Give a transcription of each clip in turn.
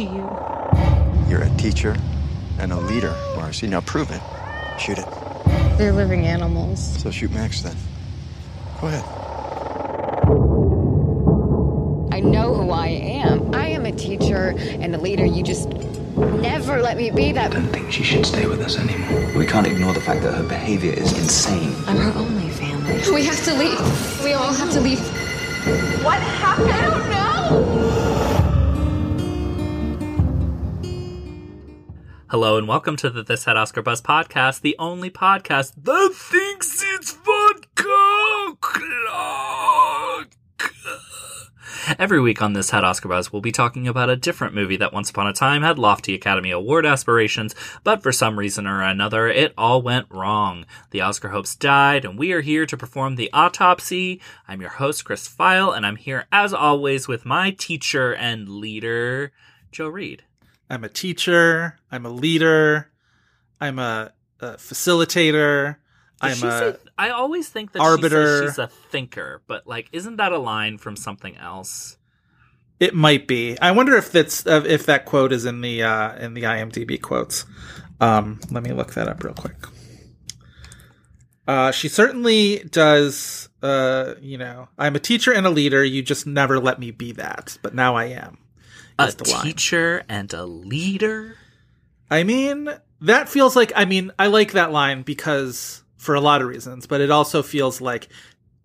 To you? You're a teacher and a leader, Marcy. Now prove it. Shoot it. They're living animals. So shoot Max then. Go ahead. I know who I am. I am a teacher and a leader. You just never let me be that. I don't think she should stay with us anymore. We can't ignore the fact that her behavior is insane. I'm her only family. We have to leave. We all have to leave. What happened? I don't know. Hello and welcome to the This Had Oscar Buzz podcast, the only podcast that thinks it's vodka. Every week on This Had Oscar Buzz, we'll be talking about a different movie that once upon a time had lofty Academy Award aspirations, but for some reason or another, it all went wrong. The Oscar hopes died, and we are here to perform the autopsy. I'm your host, Chris Feil, and I'm here as always with my teacher and leader, Joe Reed. I'm a teacher. I'm a leader. I'm a, a facilitator. Does I'm a say, I always think that arbiter. she she's a thinker, but like, isn't that a line from something else? It might be. I wonder if that's uh, if that quote is in the uh, in the IMDb quotes. Um, let me look that up real quick. Uh, she certainly does. Uh, you know, I'm a teacher and a leader. You just never let me be that, but now I am. A the line. teacher and a leader. I mean, that feels like. I mean, I like that line because for a lot of reasons, but it also feels like,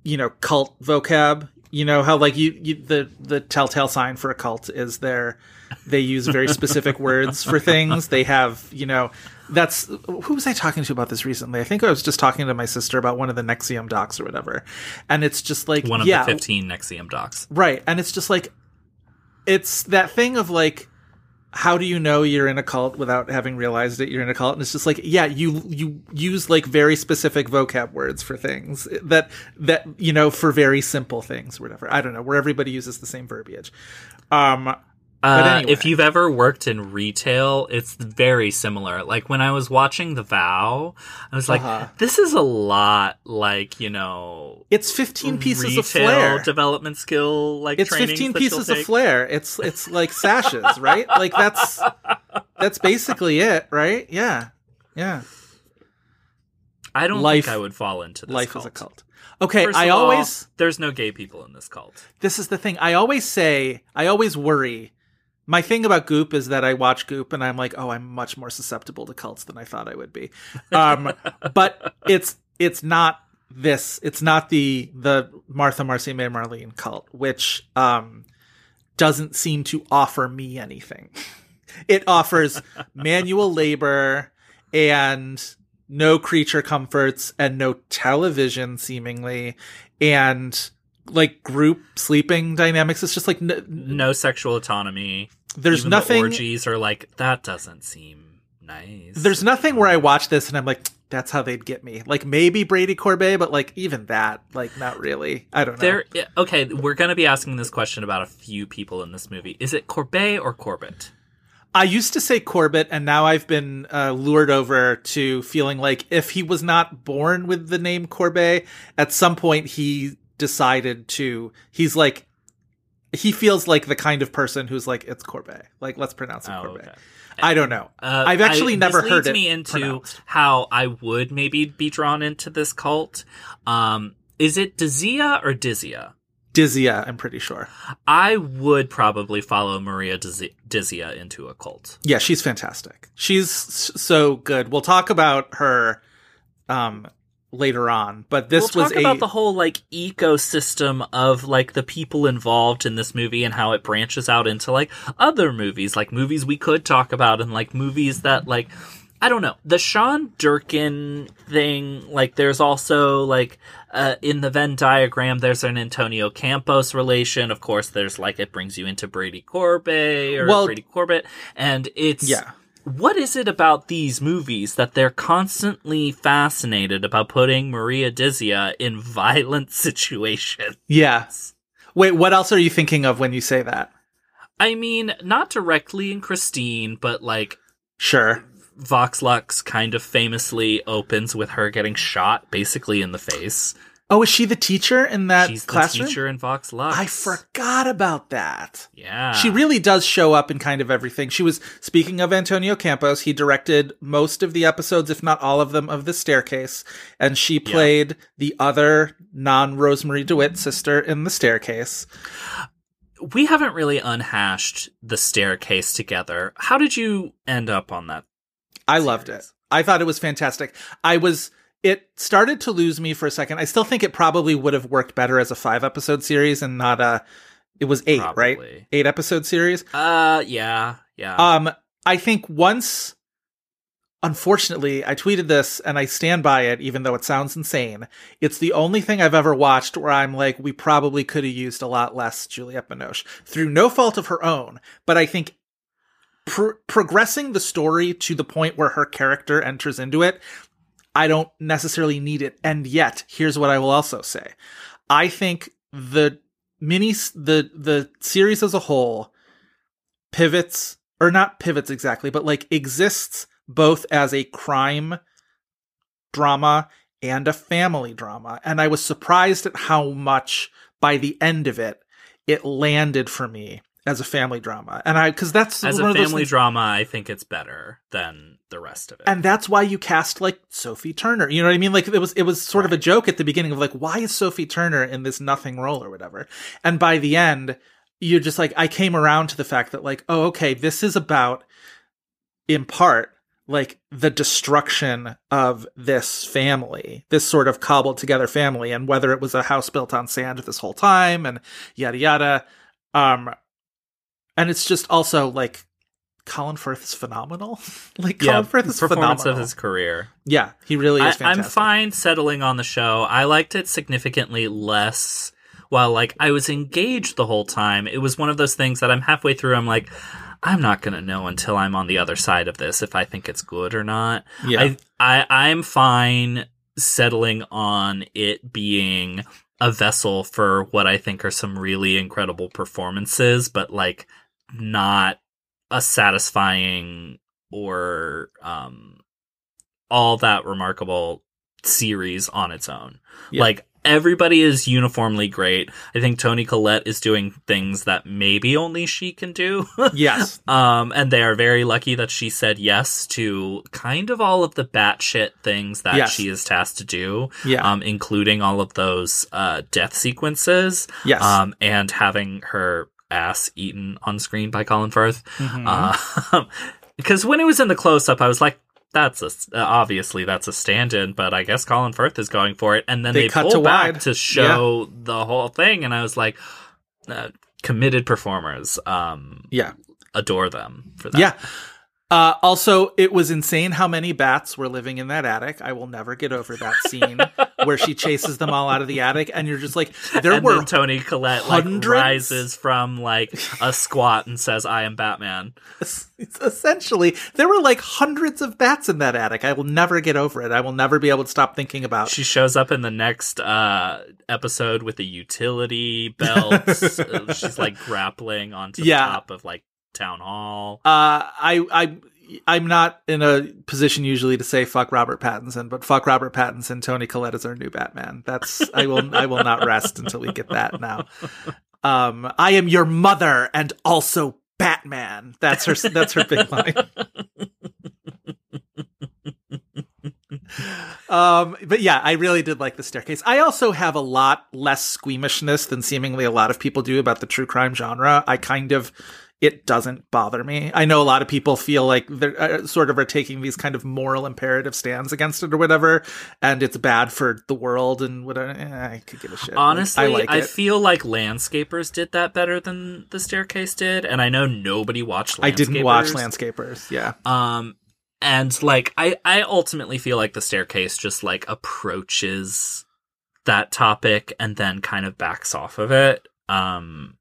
you know, cult vocab. You know how like you, you the the telltale sign for a cult is their they use very specific words for things. They have you know that's who was I talking to about this recently? I think I was just talking to my sister about one of the NXIVM docs or whatever, and it's just like One of yeah, the 15 NXIVM docs. Right. And it's just like it's that thing of like how do you know you're in a cult without having realized it you're in a cult? And it's just like, yeah, you you use like very specific vocab words for things that that you know for very simple things, whatever. I don't know where everybody uses the same verbiage. Um, Uh, anyway. If you've ever worked in retail, it's very similar. Like when I was watching The Vow, I was like, Uh-huh. this is a lot like, you know, it's 15 pieces of flair. development skill, like it's 15 pieces of flair. It's it's like sashes, right? Like that's that's basically it, right? Yeah. Yeah. I don't Life- think I would fall into this Life cult. is a cult. Okay, I of all, always there's no gay people in this cult. this is the thing. I always say, I always worry. My thing about Goop is that I watch Goop and I'm like, oh, I'm much more susceptible to cults than I thought I would be. Um, but it's it's not this. It's not the the Martha Marcy May Marlene cult, which um, doesn't seem to offer me anything. It offers manual labor and no creature comforts and no television seemingly and like group sleeping dynamics it's just like n- No sexual autonomy. there's Even the nothing orgies are like that doesn't seem nice. there's nothing where i watch this and i'm like that's how they'd get me like maybe brady corbet but like even that like not really i don't know There, okay, we're going to be asking this question about a few people in this movie. Is it Corbet or Corbett? i used to say corbett and now i've been uh, lured over to feeling like if he was not born with the name corbet at some point he decided to he's like he feels like the kind of person who's like it's corbet like let's pronounce it Oh, corbet okay. i don't know Uh, i've actually I- never this heard me into pronounced. how I would maybe be drawn into this cult. Um, is it Dizzia or Dizzia? Dizzia, i'm pretty sure I would probably follow Maria Dizi- Dizzia into a cult. Yeah, she's fantastic. She's so good. We'll talk about her um later on, but this we'll was talk a about the whole like ecosystem of like the people involved in this movie and how it branches out into like other movies, like movies we could talk about and like movies that like I don't know. The Sean Durkin thing, like there's also like uh, in the Venn diagram, there's an Antonio Campos relation. Of course, there's like it brings you into Brady Corbet or Well- Brady Corbett, and it's Yeah. What is it about these movies that they're constantly fascinated about putting Maria Dizzia in violent situations? Yeah. Wait, what else are you thinking of when you say that? I mean, not directly in Christine, but like Sure. Vox Lux kind of famously opens with her getting shot basically in the face. Oh, is she the teacher in that She's classroom? the teacher in Vox Lux. I forgot about that. Yeah. She really does show up in kind of everything. She was speaking of Antonio Campos. He directed most of the episodes, if not all of them, of The Staircase, and she played the other non Rosemarie DeWitt sister in The Staircase. we haven't really unhashed the staircase together. How did you end up on that? I loved it. I thought it was fantastic. I was. It started to lose me for a second. I still think it probably would have worked better as a five episode series and not a. It was eight, right? Eight episode series. Uh, yeah, yeah. Um, I think once, unfortunately, I tweeted this and I stand by it, even though it sounds insane. It's the only thing I've ever watched where I'm like, we probably could have used a lot less Juliette Binoche through no fault of her own. But I think pro- progressing the story to the point where her character enters into it, I don't necessarily need it. And yet, here's what I will also say. I think the mini the the series as a whole pivots or not pivots exactly, but like exists both as a crime drama and a family drama. And I was surprised at how much by the end of it it landed for me as a family drama. And I cuz that's As a family drama, I think it's better than the rest of it. and that's why you cast like Sophie Turner. You know what I mean? Like it was it was sort of a joke at the beginning of like why is Sophie Turner in this nothing role or whatever. And by the end, you're just like I came around to the fact that like oh okay, this is about in part like the destruction of this family, this sort of cobbled together family and whether it was a house built on sand this whole time and yada yada. Um and it's just also like Colin Firth is phenomenal. like yeah, Colin Firth is performance phenomenal. of his career. Yeah, he really I, is fantastic. I'm fine settling on the show. I liked it significantly less. While like I was engaged the whole time, it was one of those things that I'm halfway through. I'm like, I'm not gonna know until I'm on the other side of this if I think it's good or not. Yeah. I, I I'm fine settling on it being a vessel for what I think are some really incredible performances, but like not a satisfying or um all that remarkable series on its own. Yeah. Like everybody is uniformly great. I think Toni Collette is doing things that maybe only she can do. yes. Um, and they are very lucky that she said yes to kind of all of the batshit things that Yes. she is tasked to do. Yeah. Um, including all of those uh, death sequences. Yes. Um, and having her ass eaten on screen by Colin Firth. Mhm. Uh, because when it was in the close up, I was like, that's a, uh, obviously that's a stand-in, but I guess Colin Firth is going for it. And then They they, cut pull to back wide. to show the whole thing, and I was like, uh, committed performers. Um, yeah. adore them for that. Yeah. Uh, also, it was insane how many bats were living in that attic. I will never get over that scene where she chases them all out of the attic, and you're just like, there and were Toni Collette like rises from like a squat and says, "I am Batman." essentially there were like hundreds of bats in that attic. I will never get over it. I will never be able to stop thinking about. She shows up in the next uh, episode with a utility belt. She's like grappling onto Yeah. the top of like town hall. Uh, I, I, I'm not in a position usually to say fuck Robert Pattinson, but fuck Robert Pattinson. Toni Collette is our new Batman. That's I will I will not rest until we get that now. Um, I am your mother and also Batman. That's her. That's her big line. Um, but yeah, I really did like the staircase. I also have a lot less squeamishness than seemingly a lot of people do about the true crime genre. I kind of, it doesn't bother me. I know a lot of people feel like they're uh, sort of are taking these kind of moral imperative stands against it or whatever, and it's bad for the world and whatever. Eh, I could give a shit. Honestly, I I, like it. feel like Landscapers did that better than the Staircase did, and I know nobody watched. Landscapers. I didn't watch Landscapers. Yeah. Um, and like I, I ultimately feel like the staircase just like approaches that topic and then kind of backs off of it. Um,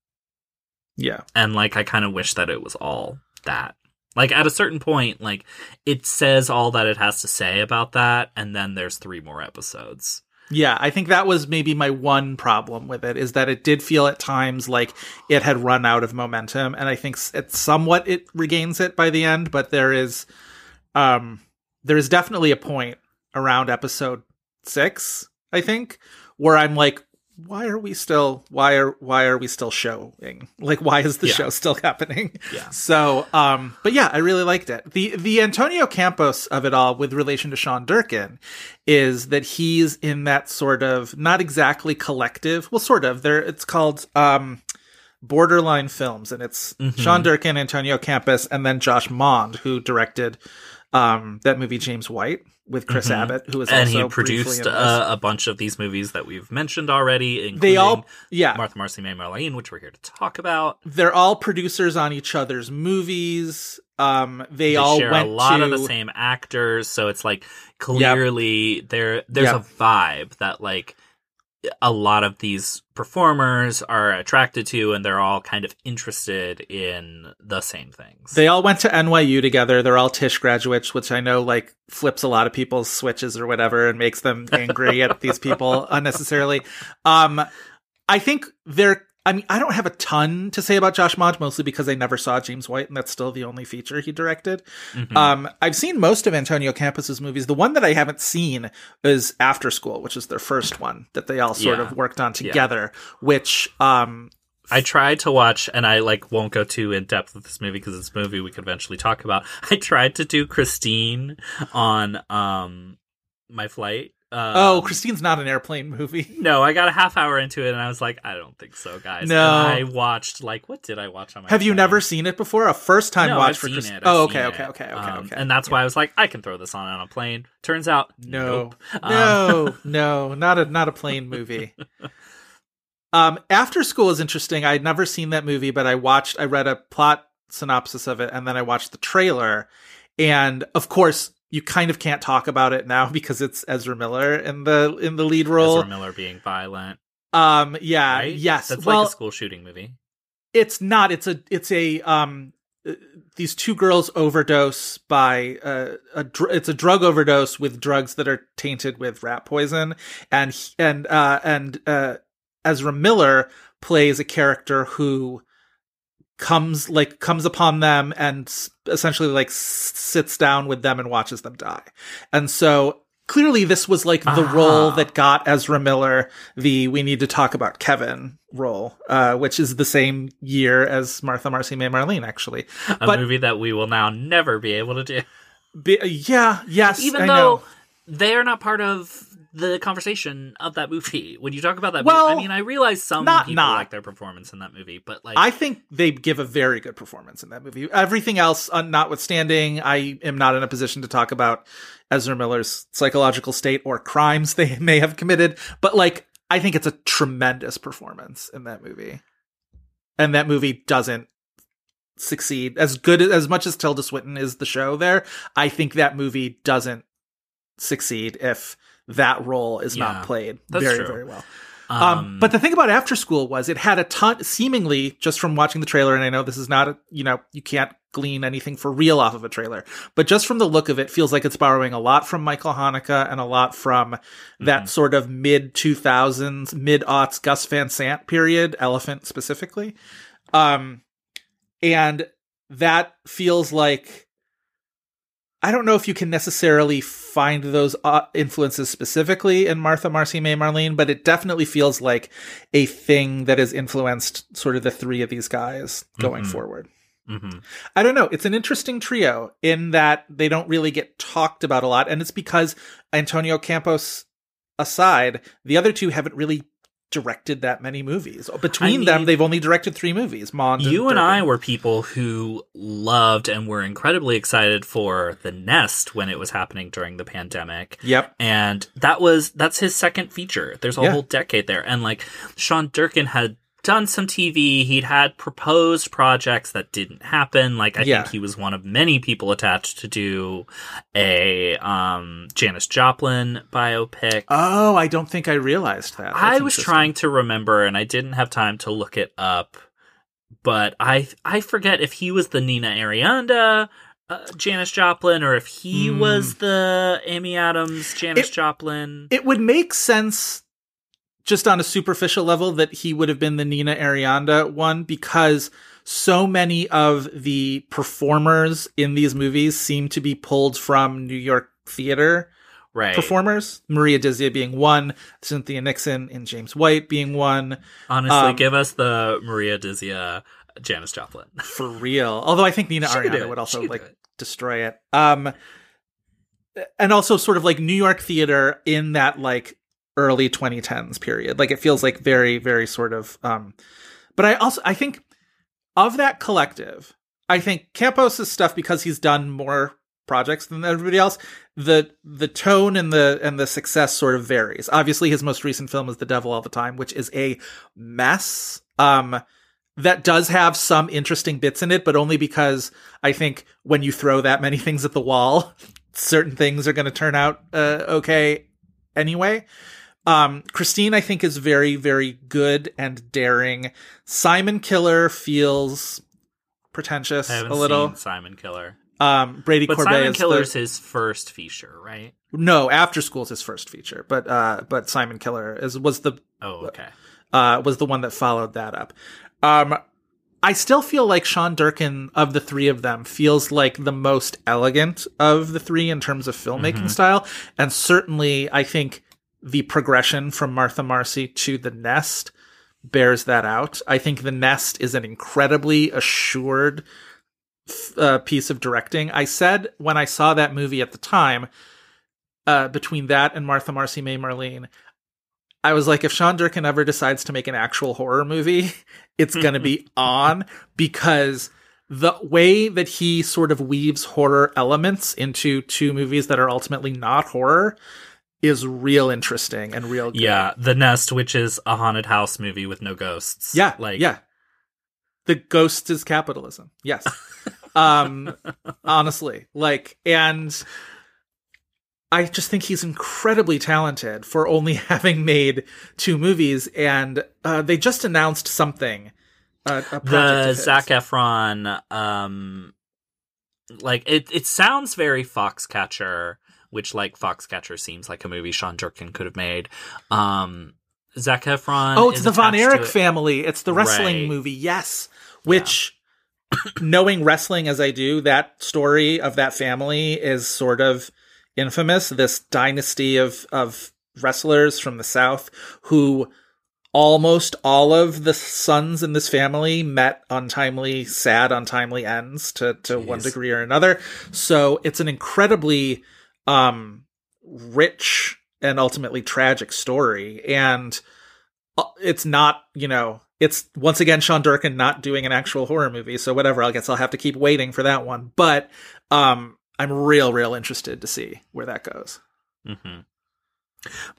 Yeah. and like I kind of wish that it was all that. Like at a certain point, like it says all that it has to say about that, and then there's three more episodes. Yeah, I think that was maybe my one problem with it is that it did feel at times like it had run out of momentum, and I think it somewhat it regains it by the end. But there is, um, there is definitely a point around episode six, I think, where I'm like, why are we still why are why are we still showing like why is the Yeah. show still happening Yeah. so um but yeah i really liked it the the antonio campos of it all with relation to sean durkin is that he's in that sort of not exactly collective well sort of there it's called um borderline films and it's Mm-hmm. sean durkin antonio campos and then josh mond who directed um that movie james white with chris abbott who is Mm-hmm. and also he produced uh, a bunch of these movies that we've mentioned already, including they all yeah Martha Marcy May Marlene, which we're here to talk about. they're all producers on each other's movies. Um, they, They all share went a lot to of the same actors, so it's like clearly there there's Yep. a vibe that like a lot of these performers are attracted to and they're all kind of interested in the same things. They all went to NYU together. They're all Tisch graduates, which I know like flips a lot of people's switches or whatever and makes them angry at these people unnecessarily. Um, I think they're. I mean, I don't have a ton to say about Josh Mond, mostly because I never saw James White, and that's still the only feature he directed. Mhm. Um, I've seen most of Antonio Campos's movies. The one that I haven't seen is After School, which is their first one that they all sort Yeah. of worked on together. Which, um, I tried to watch, and I like won't go too in depth with this movie because it's a movie we could eventually talk about. I tried to do Christine on um my flight. Uh, oh, Christine's not an airplane movie. no, I got a half hour into it, and I was like, I don't think so, guys. No. and I watched like what did I watch on my? Have you never seen it before? A first time No, watch I've for seen Christine? it. I've Oh, seen okay, it. okay, okay, okay, Um, okay. And that's why I was like, I can throw this on on a plane. Turns out, No, nope. Um, no, no, not a not a plane movie. Um, After School is interesting. I'd never seen that movie, but I watched. I read a plot synopsis of it, and then I watched the trailer. And of course, you kind of can't talk about it now because it's Ezra Miller in the in the lead role. Ezra Miller being violent. Um, yeah, Right? yes. That's well, like a school shooting movie. it's not it's a it's a um uh, these two girls overdose by uh, a dr- it's a drug overdose with drugs that are tainted with rat poison and and uh and uh Ezra Miller plays a character who comes like comes upon them and essentially like s- sits down with them and watches them die. And so clearly this was like the role Ah. that got Ezra Miller the we need to talk about Kevin role, uh, which is the same year as Martha Marcy May Marlene actually. A but- movie that we will now never be able to do. Be- yeah, yes, Even I though know. they are not part of the conversation of that movie. When you talk about that Well, movie, I mean, I realize some not people not. like their performance in that movie, but like, I think they give a very good performance in that movie. Everything else uh, notwithstanding, I am not in a position to talk about Ezra Miller's psychological state or crimes they may have committed, but like I think it's a tremendous performance in that movie. And that movie doesn't succeed as good as much as Tilda Swinton is the show there. I think that movie doesn't succeed if that role is Yeah, not played very true. very well. Um, but the thing about After School was it had a ton, seemingly just from watching the trailer, and I know this is not, a, you know, you can't glean anything for real off of a trailer, but just from the look of it, feels like it's borrowing a lot from Michael Haneke and a lot from that sort of mid 2000s, mid aughts Gus Van Sant period, Elephant specifically. Um, and that feels like I don't know if you can necessarily find those uh, influences specifically in Martha, Marcy, May, Marlene, but it definitely feels like a thing that has influenced sort of the three of these guys going Mhm. forward. mhm. I don't know. It's an interesting trio in that they don't really get talked about a lot, and it's because Antonio Campos aside, the other two haven't really directed that many movies. Between I them, they've only directed three movies. Mond, you and I were people who loved and were incredibly excited for The Nest when it was happening during the pandemic. Yep. And that was that's his second feature. There's a Yeah. whole decade there. And like Sean Durkin had done some TV. He'd had proposed projects that didn't happen. Like I Yeah. think he was one of many people attached to do a um Janis Joplin biopic. Oh, I don't think I realized that. I was trying to remember and I didn't have time to look it up. But I I forget if he was the Nina Arianda uh, Janis Joplin or if he Hmm. was the Amy Adams Janis It- Joplin. It would make sense just on a superficial level that he would have been the Nina Arianda one because so many of the performers in these movies seem to be pulled from New York theater right. performers. Maria Dizzia being one, Cynthia Nixon and James White being one. Honestly, Um, give us the Maria Dizzia Janis Joplin. For real. Although I think Nina She would also like it. destroy it. Um and also sort of like New York theater in that like early 2010s period. Like it feels like very very sort of um but I also I think of that collective, I think Campos' stuff because he's done more projects than everybody else, the the tone and the and the success sort of varies. Obviously his most recent film is The Devil All the Time, which is a mess. Um that does have some interesting bits in it, but only because I think when you throw that many things at the wall, certain things are going to turn out uh, okay anyway. Um, Christine, I think, is very, very good and daring. Simon Killer feels pretentious I haven't a little. seen Simon Killer. Um, Brady But Corbet Simon is Killer's the, his first feature, right? no After School's his first feature, but uh, but Simon Killer is was the Oh, okay. uh, was the one that followed that up. Um, I still feel like Sean Durkin of the three of them feels like the most elegant of the three in terms of filmmaking style, and certainly I think the progression from Martha Marcy to The Nest bears that out. I think The Nest is an incredibly assured uh, piece of directing. I said when I saw that movie at the time, uh, between that and Martha Marcy May Marlene, I was like, if Sean Durkin ever decides to make an actual horror movie, it's going to be on because the way that he sort of weaves horror elements into two movies that are ultimately not horror is real interesting and real good. Yeah, The Nest, which is a haunted house movie with no ghosts. Yeah. like yeah. The ghost is capitalism. Yes. um honestly, like and I just think he's incredibly talented for only having made two movies and uh they just announced something uh, a the of his. Zac Efron. Um, like it. It sounds very Foxcatcher, which like Foxcatcher seems like a movie Sean Durkin could have made. Um, Zac Efron. Oh, it's the Von Erich it. family. It's the wrestling Right. movie. Yes. Which knowing wrestling as I do, that story of that family is sort of infamous. This dynasty of of wrestlers from the South who almost all of the sons in this family met untimely, sad, untimely ends to, to one degree or another. So it's an incredibly um rich and ultimately tragic story. And uh, it's not, you know, it's once again Sean Durkin not doing an actual horror movie. So whatever, I guess I'll have to keep waiting for that one. But um I'm real, real interested to see where that goes. hmm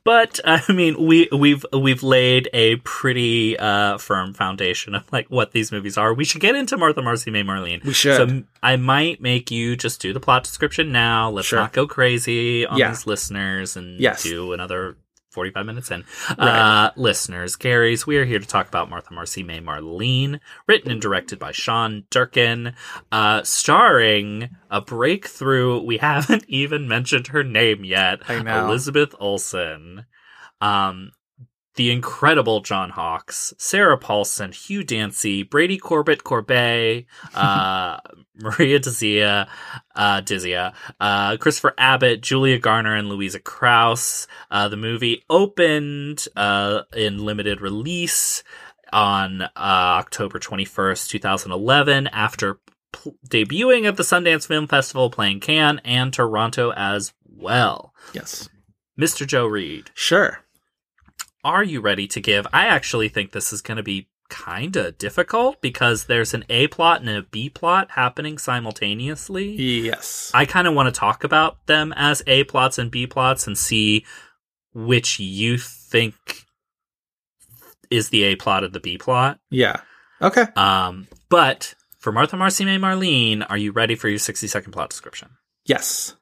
But I mean, we we've we've laid a pretty uh, firm foundation of like what these movies are. We should get into Martha Marcy May Marlene. We should. So I might make you just do the plot description now. Let's Sure. not go crazy on Yeah. these listeners and Yes. do another 45 minutes in. Uh, listeners, Gary's, we are here to talk about Martha Marcy May Marlene, written and directed by Sean Durkin, uh, starring a breakthrough. We haven't even mentioned her name yet. I know. Elizabeth Olsen. Um, the incredible John Hawkes, Sarah Paulson, Hugh Dancy, Brady Corbett Corbet, uh, Maria Dizzia, uh, Dizzia, uh, Christopher Abbott, Julia Garner, and Louisa Krause. Uh, the movie opened, uh, in limited release on, uh, October 21st, 2011 after pl- debuting at the Sundance Film Festival, playing Cannes and Toronto as well. Yes. Mr. Joe Reed Sure. Are you ready to give? I actually think this is going to be kind of difficult because there's an A plot and a B plot happening simultaneously. Yes. I kind of want to talk about them as A plots and B plots and see which you think is the A plot of the B plot. Yeah. Okay. Um, but for Martha Marcy May Marlene, are you ready for your 60 second plot description? Yes.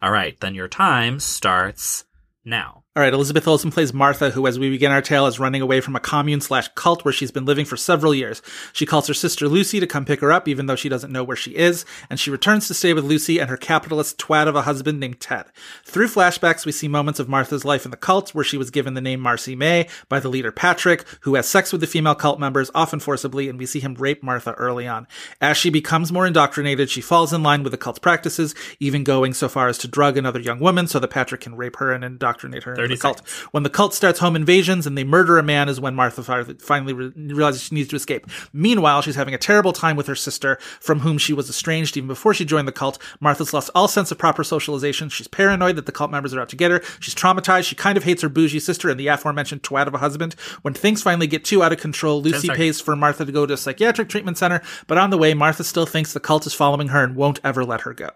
All right, then your time starts now. All right, Elizabeth Olsen plays Martha, who, as we begin our tale, is running away from a commune slash cult where she's been living for several years. She calls her sister Lucy to come pick her up, even though she doesn't know where she is, and she returns to stay with Lucy and her capitalist twat of a husband named Ted. Through flashbacks, we see moments of Martha's life in the cult, where she was given the name Marcy May by the leader Patrick, who has sex with the female cult members, often forcibly, and we see him rape Martha early on. As she becomes more indoctrinated, she falls in line with the cult's practices, even going so far as to drug another young woman so that Patrick can rape her and indoctrinate her 30 the cult. seconds. When the cult starts home invasions and they murder a man is when Martha finally re- realizes she needs to escape. Meanwhile, she's having a terrible time with her sister, from whom she was estranged even before she joined the cult. Martha's lost all sense of proper socialization. She's paranoid that the cult members are out to get her. She's traumatized. She kind of hates her bougie sister and the aforementioned twat of a husband. When things finally get too out of control, Lucy pays for Martha to go to a psychiatric treatment center, but on the way, Martha still thinks the cult is following her and won't ever let her go.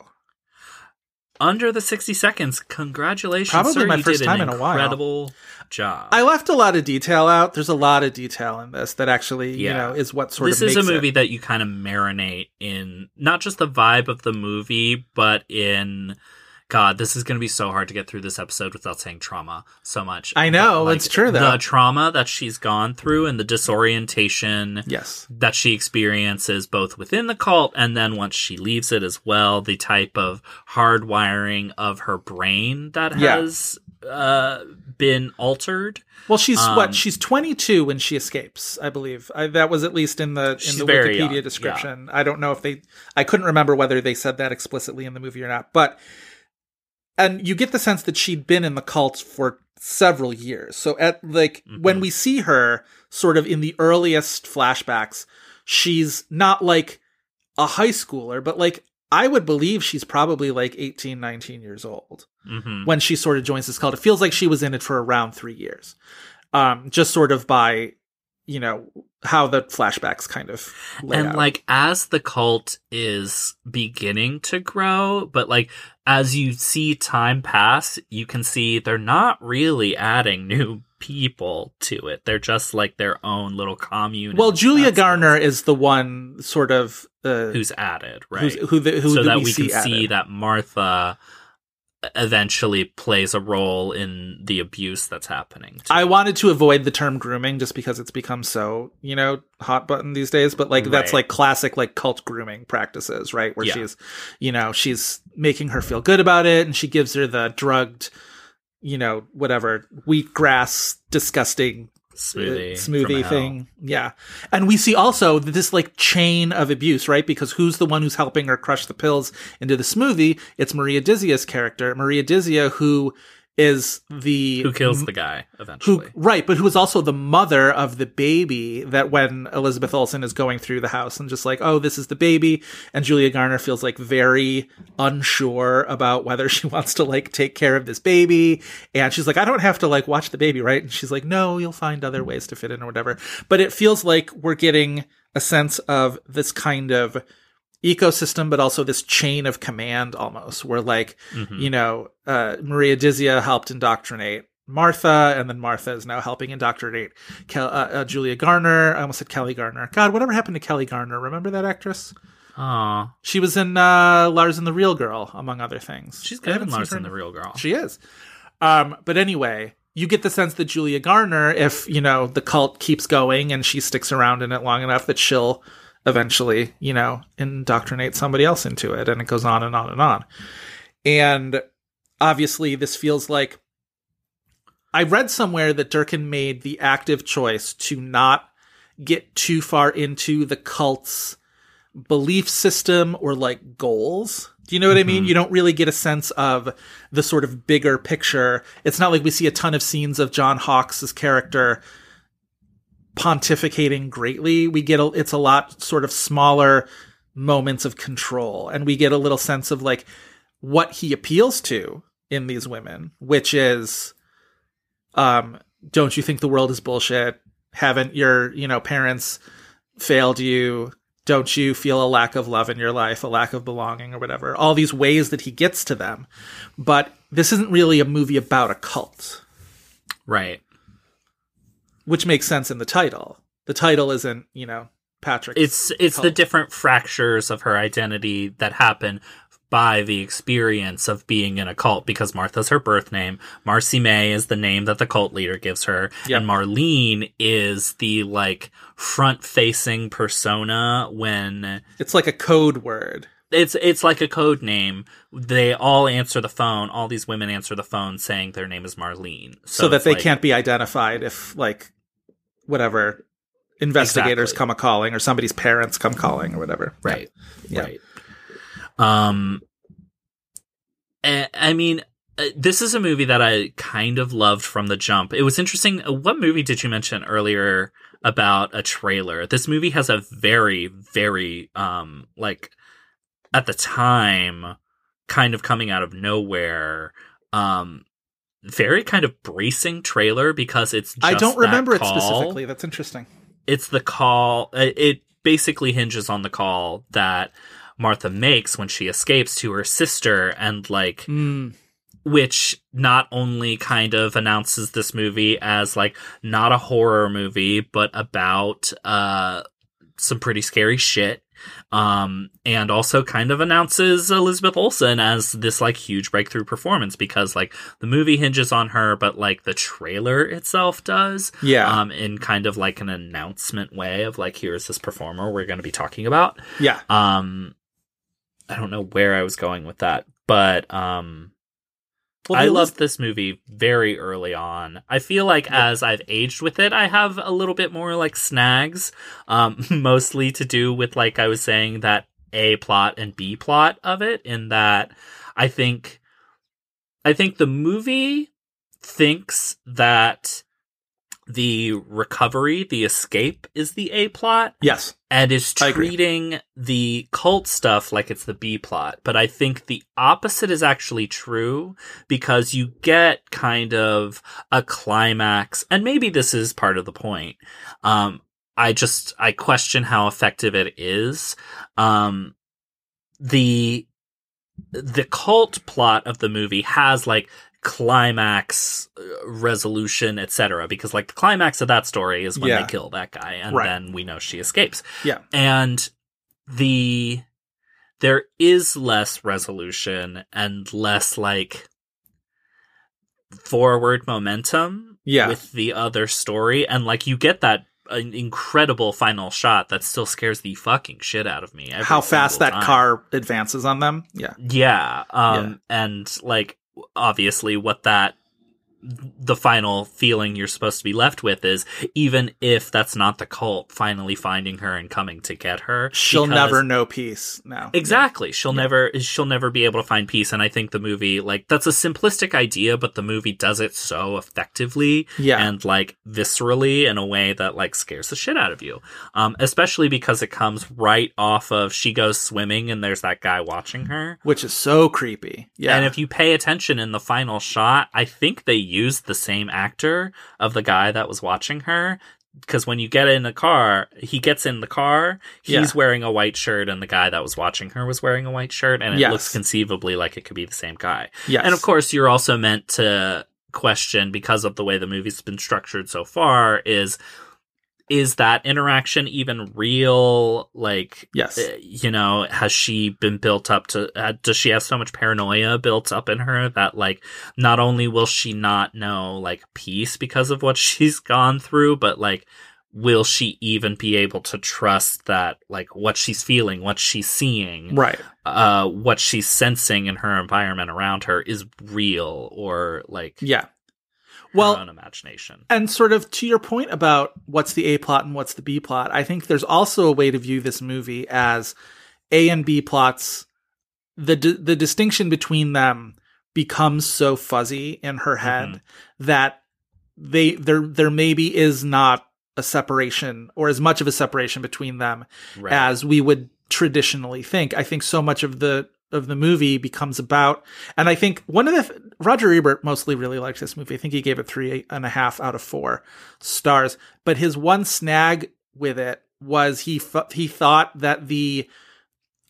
Under the 60 seconds, congratulations. Probably sir. my You first did time an in a while. Incredible job. I left a lot of detail out. There's a lot of detail in this that actually, you know, is what sort this of This is a makes it. movie that you kind of marinate in not just the vibe of the movie, but in God, this is going to be so hard to get through this episode without saying trauma so much. I know, But, it's true, though. The trauma that she's gone through and the disorientation Yes. that she experiences both within the cult and then once she leaves it as well, the type of hardwiring of her brain that Yeah. has uh, been altered. Well, she's Um, what? She's 22 when she escapes, I believe. I, that was at least in the in the Wikipedia young, description. I don't know if they. I couldn't remember whether they said that explicitly in the movie or not. But and you get the sense that she'd been in the cult for several years. So at like Mm-hmm. when we see her, sort of in the earliest flashbacks, she's not like a high schooler, but like I would believe she's probably like 18, 19 years old hmm when she sort of joins this cult. It feels like she was in it for around three years, um, just sort of by you know how the flashbacks kind of lay and out. like as the cult is beginning to grow but like as you see time pass you can see they're not really adding new people to it. They're just like their own little commune. Well, Julia Garner is the one sort of uh, who's added right. who's, who the, who so do that we, we, see can see that martha eventually plays a role in the abuse that's happening I wanted to avoid the term grooming just because it's become so, you know, hot button these days, but like that's like classic like cult grooming practices, right? Where Yeah. she's, you know, she's making her feel good about it and she gives her the drugged, you know, whatever, wheatgrass disgusting smoothie uh, smoothie thing. Yeah. And we see also this like chain of abuse, right? Because who's the one who's helping her crush the pills into the smoothie? It's Maria Dizzia's character. Maria Dizzia, who is the who kills the guy eventually who right, but who is also the mother of the baby that when Elizabeth Olsen is going through the house and just like, oh, this is the baby, and Julia Garner feels like very unsure about whether she wants to like take care of this baby, and she's like, I don't have to like watch the baby, right? And she's like, no, you'll find other ways to fit in or whatever. But it feels like we're getting a sense of this kind of ecosystem, but also this chain of command almost, where like, you know, uh, Maria Dizzia helped indoctrinate Martha, and then Martha is now helping indoctrinate Kel- uh, uh, Julia Garner. I almost said Kelli Garner. God, whatever happened to Kelli Garner? Remember that actress? Aw. She was in uh, Lars and the Real Girl, among other things. she's good in Lars and the real girl She is. Um, but anyway, you get the sense that Julia Garner, if you know the cult keeps going and she sticks around in it long enough, that she'll eventually, you know, indoctrinate somebody else into it, and it goes on and on and on. And obviously, this feels like I read somewhere that Durkin made the active choice to not get too far into the cult's belief system or like goals. Do you know what I mean? Mm-hmm. You don't really get a sense of the sort of bigger picture. It's not like we see a ton of scenes of John Hawkes' character pontificating greatly. We get a, it's a lot sort of smaller moments of control and we get a little sense of like what he appeals to in these women, which is um don't you think the world is bullshit? Haven't your, you know, parents failed you? Don't you feel a lack of love in your life, a lack of belonging or whatever? All these ways that he gets to them. But this isn't really a movie about a cult. right which makes sense in the title. The title isn't, you know, Patrick. It's it's the different fractures of her identity that happen by the experience of being in a cult because Martha's her birth name, Marcy May is the name that the cult leader gives her, Yep. and Marlene is the like front-facing persona when It's like a code word. it's it's like a code name. They all answer the phone. All these women answer the phone saying their name is Marlene, so, that they like- can't be identified if like whatever investigators Exactly. come a calling or somebody's parents come calling or whatever. right Yeah. right um I mean uh, this is a movie that i kind of loved from the jump it was interesting uh, what movie did you mention earlier about a trailer this movie has a very very um like at the time kind of coming out of nowhere um very kind of bracing trailer because it's just I don't remember it specifically. That's interesting. it's the call uh, it basically hinges on the call that martha makes when she escapes to her sister and like Mm, which not only kind of announces this movie as like not a horror movie but about uh some pretty scary shit um and also kind of announces Elizabeth Olsen as this like huge breakthrough performance because like the movie hinges on her but like the trailer itself does yeah. um in kind of like an announcement way of like here's this performer we're going to be talking about yeah. um i don't know where i was going with that but um Well, i loved this movie very early on. I feel like as i've aged with it i have a little bit more like snags um mostly to do with like i was saying that a plot and b plot of it in that i think i think the movie thinks that the recovery the escape is the a plot Yes. and is treating the cult stuff like it's the B plot. But I think the opposite is actually true because you get kind of a climax, and maybe this is part of the point. Um, I just I question how effective it is. Um, the the cult plot of the movie has like climax uh, resolution etc because like the climax of that story is when Yeah. they kill that guy and Right. then we know she escapes Yeah. and the there is less resolution and less like forward momentum Yeah. with the other story and like you get that uh, incredible final shot that still scares the fucking shit out of me How fast that time. car advances on them. Yeah. Yeah. Um and like obviously what that the final feeling you're supposed to be left with is even if that's not the cult finally finding her and coming to get her She'll because- never know peace now. Exactly. She'll never she'll never be able to find peace and I think the movie like that's a simplistic idea but the movie does it so effectively Yeah. and like viscerally in a way that like scares the shit out of you. Um especially because it comes right off of she goes swimming and there's that guy watching her. Which is so creepy. Yeah. And if you pay attention in the final shot, I think they used the same actor of the guy that was watching her. Because when you get in the car, he gets in the car, he's Yeah. wearing a white shirt, and the guy that was watching her was wearing a white shirt, and it Yes. looks conceivably like it could be the same guy. yes. And of course, you're also meant to question, because of the way the movie's been structured so far, is is that interaction even real? Like, Yes. uh, you know, has she been built up to, uh, does she have so much paranoia built up in her that, like, not only will she not know, like, peace because of what she's gone through, but, like, will she even be able to trust that, like, what she's feeling, what she's seeing, Right. uh, what she's sensing in her environment around her is real or, like, Yeah. Well, own imagination? And sort of to your point about what's the A plot and what's the B plot, I think there's also a way to view this movie as A and B plots. The di- the distinction between them becomes so fuzzy in her head mm-hmm. that they there there maybe is not a separation or as much of a separation between them Right. as we would traditionally think. I think so much of the of the movie becomes about, and I think one of the Roger Ebert mostly really liked this movie. I think he gave it three and a half out of four stars. But his one snag with it was he th- he thought that the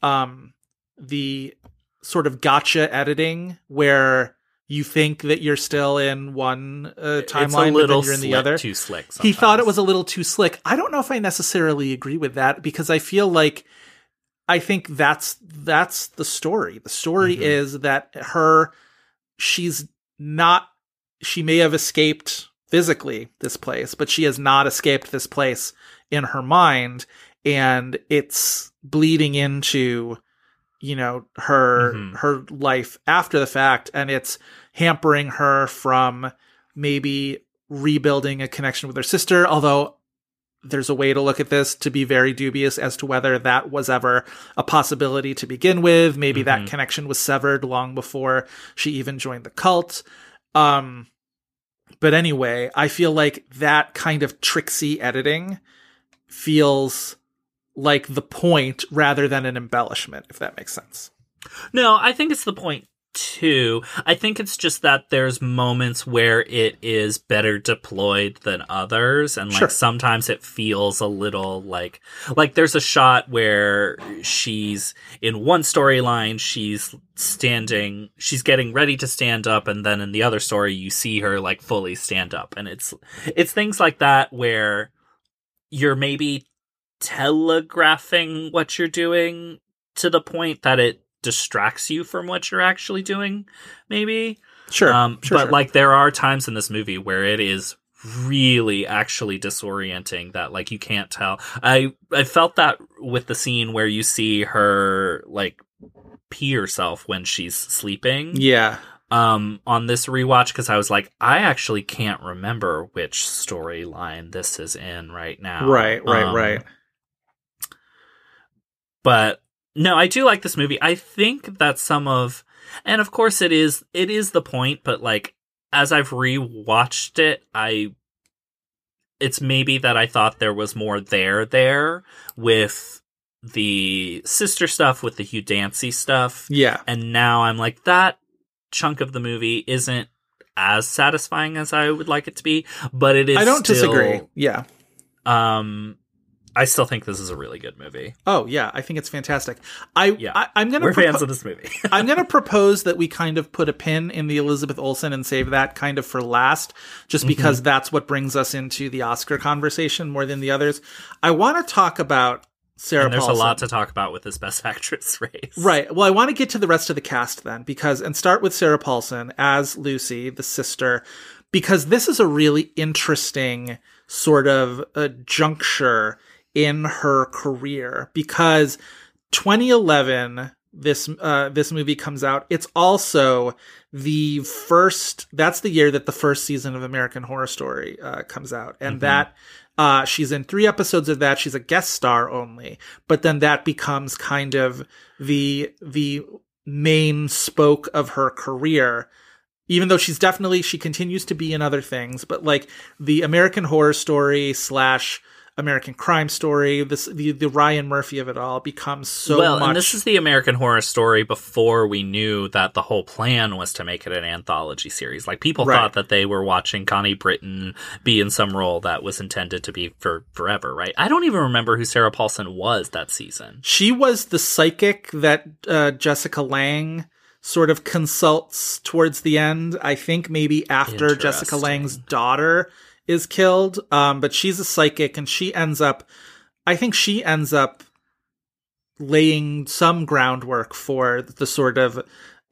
um the sort of gotcha editing where you think that you're still in one uh, timeline, but then you're in the other. too slick. He thought it was a little too slick. I don't know if I necessarily agree with that because I feel like I think that's that's the story. The story Mhm. is that her she's not she may have escaped physically this place, but she has not escaped this place in her mind and it's bleeding into you know her Mhm. her life after the fact and it's hampering her from maybe rebuilding a connection with her sister although there's a way to look at this to be very dubious as to whether that was ever a possibility to begin with. Maybe Mhm. that connection was severed long before she even joined the cult. Um but anyway i feel like that kind of tricksy editing feels like the point rather than an embellishment if that makes sense. No, I think it's the point too. I think it's just that there's moments where it is better deployed than others and like Sure. sometimes it feels a little like like there's a shot where she's in one storyline she's standing she's getting ready to stand up and then in the other story you see her like fully stand up and it's it's things like that where you're maybe telegraphing what you're doing to the point that it distracts you from what you're actually doing maybe. Sure um sure, but sure. like there are times in this movie where it is really actually disorienting that like you can't tell. I i felt that with the scene where you see her like pee herself when she's sleeping. Yeah. Um on this rewatch because i was like i actually can't remember which storyline this is in right now. Right right Um, right. but no i do like this movie. I think that some of and of course it is it is the point but like as i've rewatched it i it's maybe that i thought there was more there there with the sister stuff with the hugh dancy stuff. Yeah. And now i'm like that chunk of the movie isn't as satisfying as i would like it to be but it is i don't still- disagree yeah. um i still think this is a really good movie oh yeah i think it's fantastic i, Yeah. I i'm gonna we're propo- fans of this movie I'm going to propose that we kind of put a pin in the Elizabeth Olsen and save that kind of for last, Mm-hmm. just because that's what brings us into the Oscar conversation more than the others. I want to talk about Sarah and there's Paulson. a lot to talk about with this best actress race Right. Well, I want to get to the rest of the cast then, because, and start with Sarah Paulson as Lucy, the sister, because this is a really interesting sort of a juncture in her career, because 2011, this, uh, this movie comes out. It's also the first, that's the year that the first season of American Horror Story, uh, comes out. And that, uh, she's in three episodes of that. She's a guest star only, but then that becomes kind of the the main spoke of her career. Even though she's definitely she continues to be in other things, but like the American Horror Story slash American Crime Story, this the the Ryan Murphy of it all becomes so well much. and this is the american horror story before we knew that the whole plan was to make it an anthology series like people Right. thought that they were watching connie britton be in some role that was intended to be for forever right i don't even remember who sarah paulson was that season She was the psychic that uh, Jessica Lange sort of consults towards the end. I think maybe after Jessica. Lange's daughter is killed. Um, but she's a psychic and she ends up, I think she ends up laying some groundwork for the sort of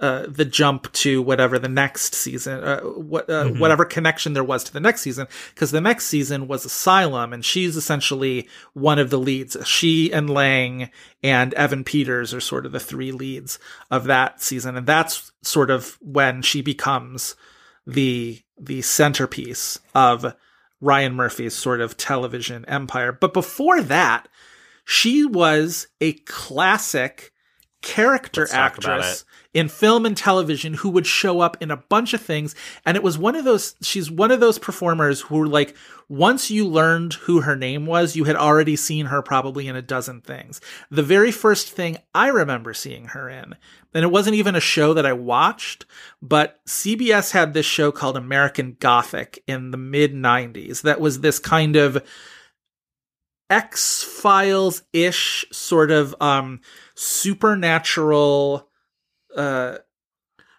uh, the jump to whatever the next season, uh, what uh, Mhm. whatever connection there was to the next season, because the next season was Asylum, and she's essentially one of the leads. She and Lange and Evan Peters are sort of the three leads of that season, and that's sort of when she becomes the the centerpiece of Ryan Murphy's sort of television empire. But before that, she was a classic character Let's actress in film and television who would show up in a bunch of things. And it was one of those she's one of those performers who like once you learned who her name was you had already seen her probably in a dozen things. The very first thing i remember seeing her in and it wasn't even a show that i watched but cbs had this show called american gothic in the mid 90s that was this kind of X Files ish sort of um supernatural uh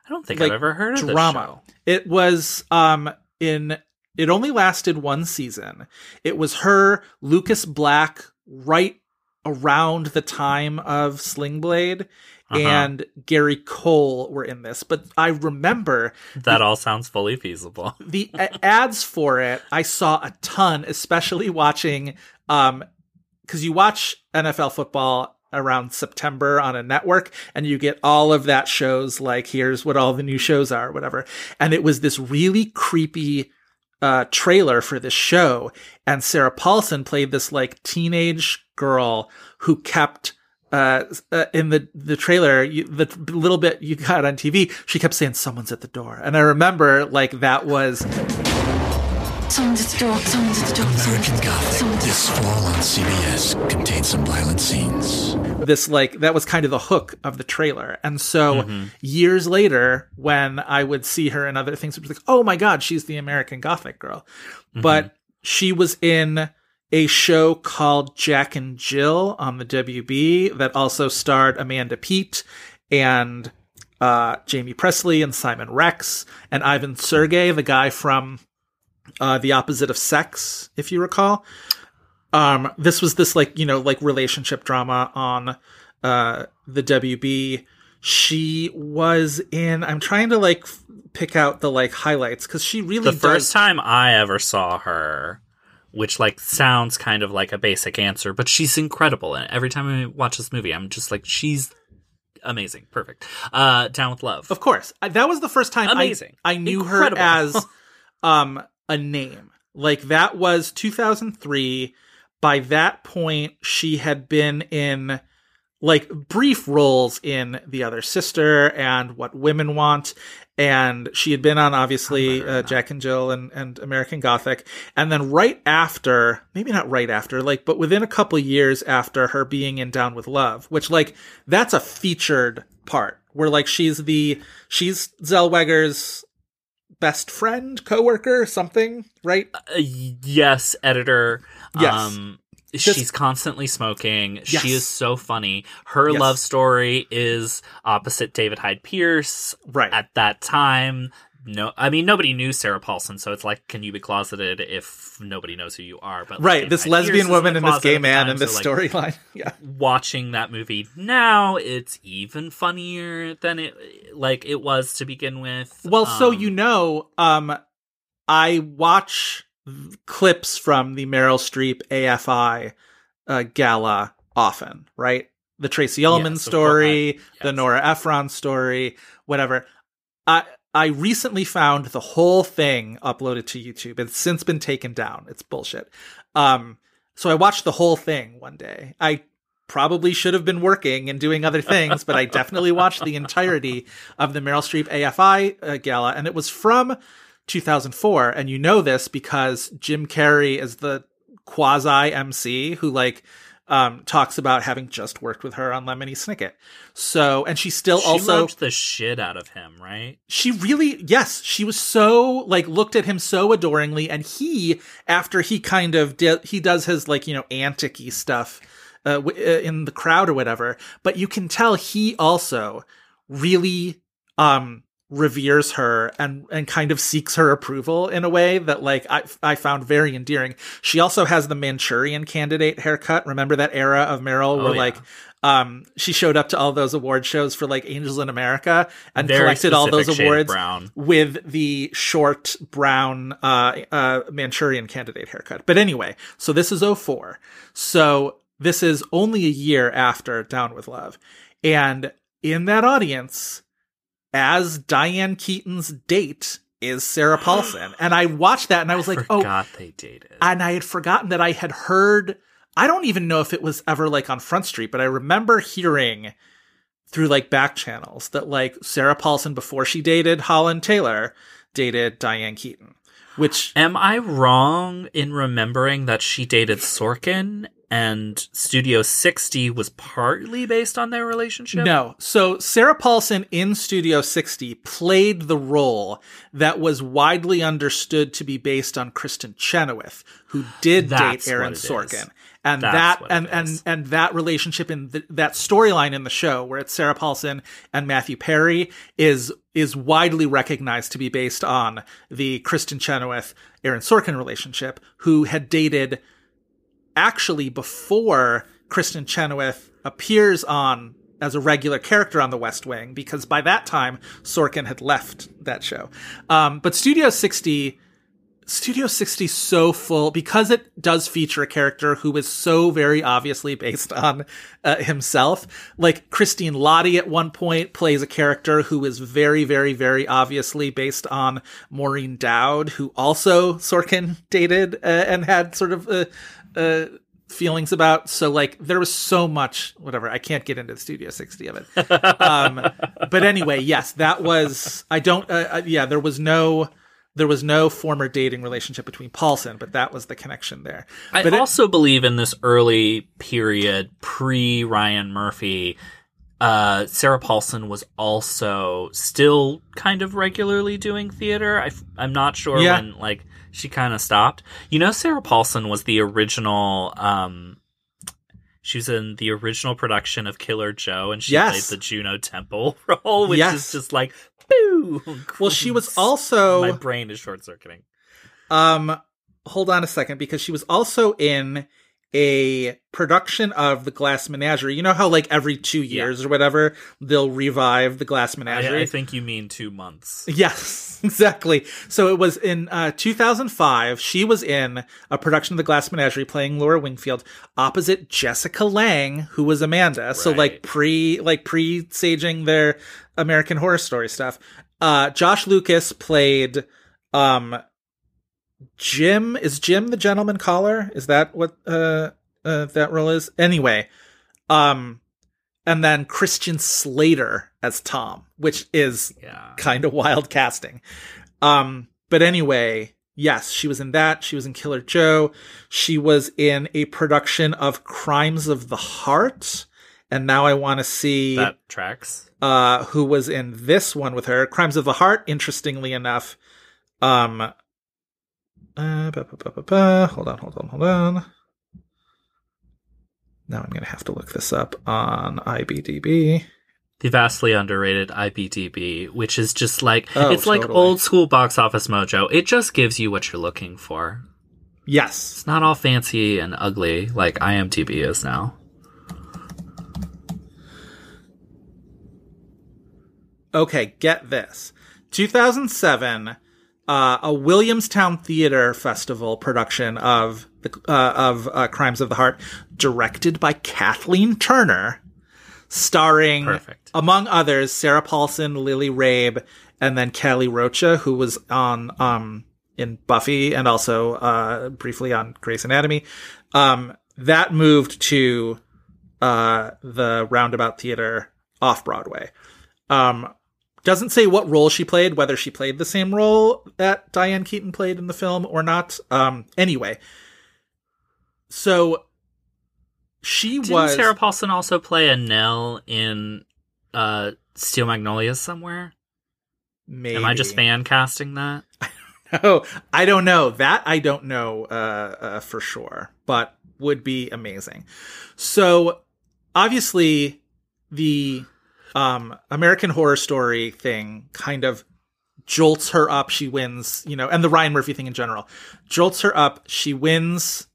I don't think like, I've ever heard of drama. It was um in it only lasted one season. It was her, Lucas Black, right around the time of Sling Blade, Uh-huh. and Gary Cole were in this. But I remember. That all sounds fully feasible. the ads for it i saw a ton especially watching um because you watch nfl football around september on a network and you get all of that shows like here's what all the new shows are whatever. And it was this really creepy uh trailer for this show and sarah paulson played this like teenage girl who kept uh, uh, in the the trailer, you, the little bit you got on TV, she kept saying someone's at the door, and I remember like that was Someone's at the door. Someone's at the door. American Gothic Someone's this fall on CBS contains some violent scenes. this like that was kind of the hook of the trailer. And so years later, when I would see her in other things, it was like, oh my god, she's the American Gothic girl. But she was in a show called Jack and Jill on the WB that also starred Amanda Peet and uh, Jaime Pressly and Simon Rex and Ivan Sergei, the guy from uh, The Opposite of Sex, if you recall. Um, this was this like you know like relationship drama on uh, the WB. She was in. I'm trying to like f- pick out the like highlights because she really The does. first time I ever saw her, which like sounds kind of like a basic answer, but she's incredible. And every time I watch this movie, I'm just like, she's amazing, perfect. Uh, Down with Love. Of course, I, that was the first time I- Amazing. I, knew Incredible. her as um a name. Like that was 2003. By that point, she had been in like brief roles in The Other Sister and What Women Want. And she had been on obviously uh, Jack and Jill and, and American Gothic. And then right after, maybe not right after, like, but within a couple years after her being in Down with Love, which like, that's a featured part where like she's the, she's Zellweger's best friend, coworker, something, right? Uh, yes, editor. Yes. Um, Just- she's constantly smoking. Yes. She is so funny. Her Yes. love story is opposite David Hyde Pierce. Right. At that time, no, I mean nobody knew Sarah Paulson, so it's like, can you be closeted if nobody knows who you are? But right. David this lesbian woman and this gay man and so, this like, storyline. Yeah. watching that movie now it's even funnier than it like it was to begin with Well, so Um, you know, um, I watch clips from the Meryl Streep AFI uh, gala often, right? The Tracey Ullman Yes, story, course. I- the. Nora Ephron story, whatever. I I recently found the whole thing uploaded to YouTube. It's since been taken down. It's bullshit. Um, so I watched the whole thing one day. I probably should have been working and doing other things, but I definitely watched the entirety of the Meryl Streep AFI uh, gala, and it was from 2004. And you know this because Jim Carrey is the quasi MC who like um talks about having just worked with her on Lemony Snicket. So, and she still she also loved the shit out of him right she really yes she was so like looked at him so adoringly and he after he kind of did he does his like you know antic stuff uh, w- uh, in the crowd or whatever but you can tell he also really um reveres her and and kind of seeks her approval in a way that like I I found very endearing. She also has the Manchurian candidate haircut. Remember that era of Meryl Oh, where yeah. like um she showed up to all those award shows for like Angels in America and Very collected all those specific shade of awards with the short brown uh, uh, Manchurian candidate haircut. But anyway, so this is 04. So this is only a year after Down with Love. And in that audience, as Diane Keaton's date is Sarah Paulson. and I watched that and I was like, oh, they dated and I had forgotten that I had heard. I don't even know if it was ever like on Front Street, but I remember hearing through like back channels that like Sarah Paulson before she dated Holland Taylor dated Diane Keaton, which am i wrong in remembering that she dated sorkin and studio 60 was partly based on their relationship no. So Sarah Paulson in Studio 60 played the role that was widely understood to be based on Kristin Chenoweth, who did That's date Aaron it is. Sorkin. and That's that and and and that relationship in the, that storyline in the show where it's Sarah Paulson and Matthew Perry is is widely recognized to be based on the Kristin Chenoweth Aaron Sorkin relationship, who had dated actually before Kristin Chenoweth appears on as a regular character on The West Wing, because by that time Sorkin had left that show. Um, but Studio 60, Studio 60 's so full because it does feature a character who is so very obviously based on uh, himself. Like Christine Lahti at one point plays a character who is very, very, very obviously based on Maureen Dowd, who also Sorkin dated uh, and had sort of uh, uh, feelings about. So like there was so much whatever. I can't get into the Studio 60 of it. um, but anyway, yes, that was I don't. Uh, uh, yeah, there was no. There was no former dating relationship between Paulson, but that was the connection there. I But it- also believe in this early period, pre Ryan Murphy, uh, Sarah Paulson was also still kind of regularly doing theater. I, am not sure Yeah. when like she kind of stopped. You know, Sarah Paulson was the original. Um, she was in the original production of Killer Joe, and she Yes. played the Juno Temple role, which Yes. is just like, boo. well, she was also My brain is short circuiting. Um, hold on a second because she was also in a production of the Glass Menagerie. You know how like every two years or whatever they'll revive the Glass Menagerie. I, I think you mean two months. Yes, exactly. So it was in uh, 2005. She was in a production of The Glass Menagerie playing Laura Wingfield opposite Jessica Lange, who was Amanda. So like pre like pre saging their American Horror Story stuff. Uh, Josh Lucas played um, Jim. Is Jim the gentleman caller? Is that what uh, uh, that role is? Anyway, um, and then Christian Slater as Tom, which is Yeah. kind of wild casting. Um, but anyway, yes, she was in that. She was in Killer Joe. She was in a production of Crimes of the Heart. And now I want to see That tracks. uh, who was in this one with her. Crimes of the Heart, interestingly enough. Um, uh, ba, ba, ba, ba, ba. Hold on, hold on, hold on. Now I'm going to have to look this up on IBDB. the vastly underrated IBDB, which is just like Oh, it's like old school box office mojo. It just gives you what you're looking for. Yes. It's not all fancy and ugly like IMDb is now. Okay, get this. 2007, uh, a Williamstown Theater Festival production of the uh, of uh, Crimes of the Heart, directed by Kathleen Turner, starring Perfect. among others Sarah Paulson, Lily Rabe, and then Kali Rocha, who was on um in Buffy and also uh briefly on Grey's Anatomy. Um, that moved to uh the Roundabout Theater off Broadway. Um, doesn't say what role she played, whether she played the same role that Diane Keaton played in the film or not. Um, anyway, so she Didn't was Sarah Paulson also play Annelle in uh, Steel Magnolias somewhere? maybe. Am I just fan casting that? Oh, I don't know. That I don't know uh, uh, for sure, but would be amazing. So, obviously, the um, American Horror Story thing kind of jolts her up. She wins, you know, and the Ryan Murphy thing in general jolts her up. She wins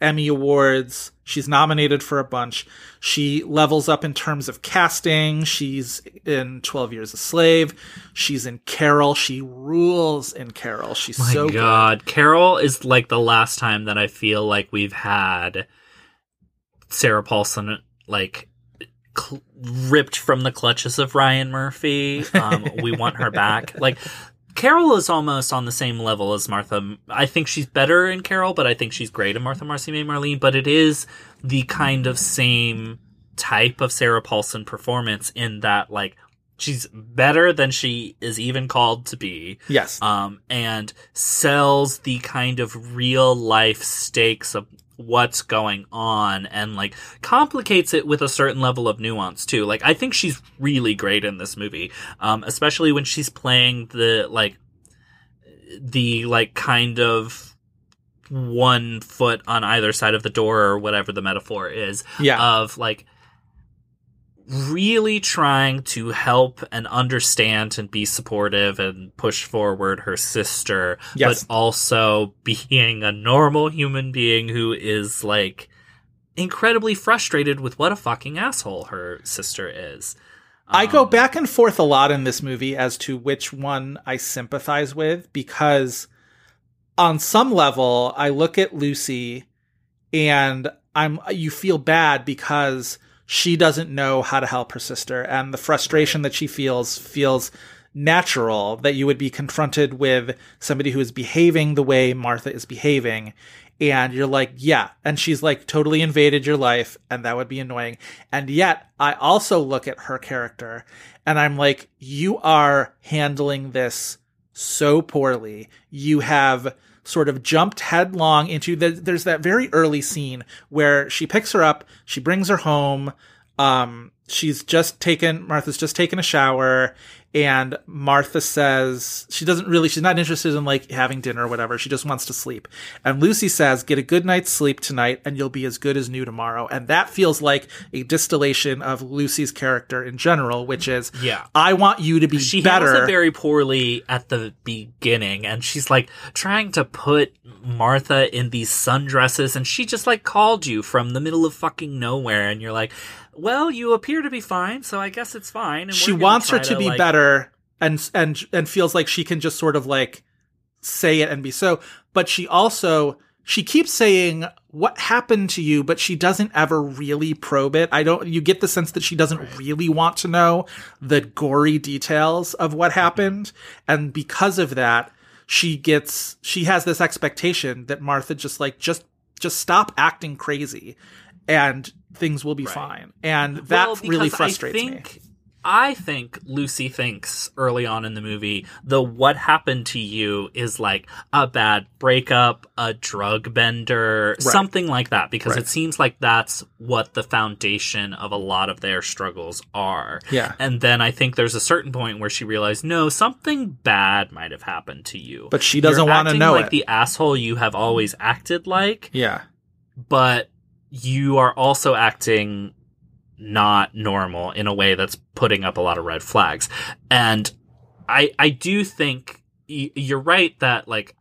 Emmy Awards. She's nominated for a bunch. She levels up in terms of casting. She's in 12 Years a Slave. She's in Carol. She rules in Carol. She's My so good. Carol is like the last time that I feel like we've had Sarah Paulson like cl- ripped from the clutches of Ryan Murphy. Um, we want her back. Like Carol is almost on the same level as Martha. I think she's better in Carol, but I think she's great in Martha Marcy May Marlene. But it is the kind of same type of Sarah Paulson performance in that like she's better than she is even called to be Yes. um, and sells the kind of real life stakes of what's going on and like complicates it with a certain level of nuance too. Like I think she's really great in this movie, um, especially when she's playing the like the like kind of one foot on either side of the door or whatever the metaphor is Yeah. of like really trying to help and understand and be supportive and push forward her sister Yes. but also being a normal human being who is like incredibly frustrated with what a fucking asshole her sister is I go Um, back and forth a lot in this movie as to which one I sympathize with because on some level I look at Lucy and I'm you feel bad because she doesn't know how to help her sister. And the frustration that she feels feels natural that you would be confronted with somebody who is behaving the way Martha is behaving. And you're like yeah. And she's like totally invaded your life. And that would be annoying. And yet I also look at her character and I'm like you are handling this so poorly. You have sort of jumped headlong into the, there's that very early scene where she picks her up she brings her home um she's just taken martha's just taken a shower and martha says she doesn't really she's not interested in like having dinner or whatever. She just wants to sleep. And lucy says get a good night's sleep tonight and you'll be as good as new tomorrow. And that feels like a distillation of lucy's character in general which is Yeah. i want you to be she better. very poorly at the beginning and she's like trying to put martha in these sundresses and she just like called you from the middle of fucking nowhere and you're like well you appear to be fine so i guess it's fine and she wants her try to be like- better and and and feels like she can just sort of like say it and be so but she also she keeps saying what happened to you? but she doesn't ever really probe it. I don't you get the sense that she doesn't really want to know the gory details of what happened and because of that she gets she has this expectation that martha just like just just stop acting crazy and things will be fine and that Well, really because frustrates I me think, I think Lucy thinks early on in the movie the what happened to you is like a bad breakup, a drug bender, something like that, because Right. it seems like that's what the foundation of a lot of their struggles are. Yeah. And then I think there's a certain point where she realized, no, something bad might have happened to you. But she doesn't wanna acting know like it. the asshole you have always acted like yeah but you are also acting not normal in a way that's putting up a lot of red flags. And I I do think you're right that like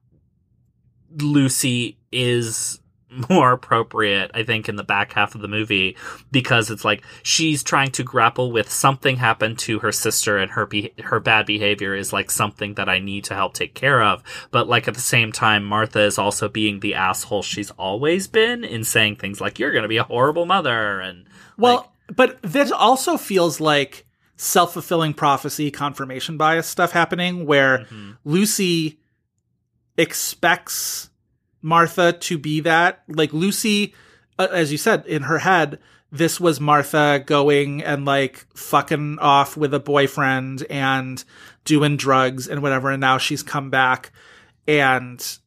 Lucy is more appropriate I think in the back half of the movie because it's like she's trying to grapple with something happened to her sister and her be- her bad behavior is like something that I need to help take care of but like at the same time Martha is also being the asshole she's always been in saying things like you're going to be a horrible mother and Well, but this also feels like self fulfilling prophecy, confirmation bias stuff happening where Mm-hmm. Lucy expects Martha to be that. Like Lucy, uh, as you said, in her head, this was Martha going and like fucking off with a boyfriend and doing drugs and whatever. And now she's come back and,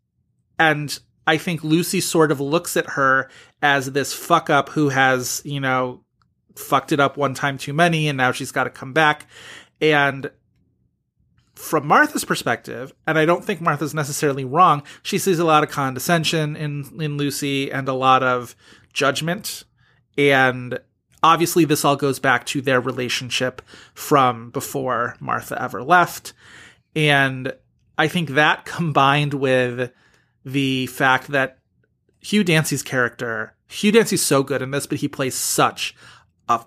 and I think Lucy sort of looks at her as this fuck up who has, you know, fucked it up one time too many and now she's got to come back. And from Martha's perspective, and I don't think Martha's necessarily wrong, she sees a lot of condescension in in Lucy and a lot of judgment. And obviously this all goes back to their relationship from before Martha ever left. And I think that combined with the fact that Hugh Dancy's character, Hugh Dancy's so good in this, but he plays such a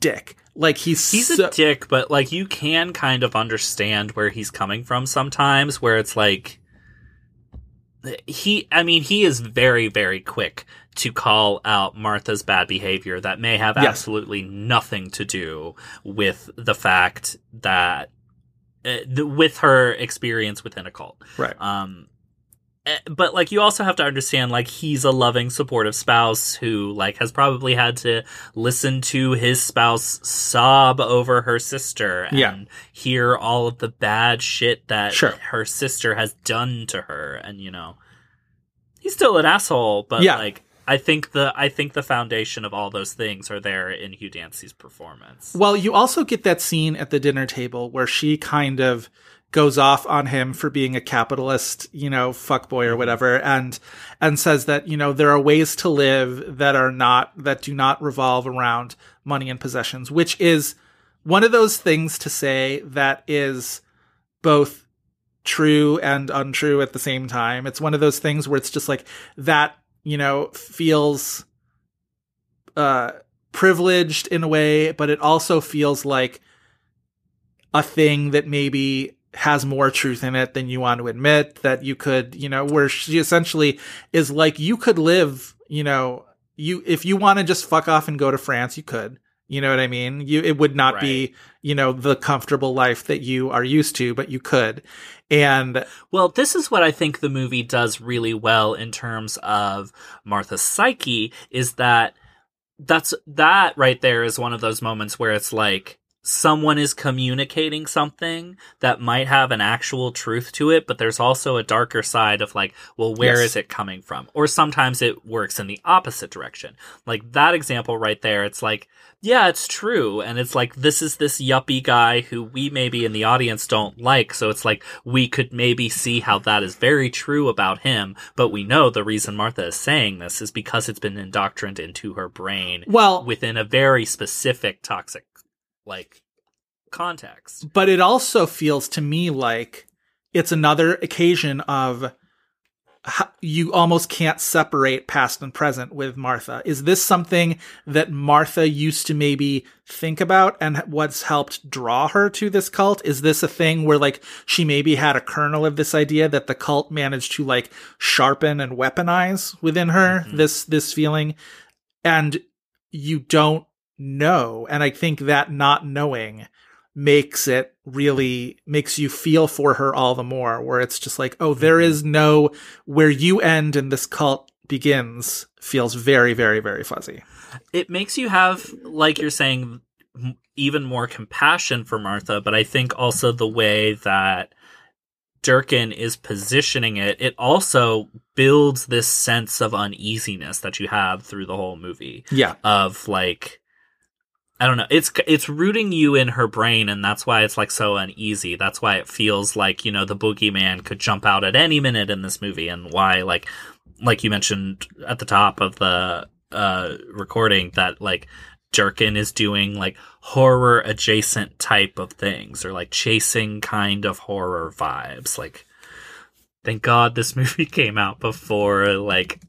dick. Like he's he's so- a dick, but like you can kind of understand where he's coming from sometimes, where it's like he, I mean, he is very, very quick to call out Martha's bad behavior that may have Yes. absolutely nothing to do with the fact that uh, the, with her experience within a cult. right. Um, Eh, but like you also have to understand like he's a loving supportive spouse who like has probably had to listen to his spouse sob over her sister and Yeah. hear all of the bad shit that Sure. her sister has done to her and you know he's still an asshole but Yeah. like I think the I think the foundation of all those things are there in Hugh Dancy's performance. Well, you also get that scene at the dinner table where she kind of goes off on him for being a capitalist, you know, fuckboy or whatever, and and says that you know there are ways to live that are not that do not revolve around money and possessions, which is one of those things to say that is both true and untrue at the same time. It's one of those things where it's just like that, you know, feels uh privileged in a way, but it also feels like a thing that maybe has more truth in it than you want to admit that you could, you know, where she essentially is like you could live, you know, you if you want to just fuck off and go to France, you could. You know what I mean? You it would not be, you know, the comfortable life that you are used to, but you could. And Well, this is what I think the movie does really well in terms of Martha's psyche is that that's that right there is one of those moments where it's like someone is communicating something that might have an actual truth to it, but there's also a darker side of like, well, where is Yes. it coming from? Or sometimes it works in the opposite direction. Like that example right there, it's like, yeah, it's true. And it's like, this is this yuppie guy who we maybe in the audience don't like. So it's like, we could maybe see how that is very true about him. But we know the reason Martha is saying this is because it's been indoctrinated into her brain well, within a very specific toxic, like, context. but it also feels to me like it's another occasion of you almost can't separate past and present with Martha. Is this something that Martha used to maybe think about and what's helped draw her to this cult? Is this a thing where like she maybe had a kernel of this idea that the cult managed to like sharpen and weaponize within her mm-hmm. this this feeling and you don't know and I think that not knowing makes it really makes you feel for her all the more where it's just like oh there mm-hmm. is no where you end and this cult begins feels very very very fuzzy It makes you have, like you're saying, even more compassion for Martha, but I think also the way that Durkin is positioning it, it also builds this sense of uneasiness that you have through the whole movie. yeah of like I don't know. It's it's rooting you in her brain, and that's why it's like so uneasy. That's why it feels like you know the boogeyman could jump out at any minute in this movie, and why like like you mentioned at the top of the uh recording that like Durkin is doing like horror adjacent type of things or like chasing kind of horror vibes. Like thank God this movie came out before like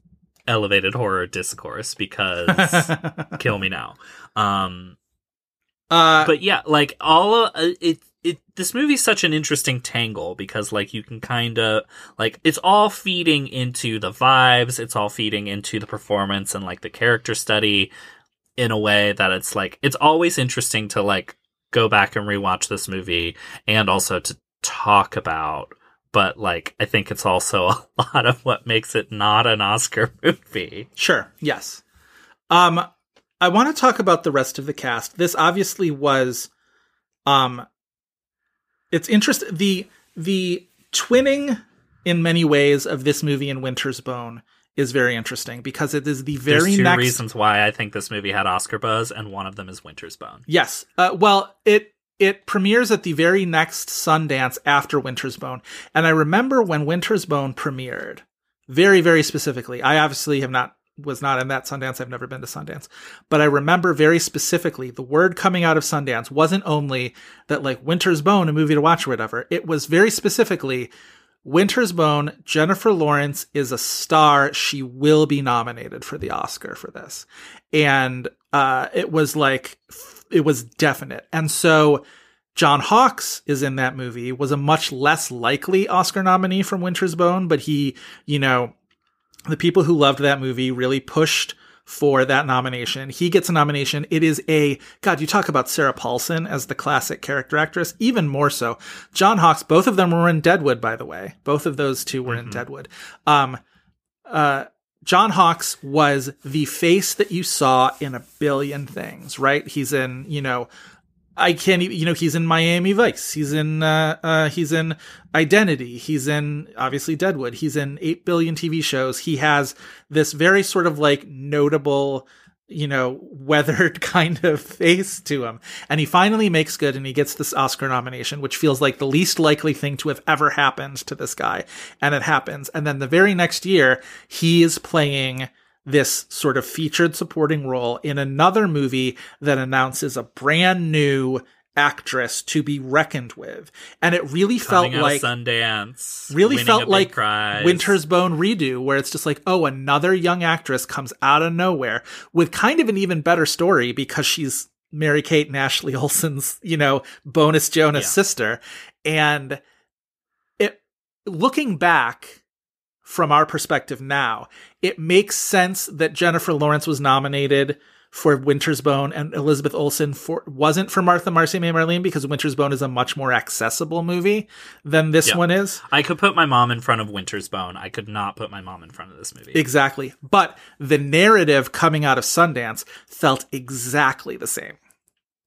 elevated horror discourse because kill me now. Um uh but yeah, like all of, uh, it it this movie's such an interesting tangle because like you can kind of like it's all feeding into the vibes, it's all feeding into the performance and like the character study in a way that it's like it's always interesting to like go back and rewatch this movie and also to talk about but like I think it's also a lot of what makes it not an Oscar movie. Sure. Yes. Um, I want to talk about the rest of the cast. This obviously was, um, it's interest the the twinning in many ways of this movie and Winter's Bone is very interesting because it is the very There's two next reasons why I think this movie had Oscar buzz, and one of them is Winter's Bone. Yes. Uh, well, it it premieres at the very next Sundance after Winter's Bone, and I remember when Winter's Bone premiered, very very specifically. I obviously have not was not in that Sundance. I've never been to Sundance, but I remember very specifically the word coming out of Sundance wasn't only that like Winter's Bone, a movie to watch or whatever. It was very specifically. Winter's Bone, Jennifer Lawrence is a star. She will be nominated for the Oscar for this. And uh, it was like, it was definite. And so John Hawkes is in that movie, was a much less likely Oscar nominee from Winter's Bone, but he, you know, the people who loved that movie really pushed for that nomination. He gets a nomination. It is a, God, you talk about Sarah Paulson as the classic character actress, even more so. John Hawkes, both of them were in Deadwood, by the way. Both of those two were in Deadwood. Um, uh, John Hawkes was the face that you saw in a billion things, right? He's in, you know, I can't even, you know, he's in Miami Vice. He's in, uh, uh, he's in Identity. He's in, obviously, Deadwood. He's in 8 billion TV shows. He has this very sort of like notable, you know, weathered kind of face to him. And he finally makes good and he gets this Oscar nomination, which feels like the least likely thing to have ever happened to this guy. And it happens. And then the very next year, he is playing this sort of featured supporting role in another movie that announces a brand new actress to be reckoned with. And it really felt Coming out like Sundance. really felt like prize. Winter's Bone redo, where it's just like, oh, another young actress comes out of nowhere with kind of an even better story because she's Mary Kate and Ashley Olsen's, you know, bonus Jonas Yeah. sister. And it looking back from our perspective now, it makes sense that Jennifer Lawrence was nominated for Winter's Bone and Elizabeth Olsen for wasn't for Martha Marcy May Marlene because Winter's Bone is a much more accessible movie than this one is. I could put my mom in front of Winter's Bone. I could not put my mom in front of this movie. Exactly. But the narrative coming out of Sundance felt exactly the same.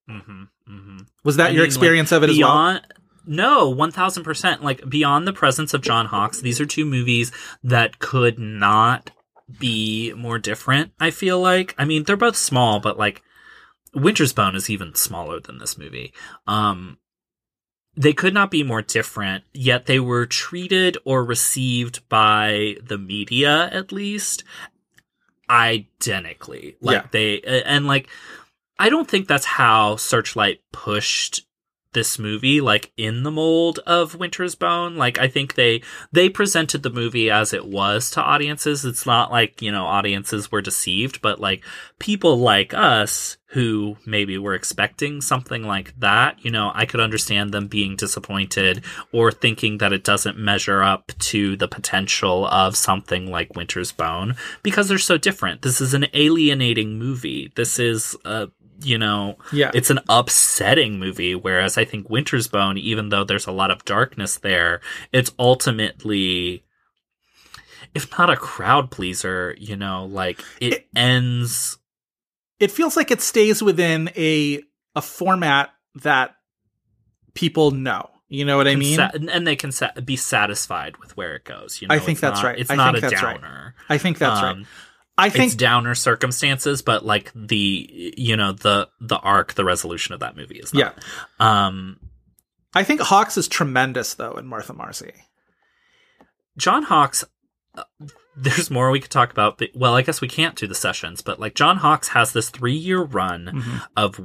hmm hmm Was that I your mean, experience like, of it as well? No, one thousand percent. Like beyond the presence of John Hawkes, these are two movies that could not be more different. I feel like. I mean, they're both small, but like Winter's Bone is even smaller than this movie. Um, they could not be more different. Yet they were treated or received by the media, at least, identically. Like Yeah. they and like I don't think that's how Searchlight pushed this movie like in the mold of Winter's Bone. Like I think they they presented the movie as it was to audiences. It's not like, you know, audiences were deceived, but like people like us who maybe were expecting something like that, you know, I could understand them being disappointed or thinking that it doesn't measure up to the potential of something like Winter's Bone because they're so different. This is an alienating movie. This is a you know, Yeah. it's an upsetting movie. Whereas I think Winter's Bone, even though there's a lot of darkness there, it's ultimately, if not a crowd pleaser, you know, like it, It- ends. it feels like it stays within a a format that people know. You know what I mean? sa- and they can sa- be satisfied with where it goes. You know, I think that's not- right. It's I not think a that's right. downer. I think that's right. Um, I think it's downer circumstances, but like the you know the the arc, the resolution of that movie is yeah. Um, I think Hawkes is tremendous though in Martha Marcy. John Hawkes, uh, there's more we could talk about. But, well, I guess we can't do the sessions, but like John Hawkes has this three year run Mm-hmm. of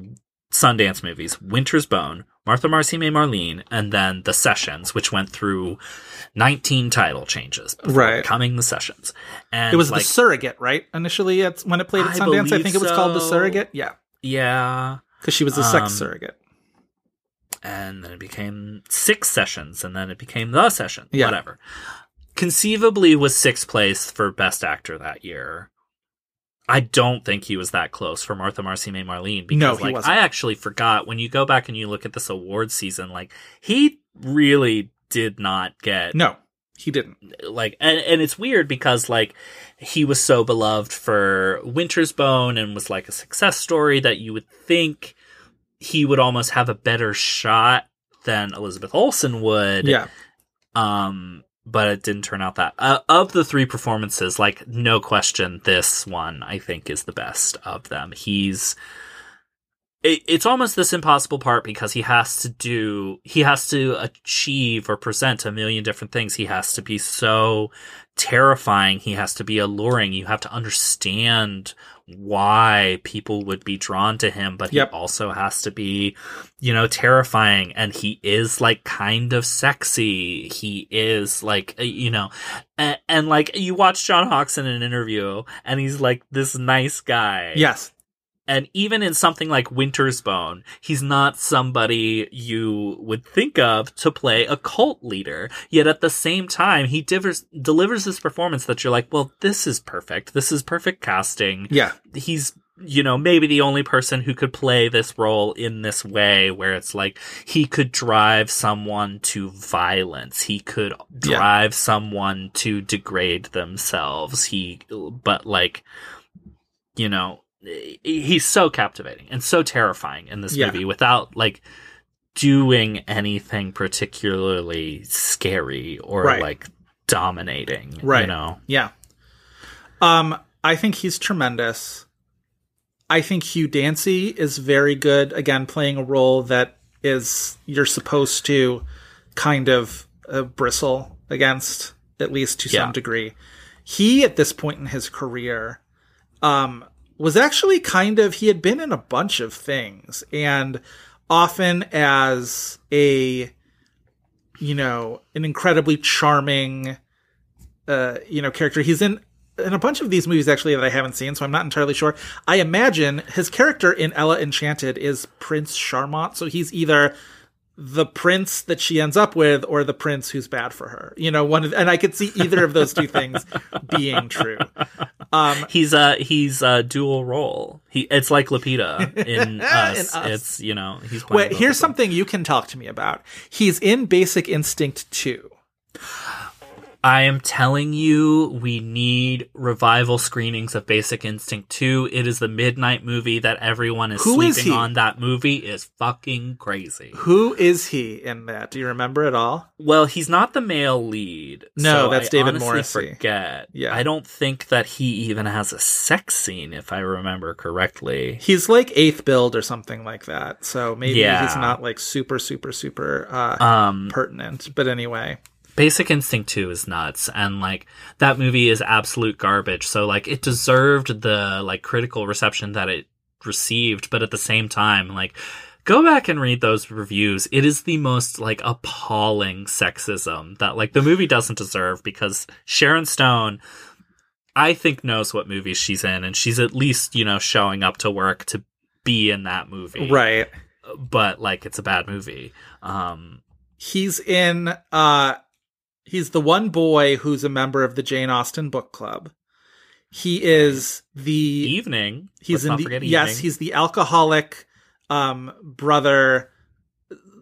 Sundance movies Winter's Bone, Martha Marcy May Marlene, and then The Sessions, which went through 19 title changes Right. becoming The Sessions. And It was like, the surrogate, right? Initially, it's when it played at Sundance. I think it was called the surrogate. Yeah, yeah. because she was a sex Um, surrogate. and then it became six sessions, and then it became the session. Yeah. Whatever. Conceivably was sixth place for best actor that year. I don't think he was that close for Martha Marcy May Marlene because No, like wasn't. I actually forgot when you go back and you look at this award season, like he really did not get No, he didn't. like and, and it's weird because like he was so beloved for winter's bone and was like a success story that you would think he would almost have a better shot than elizabeth olsen would Yeah, um but it didn't turn out that uh, of the three performances like no question this one i think is the best of them. He's it, it's almost this impossible part because he has to do he has to achieve or present a million different things. He has to be so terrifying. He has to be alluring. You have to understand why people would be drawn to him but Yep. he also has to be you know terrifying. And he is like kind of sexy. He is like uh, you know and, and like you watch john hawkes in an interview and he's like this nice guy. Yes, and even in something like Winter's Bone, he's not somebody you would think of to play a cult leader. Yet at the same time, he divers, delivers this performance that you're like, well, this is perfect. This is perfect casting. yeah, He's, you know, maybe the only person who could play this role in this way where it's like he could drive someone to violence. He could Yeah. drive someone to degrade themselves. He, but like, you know, he's so captivating and so terrifying in this Yeah. movie without like doing anything particularly scary or Right. like dominating. right. You know, yeah. Um, I think he's tremendous. I think Hugh Dancy is very good again playing a role that is you're supposed to kind of uh, bristle against at least to Yeah. some degree. He at this point in his career um was actually kind of he had been in a bunch of things and often as a you know an incredibly charming uh you know character. He's in in a bunch of these movies actually that I haven't seen so I'm not entirely sure. I imagine his character in Ella Enchanted is Prince Charmont so he's either the prince that she ends up with or the prince who's bad for her you know one of, and I could see either of those two things being true um He's uh he's a dual role. He it's like Lupita in us. Us. It's you know he's Wait, here's something you can talk to me about. He's in Basic Instinct 2. I am telling you, we need revival screenings of Basic Instinct 2. It is the midnight movie that everyone is Who is sleeping he? on. That movie is fucking crazy. Who is he in that? Do you remember at all? Well, he's not the male lead. No, so that's I David Morrissey. Forget. Yeah. I don't think that he even has a sex scene, if I remember correctly. He's like eighth build or something like that. So maybe Yeah. he's not like super, super, super uh, Um, pertinent. But anyway, Basic Instinct 2 is nuts and like that movie is absolute garbage. So like it deserved the like critical reception that it received, but at the same time like go back and read those reviews. It is the most like appalling sexism that like the movie doesn't deserve because Sharon Stone I think knows what movies she's in and she's at least, you know, showing up to work to be in that movie. right. But like it's a bad movie. Um He's in, uh, he's the one boy who's a member of the Jane Austen book club. He is the Evening. he's Let's in not the yes Evening. he's the alcoholic um brother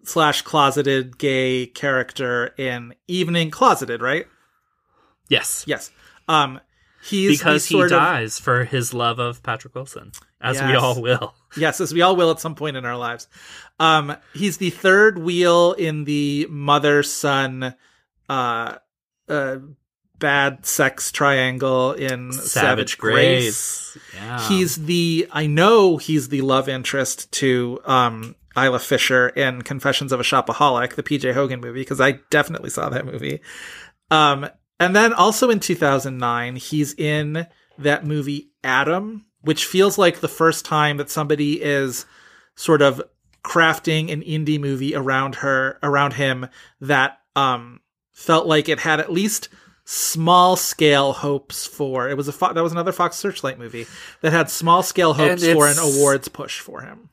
slash closeted gay character in evening closeted right Yes. yes um he's because he sort of- dies for his love of Patrick Wilson, as we all will. yes as we all will at some point in our lives um he's the third wheel in the mother son uh uh bad sex triangle in savage, grace. Yeah. He's the I know he's the love interest to um Isla Fisher in Confessions of a Shopaholic, the PJ Hogan movie, because I definitely saw that movie. Um and then also in 2009, he's in that movie Adam, which feels like the first time that somebody is sort of crafting an indie movie around her around him that um felt like it had at least small scale hopes for it was a Fo- that was another Fox Searchlight movie that had small scale hopes for an awards push for him.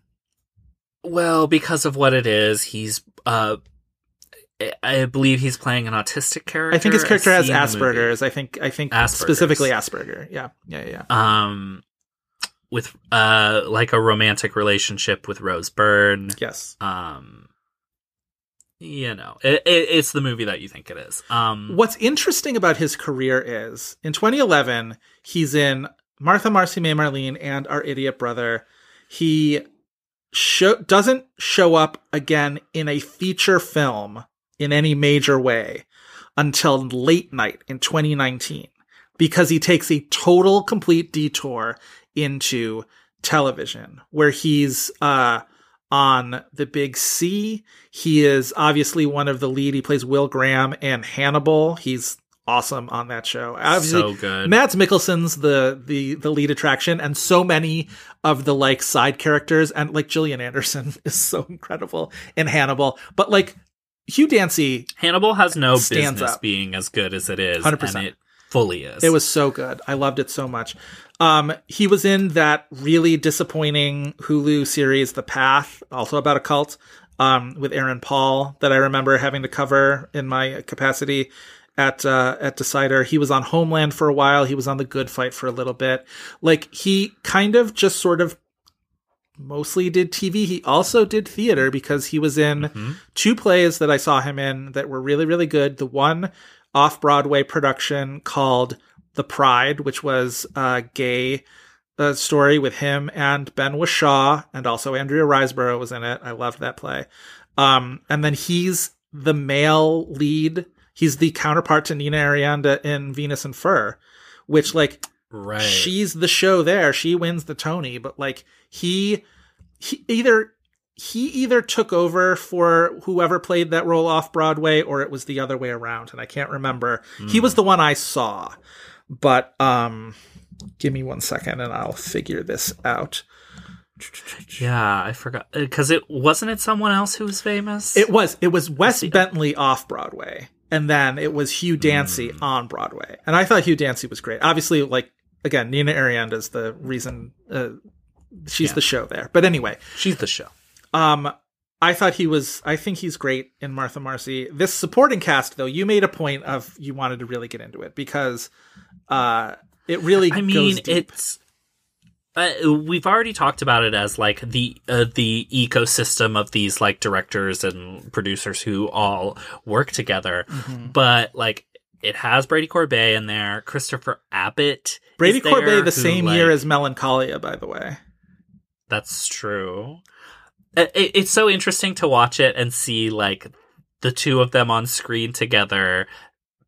well because of what it is. He's uh, I- believe he's playing an autistic character. I think his character has seen the movie. Asperger's. I think I think Asperger's. specifically Asperger. Yeah, yeah, yeah. yeah. Um, with uh, like a romantic relationship with Rose Byrne. Yes. Um, you know, it, it, it's the movie that you think it is. Um, What's interesting about his career is in 2011 he's in Martha, Marcy, May, Marlene, and Our Idiot Brother. He show, doesn't show up again in a feature film in any major way until late night in 2019 because he takes a total complete detour into television where he's uh on the big C. He is obviously one of the lead. He plays Will Graham and Hannibal. He's awesome on that show. Obviously, so good. Mads Mikkelsen's the the the lead attraction, and so many of the like side characters, and like Gillian Anderson is so incredible in Hannibal. But like Hugh Dancy, Hannibal has no business up. being as good as it is, 100%. and it fully is. it was so good. I loved it so much. Um, he was in that really disappointing Hulu series, The Path, also about a cult, um, with Aaron Paul that I remember having to cover in my capacity at uh, at Decider. He was on Homeland for a while. He was on The Good Fight for a little bit. Like he kind of just sort of mostly did TV. He also did theater because he was in Mm-hmm. two plays that I saw him in that were really, really good. The one off Broadway production called The Pride, which was a gay uh, story with him and Ben Whishaw, and also Andrea Riseborough was in it. I loved that play. Um, and then he's the male lead. He's the counterpart to Nina Arianda in Venus and Fur, which like right. she's the show there. She wins the Tony, but like he, he either he either took over for whoever played that role off Broadway or it was the other way around and I can't remember. He was the one I saw. But um give me one second and I'll figure this out. yeah, I forgot because it wasn't it someone else who was famous. It was it was Wes Bentley off Broadway, and then it was Hugh Dancy on Broadway, and I thought Hugh Dancy was great. Obviously, like again, Nina Arianda is the reason uh, she's the show there. But anyway, she's the show. Um, I thought he was. I think he's great in Martha Marcy. This supporting cast, though, you made a point of you wanted to really get into it because uh, it really. I mean, it's uh, we've already talked about it as like the uh, the ecosystem of these like directors and producers who all work together, Mm-hmm. but like it has Brady Corbet in there, Christopher Abbott, Brady Corbet the who, same like- year as Melancholia, by the way. That's true. It, it- it's so interesting to watch it and see like the two of them on screen together,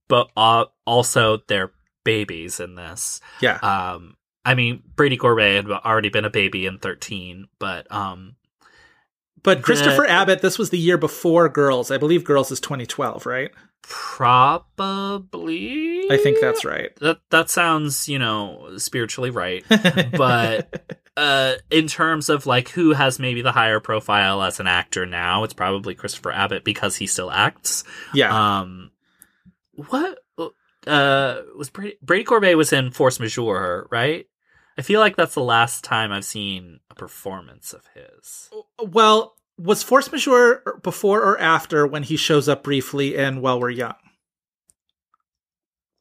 but uh, also their babies in this. Yeah, Um, I mean, Brady Corbet had already been a baby in 13, but um, but Christopher the- Abbott. This was the year before Girls. I believe Girls is 2012, right? probably I think that's right. that that sounds you know spiritually right, but uh, in terms of like who has maybe the higher profile as an actor now, it's probably Christopher Abbott because he still acts. yeah, Um, what uh was Brady, Brady Corbet was in Force Majeure, right? I feel like that's the last time I've seen a performance of his. well, was Force Majeure before or after when he shows up briefly in While We're Young?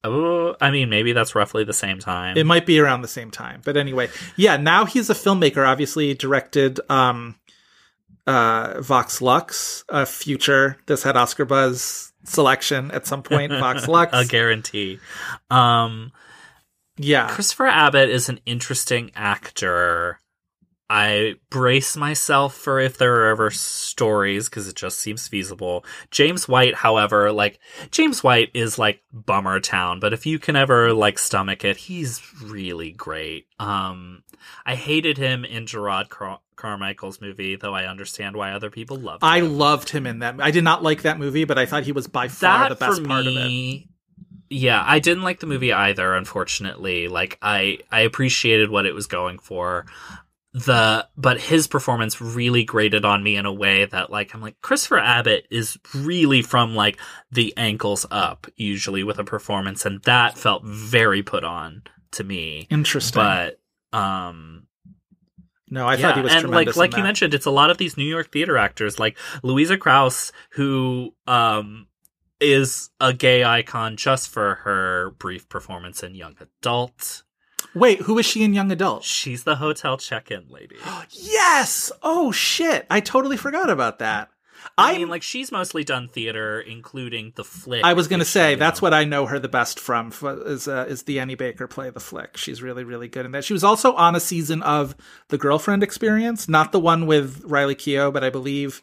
Oh, I mean, maybe that's roughly the same time. It might be around the same time, but anyway, yeah. Now he's a filmmaker. Obviously, directed um, uh, Vox Lux, a future. This had Oscar buzz selection at some point. Vox Lux, a guarantee. Um, yeah. Christopher Abbott is an interesting actor. I brace myself for if there are ever stories because it just seems feasible. James White, however, like James White is like bummer town, but if you can ever like stomach it, he's really great. Um, I hated him in Jerrod Car- Carmichael's movie, though I understand why other people love. Him. I loved him in that. I did not like that movie, but I thought he was by far that the best part of it. Yeah, I didn't like the movie either. Unfortunately, like I I appreciated what it was going for. The but his performance really grated on me in a way that like I'm like Christopher Abbott is really from like the ankles up usually with a performance, and that felt very put on to me. Interesting. But um no, I thought he was and tremendous. like like you mentioned, it's a lot of these New York theater actors, like Louisa Krause, who um is a gay icon just for her brief performance in Young Adult. Wait, who is she in Young Adult? She's the hotel check-in lady. Yes. Oh shit! I totally forgot about that. I I mean, like she's mostly done theater, including the flick. I was going to say that's know, what I know her the best from is uh, is the Annie Baker play The Flick. She's really really good in that. She was also on a season of The Girlfriend Experience, not the one with Riley Keough, but I believe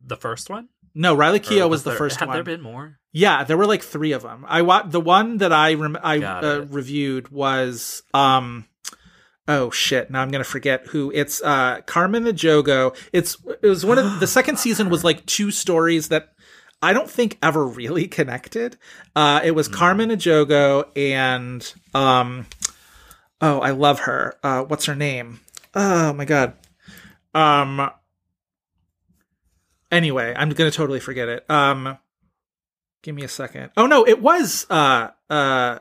the first one. no, Riley Keough was the first Have one. there been more? Yeah, there were like three of them. I wa- the one that I rem- I uh, reviewed was um oh shit now I'm gonna forget who it's uh Carmen Ejogo. It's it was one of the second season was like two stories that I don't think ever really connected. Uh it was Hmm. Carmen Ejogo and um oh I love her. Uh what's her name? Oh my god. Um anyway, I'm gonna totally forget it. Um Give me a second. Oh no, it was uh uh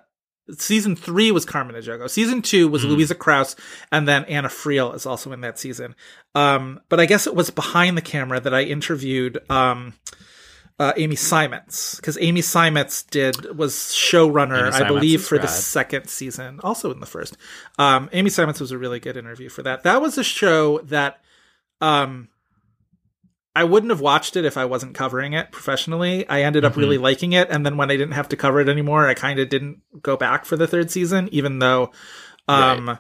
season three was Carmen Ejogo. Season two was Louisa Krause, and then Anna Friel is also in that season. Um, but I guess it was behind the camera that I interviewed um uh, Amy Seimetz because Amy Seimetz did was showrunner, I believe, for the second season, also in the first. Um, Amy Seimetz was a really good interview for that. That was a show that um I wouldn't have watched it if I wasn't covering it professionally. I ended up really liking it, and then when I didn't have to cover it anymore, I kind of didn't go back for the third season, even though, um,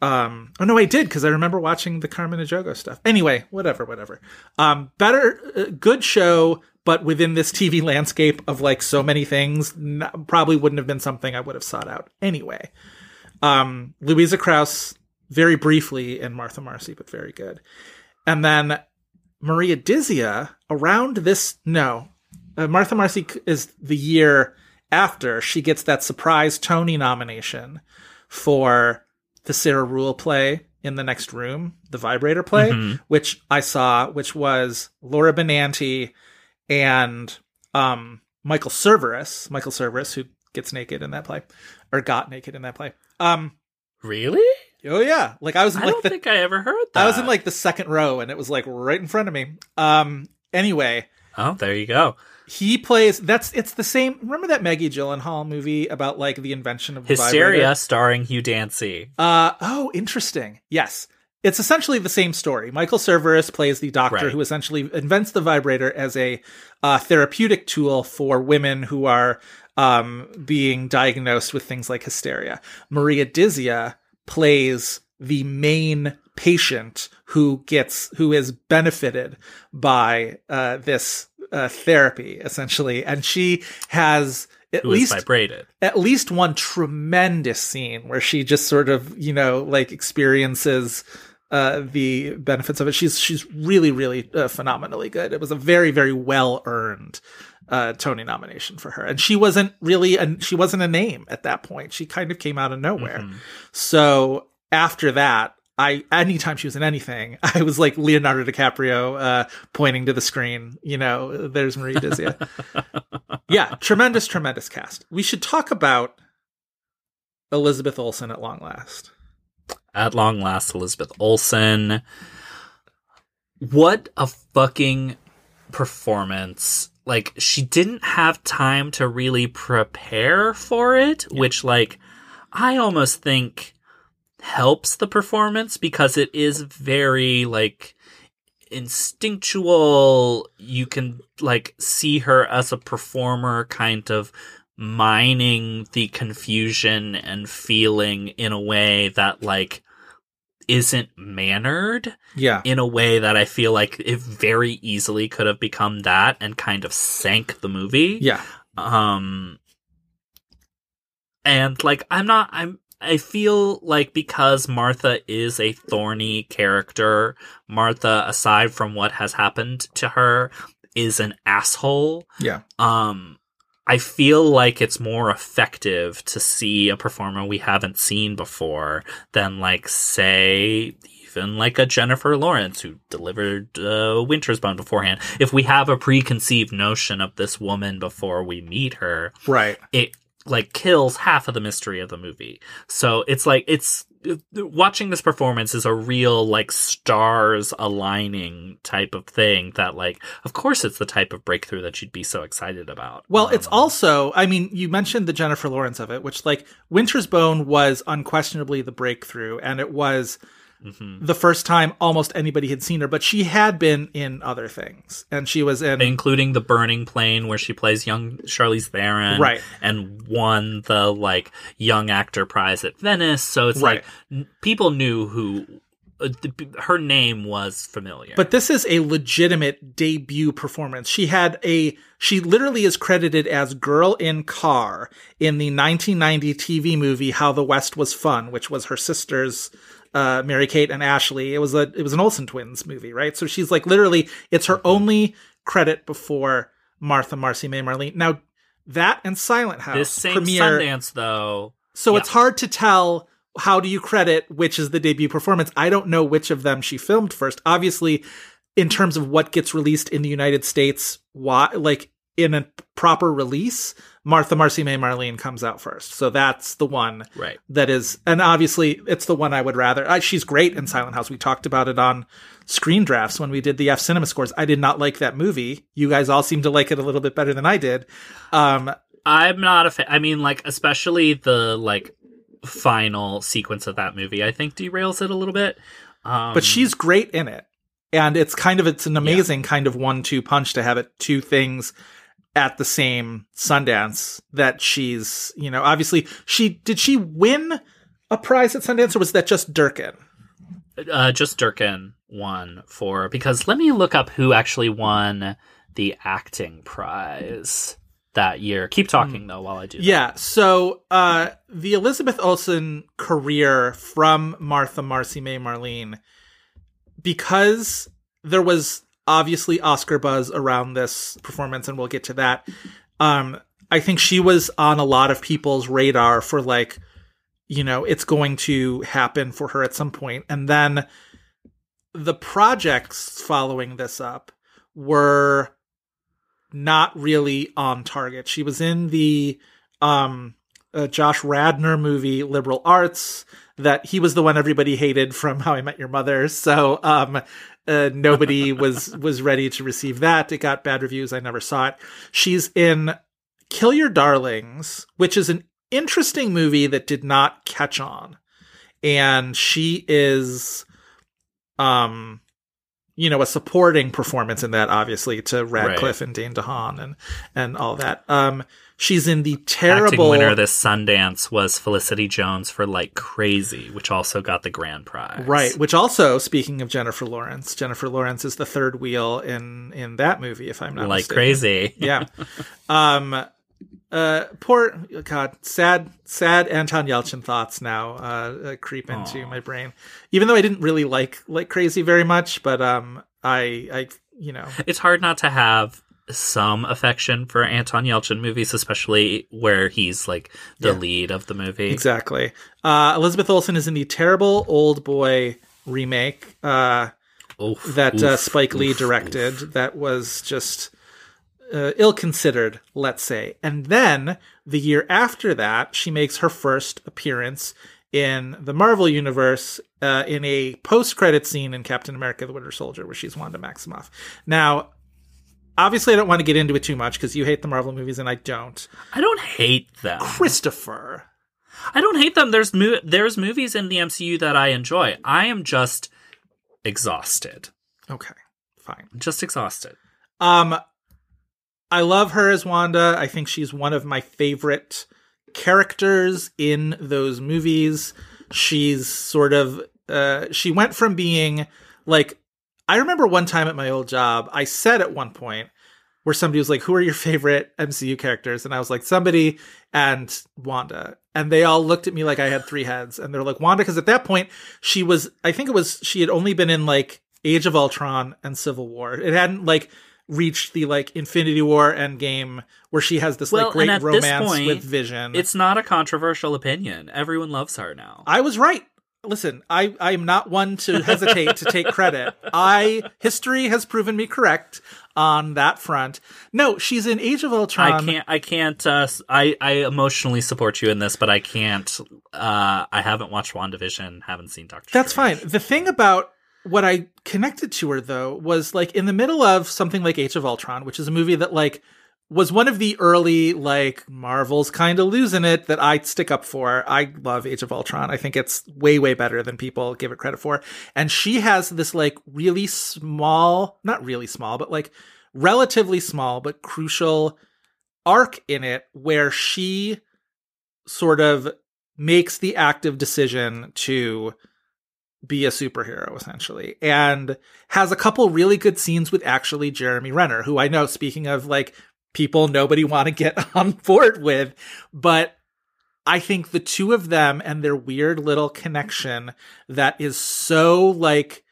um, oh no, I did because I remember watching the Carmen Ejogo stuff. Anyway, whatever, whatever. Um, better, uh, good show, but within this TV landscape of like so many things, n- probably wouldn't have been something I would have sought out anyway. Um, Louisa Krause, very briefly in Martha Marcy, but very good. And then Maria Dizzia around this, no, uh, Martha Marcy is the year after she gets that surprise Tony nomination for the Sarah Ruhl play in the next room, the vibrator play, which I saw, which was Laura Benanti and um, Michael Cerveris, Michael Cerveris, who gets naked in that play, or got naked in that play. Um, Really? Oh yeah, like I was in I like don't the, think I ever heard that. I was in like the second row, and it was like right in front of me. Um, anyway, Oh, there you go. he plays. That's it's the same. Remember that Maggie Gyllenhaal movie about like the invention of Hysteria vibrator? starring Hugh Dancy. Uh oh, interesting. Yes. It's essentially the same story. Michael Cerveris plays the doctor Right. who essentially invents the vibrator as a uh, therapeutic tool for women who are um, being diagnosed with things like hysteria. Maria Dizzia plays the main patient who gets who is benefited by uh, this uh, therapy essentially, and she has at least vibrated. at least one tremendous scene where she just sort of you know like experiences uh, the benefits of it. She's she's really really uh, phenomenally good. It was a very very well earned uh, Tony nomination for her, and she wasn't really a, she wasn't a name at that point. She kind of came out of nowhere. So after that. I anytime she was in anything, I was like Leonardo DiCaprio uh, pointing to the screen. You know, there's Marie Dizzia. yeah, tremendous, tremendous cast. We should talk about Elizabeth Olsen at long last. At long last, Elizabeth Olsen. What a fucking performance. Like, she didn't have time to really prepare for it, which, like, I almost think helps the performance because it is very, like, instinctual. You can, like, see her as a performer kind of mining the confusion and feeling in a way that, like, isn't mannered Yeah, in a way that I feel like it very easily could have become that and kind of sank the movie. yeah, Um and like I'm not I'm I feel like because Martha is a thorny character, Martha aside from what has happened to her is an asshole. yeah, Um I feel like it's more effective to see a performer we haven't seen before than like say even like a Jennifer Lawrence who delivered uh, Winter's Bone beforehand. If we have a preconceived notion of this woman before we meet her, right. it like kills half of the mystery of the movie. So it's like it's watching this performance is a real like stars aligning type of thing that like of course it's the type of breakthrough that you'd be so excited about. Well, it's Um, also, I mean, you mentioned the Jennifer Lawrence of it, which like Winter's Bone was unquestionably the breakthrough, and it was mhm. the first time almost anybody had seen her, but she had been in other things, and she was in including the burning plain where she plays young Charlize Theron Right. and won the like young actor prize at Venice so it's Right. like n- people knew who uh, her name was familiar But this is a legitimate debut performance. She had a, she literally is credited as Girl in Car in the 1990 TV movie How the West Was Fun, which was her sisters, uh, Mary Kate and Ashley. It was a, it was an Olsen twins movie, right? So she's like literally, it's her only credit before Martha, Marcy, May, Marlene. Now, that and Silent House this same premiere. Sundance though So Yeah. it's hard to tell how do you credit which is the debut performance. I don't know which of them she filmed first. Obviously, in terms of what gets released in the United States, why like in a proper release, Martha Marcy May Marlene comes out first. So that's the one right that is and obviously it's the one I would rather. I, she's great in Silent House. We talked about it on Screen Drafts when we did the F Cinema scores. I did not like that movie. You guys all seem to like it a little bit better than I did. Um I'm not a fan I mean like especially the like final sequence of that movie I think derails it a little bit um, but she's great in it and it's kind of it's an amazing kind of one-two punch to have it two things at the same sundance that she's you know obviously she did she win a prize at sundance or was that just durkin uh, just Durkin won for because let me look up who actually won the acting prize. that year. Keep talking though while I do. that. Yeah. So uh, the Elizabeth Olsen career from Martha, Marcy May, Marlene, because there was obviously Oscar buzz around this performance, and we'll get to that. Um, I think she was on a lot of people's radar for like, you know, it's going to happen for her at some point. and then the projects following this up were not really on target. She was in the um uh, Josh Radnor movie Liberal Arts that he was the one everybody hated from How I Met Your Mother. So um uh, nobody was was ready to receive that. It got bad reviews. I never saw it. She's in Kill Your Darlings, which is an interesting movie that did not catch on. And she is um you know a supporting performance in that obviously to Radcliffe and Dane DeHaan and and all that. Um she's in the Acting terrible winner of this Sundance was Felicity Jones for Like Crazy, which also got the grand prize. Right, which also speaking of Jennifer Lawrence, Jennifer Lawrence is the third wheel in in that movie if I'm not Like mistaken. Crazy. yeah. Um uh poor god sad sad Anton Yelchin thoughts now uh, uh creep into my brain. Even though I didn't really like like crazy very much, but um I I you know It's hard not to have some affection for Anton Yelchin movies, especially where he's like the Yeah. lead of the movie. exactly. Uh Elizabeth Olsen is in the terrible old boy remake uh Oof, that uh, oof, Spike Lee oof, directed that was just uh, ill considered, let's say. And then the year after that, she makes her first appearance in the Marvel Universe uh, in a post credit scene in Captain America the Winter Soldier, where she's Wanda Maximoff. Now, obviously, I don't want to get into it too much because you hate the Marvel movies and I don't. I don't hate them. Christopher. I don't hate them. There's mo- there's movies in the MCU that I enjoy. I am just exhausted. Okay, fine. Just exhausted. Um, I love her as Wanda. I think she's one of my favorite characters in those movies. She's sort of uh she went from being like I remember one time at my old job, I said at one point where somebody was like, "Who are your favorite MCU characters?" and I was like, "Somebody and Wanda." And they all looked at me like I had three heads and they're like, "Wanda" because at that point she was I think it was she had only been in like Age of Ultron and Civil War. It hadn't like reached the like Infinity War Endgame where she has this Well, like great and at this romance point, with Vision. It's not a controversial opinion. Everyone loves her now. I was right. Listen, I I am not one to hesitate to take credit. I history has proven me correct on that front. No, she's in Age of Ultron. I can't. I can't. Uh, I I emotionally support you in this, but I can't. Uh, I haven't watched WandaVision. Haven't seen Doctor. That's fine. The thing about what I connected to her though was like in the middle of something like Age of Ultron, which is a movie that like was one of the early like Marvel's kind of losing it that I stick up for. I love Age of Ultron. I think it's way way better than people give it credit for. And she has this like really small, not really small, but like relatively small but crucial arc in it where she sort of makes the active decision to be a superhero essentially and has a couple really good scenes with actually Jeremy Renner who I know speaking of like people nobody want to get on board with but I think the two of them and their weird little connection that is so like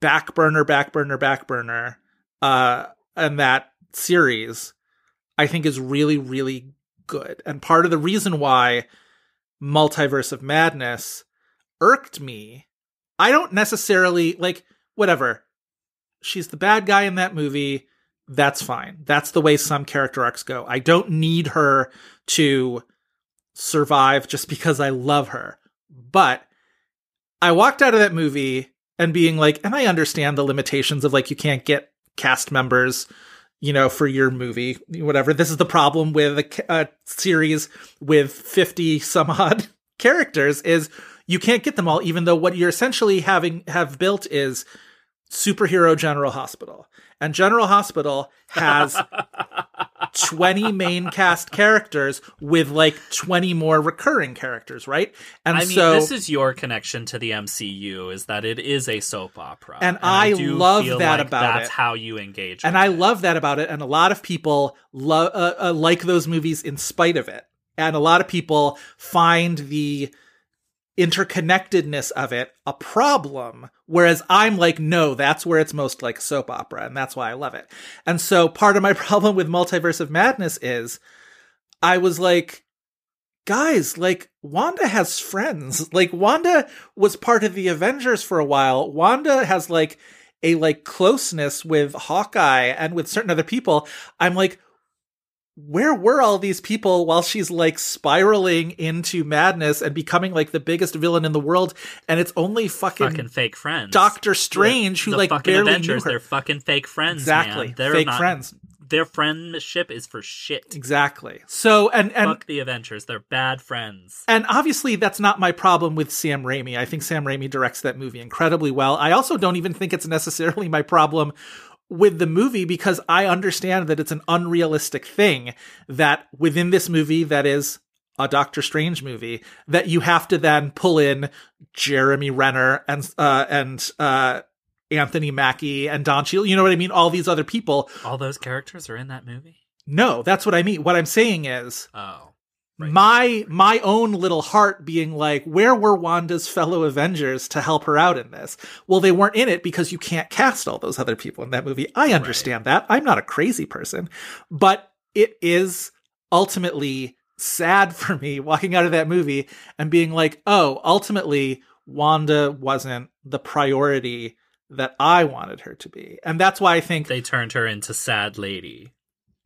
back burner back burner back burner uh and that series I think is really really good. And part of the reason why multiverse of madness irked me. I don't necessarily like whatever. She's the bad guy in that movie. That's fine. That's the way some character arcs go. I don't need her to survive just because I love her. But I walked out of that movie and being like, and I understand the limitations of like you can't get cast members, you know, for your movie, whatever. This is the problem with a, a series with 50 some odd characters is you can't get them all even though what you're essentially having have built is superhero general hospital and general hospital has 20 main cast characters with like 20 more recurring characters, right? And I mean, so this is your connection to the MCU is that it is a soap opera, And I do love that like about that's it. That's how you engage. and I it. love that about it. And a lot of people love uh, uh, like those movies in spite of it, and a lot of people find the interconnectedness of it a problem. Whereas I'm like, no, that's where it's most like soap opera, and that's why I love it. And so part of my problem with Multiverse of Madness is I was like, guys, like Wanda has friends. Like Wanda was part of the Avengers for a while. Wanda has like a like closeness with Hawkeye and with certain other people. I'm like, where were all these people while she's like spiraling into madness and becoming like the biggest villain in the world? And it's only fucking, fucking fake friends. Doctor Strange who the like fucking barely Avengers, knew her. They're fucking fake friends. exactly man. They're fake not- friends. Their friendship is for shit. Exactly. So and and Fuck the Avengers. They're bad friends. And obviously, that's not my problem with Sam Raimi. I think Sam Raimi directs that movie incredibly well. I also don't even think it's necessarily my problem with the movie because I understand that it's an unrealistic thing that within this movie that is a Doctor Strange movie that you have to then pull in Jeremy Renner and uh and uh Anthony Mackie and Don Cheadle. You know what I mean? All these other people. All those characters are in that movie. No, that's what I mean. What I'm saying is Oh, my my own little heart being like where were wanda's fellow avengers to help her out in this? Well they weren't in it because you can't cast all those other people in that movie. I understand that. I'm not a crazy person. But it is ultimately sad for me walking out of that movie and being like oh ultimately wanda wasn't the priority that i wanted her to be. And that's why i think they turned her into sad lady.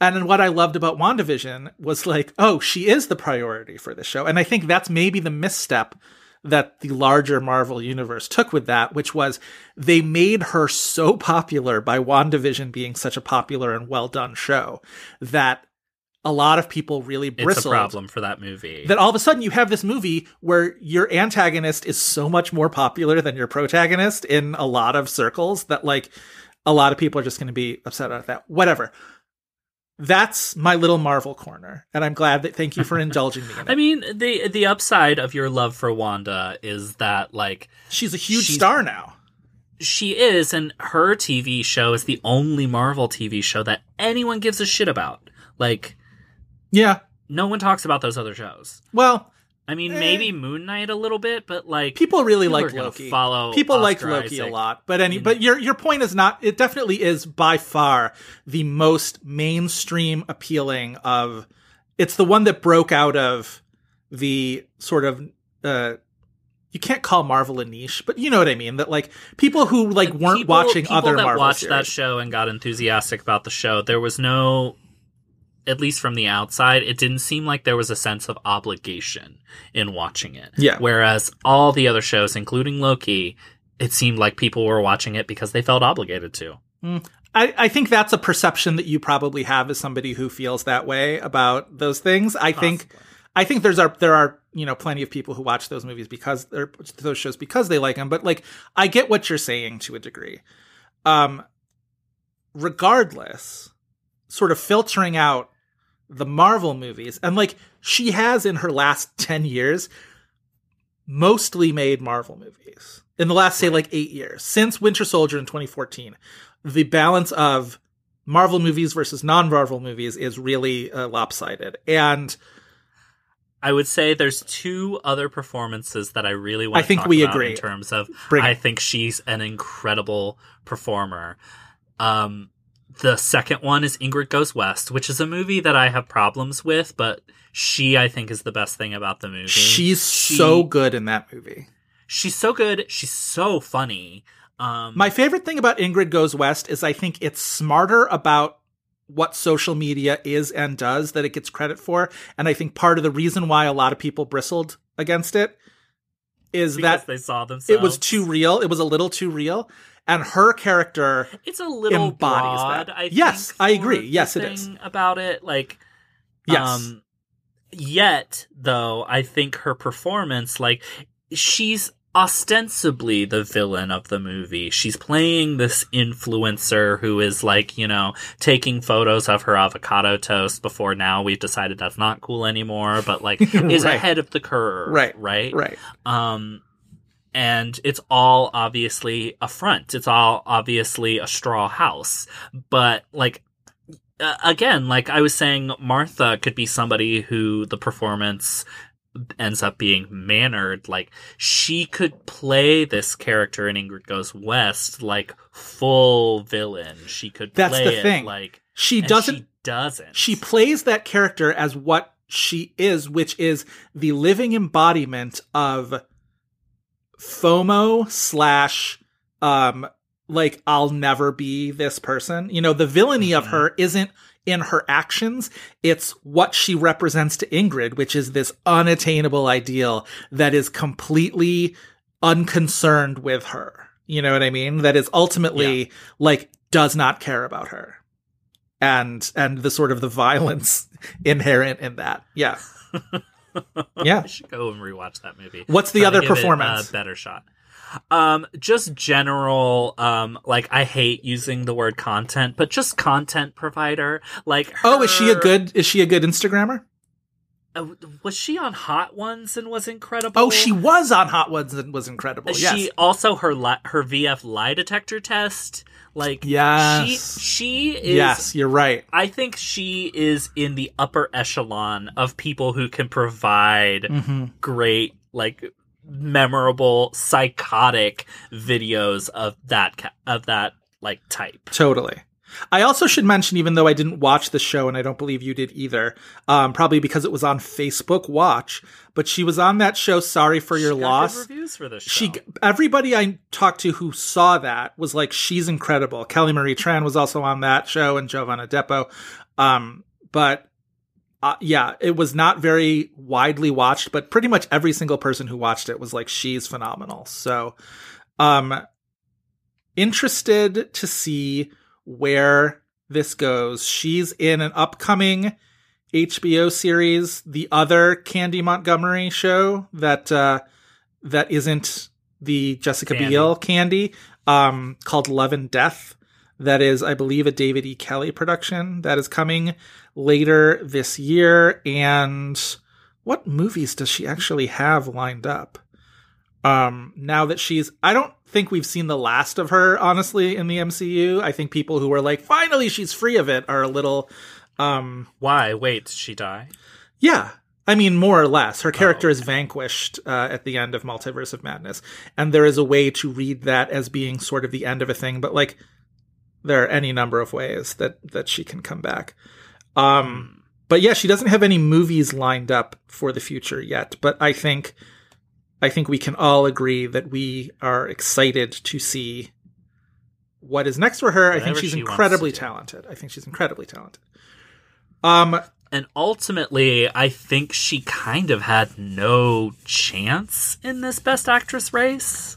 And then what I loved about WandaVision was like, oh, she is the priority for the show. And I think that's maybe the misstep that the larger Marvel universe took with that, which was they made her so popular by WandaVision being such a popular and well done show that a lot of people really It's bristled. a problem for that movie. That all of a sudden you have this movie where your antagonist is so much more popular than your protagonist in a lot of circles that like a lot of people are just going to be upset about that. Whatever. That's my little Marvel corner, and I'm glad that. Thank you for indulging me in it. I mean, the the upside of your love for Wanda is that like she's a huge she's- star now. she is, and her TV show is the only Marvel TV show that anyone gives a shit about. Like, Yeah. no one talks about those other shows. Well, I mean, Eh. maybe Moon Knight a little bit, but like people really people like Loki. Follow people like Oscar Loki a lot, but any but your your point is not. It definitely is by far the most mainstream appealing of. It's the one that broke out of the sort of. uh you can't call Marvel a niche, but you know what I mean. That like people who like weren't People- watching people other that Marvel watched series. that show and got enthusiastic about the show. There was no, at least from the outside, it didn't seem like there was a sense of obligation in watching it. Yeah. Whereas all the other shows, including Loki, it seemed like people were watching it because they felt obligated to. I, I think that's a perception that you probably have as somebody who feels that way about those things. I think I think there's are there are you know plenty of people who watch those movies because they're those shows because they like them. But like I get what you're saying to a degree. Um, regardless, sort of filtering out the Marvel movies and like she has in her last ten years mostly made Marvel movies in the last say like eight years since Winter Soldier in 2014. The balance of Marvel movies versus non-Marvel movies is really uh, lopsided, and I would say there's two other performances that I really want I to think talk we about agree. in terms of Bring I think she's an incredible performer. Um the second one is Ingrid Goes West, which is a movie that I have problems with, but she I think is the best thing about the movie. she's She- so good in that movie. She's so good, she's so funny. Um My favorite thing about Ingrid Goes West is I think it's smarter about what social media is and does that it gets credit for, and I think part of the reason why a lot of people bristled against it is because that they saw themselves. it was too real. It was a little too real, and her character It's a little embodies broad, that. I Yes, I agree. Yes, it is. About it, like Yes. Um, yet, though, I think her performance, like, she's ostensibly the villain of the movie. She's playing this influencer who is like, you know, taking photos of her avocado toast before now we've decided that's not cool anymore, but like is ahead of the curve. Right. Right. Right. Um, and it's all obviously a front. It's all obviously a straw house. But like, uh, again, like I was saying, Martha could be somebody who the performance ends up being mannered. Like she could play this character in Ingrid Goes West like full villain. She could That's play the it thing. like She doesn't She doesn't. she plays that character as what she is, which is the living embodiment of FOMO slash um like I'll never be this person. You know, the villainy of her isn't in her actions, it's what she represents to Ingrid, which is this unattainable ideal that is completely unconcerned with her. You know what I mean? That is ultimately like does not care about her. And and the sort of the violence inherent in that. Yeah. Yeah. I should go and rewatch that movie. What's the Try other performance? a better shot. Um, just general. Um, like I hate using the word content, but just content provider. Like, Oh, is she a good is she a good Instagrammer? uh, was she on Hot Ones and was incredible? Oh, she was on Hot Ones and was incredible. She Yes. also her li- her VF lie detector test. Like, Yes. she she is. yes, you're right. I think she is in the upper echelon of people who can provide Mm-hmm. great, like memorable, psychotic videos of that of that like type. Totally. I also should mention, even though I didn't watch the show, and I don't believe you did either, um, probably because it was on Facebook Watch, but she was on that show. Sorry for your She loss. Reviews for this show. She, everybody I talked to who saw that was like, she's incredible. Kelly Marie Tran was also on that show, and Jovan Adepo. Um, but uh, yeah, it was not very widely watched, but pretty much every single person who watched it was like, she's phenomenal. So, um, interested to see where this goes. She's in an upcoming HBO series, the other Candy Montgomery show that uh, that isn't the Jessica Candy. Biel Candy, um, called Love and Death. That is, I believe, a David E. Kelley production that is coming later this year. And what movies does she actually have lined up? Um, now that she's, I don't think we've seen the last of her, honestly, in the MCU. I think people who are like, finally, she's free of it are a little, um, Why? Wait, did she die? yeah. I mean, more or less. Her character is vanquished uh, at the end of Multiverse of Madness. And there is a way to read that as being sort of the end of a thing, but like, there are any number of ways that, that she can come back. Um, but yeah, she doesn't have any movies lined up for the future yet, but I think, I think we can all agree that we are excited to see what is next for her. I think she's she incredibly talented. I think she's incredibly talented. Um, And ultimately, I think she kind of had no chance in this Best Actress race.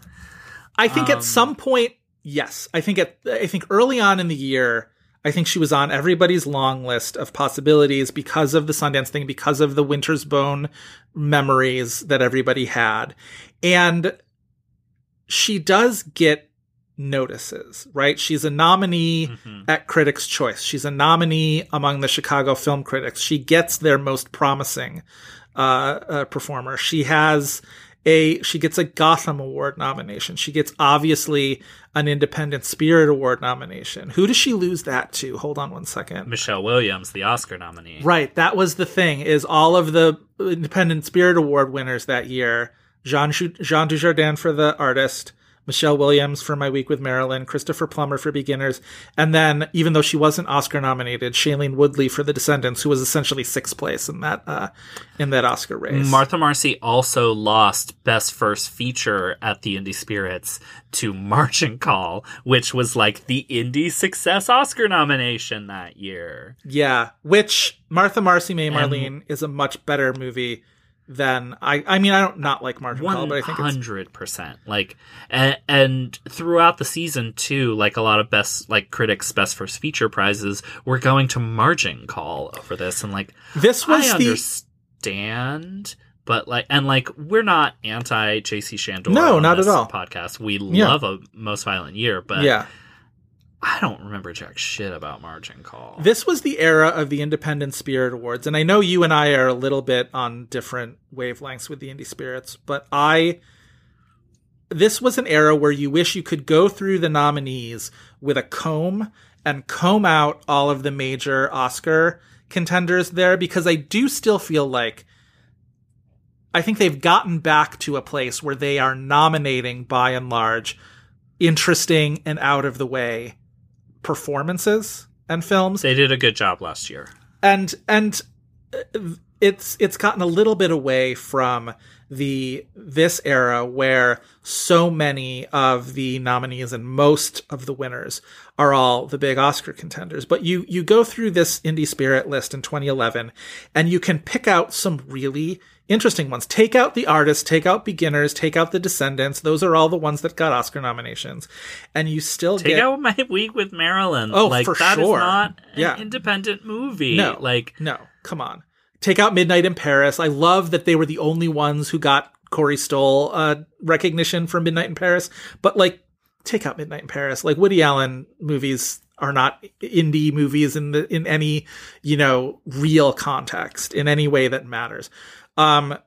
I think Um, at some point, yes. I think at I think early on in the year, I think she was on everybody's long list of possibilities because of the Sundance thing, because of the Winter's Bone memories that everybody had. And she does get notices, right? She's a nominee at Critics' Choice. She's a nominee among the Chicago film critics. She gets their most promising uh, uh, performer. She has a she gets a Gotham Award nomination. She gets obviously an Independent Spirit Award nomination. Who does she lose that to? Hold on one second. Michelle Williams, the Oscar nominee. Right, that was the thing. Is all of the Independent Spirit Award winners that year: Jean Jean Dujardin for the artist, Michelle Williams for My Week with Marilyn, Christopher Plummer for Beginners, and then even though she wasn't Oscar nominated, Shailene Woodley for The Descendants, who was essentially sixth place in that uh, in that Oscar race. Martha Marcy also lost Best First Feature at the Indie Spirits to Margin Call, which was like the indie success Oscar nomination that year. Yeah, which Martha Marcy May And- Marlene is a much better movie than I. I mean, I don't not like Margin Call, but I think hundred percent. Like, and, and throughout the season too, like a lot of best, like critics' best first feature prizes were going to Margin Call over this, and like this was I the understand but like, and like, we're not anti JC Chandor. No, not at all. Podcast. We Yeah. love a Most Violent Year, but yeah. I don't remember jack shit about Margin Call. This was the era of the Independent Spirit Awards, and I know you and I are a little bit on different wavelengths with the Indie Spirits, but I this was an era where you wish you could go through the nominees with a comb and comb out all of the major Oscar contenders there because I do still feel like I think they've gotten back to a place where they are nominating by and large interesting and out of the way performances and films they did a good job last year. and and uh, it's it's gotten a little bit away from the this era where so many of the nominees and most of the winners are all the big Oscar contenders. But you you go through this Indie Spirit list in 2011 and you can pick out some really interesting ones. Take out the artists, take out beginners, take out the descendants. Those are all the ones that got Oscar nominations. And you still Take get out my week with Marilyn. Oh, like for that is sure. not an Yeah. independent movie. No, like no, come on. Take out Midnight in Paris. I love that they were the only ones who got Corey Stoll uh, recognition for Midnight in Paris. But like, take out Midnight in Paris. Like Woody Allen movies are not indie movies in the in any you know real context in any way that matters. Um,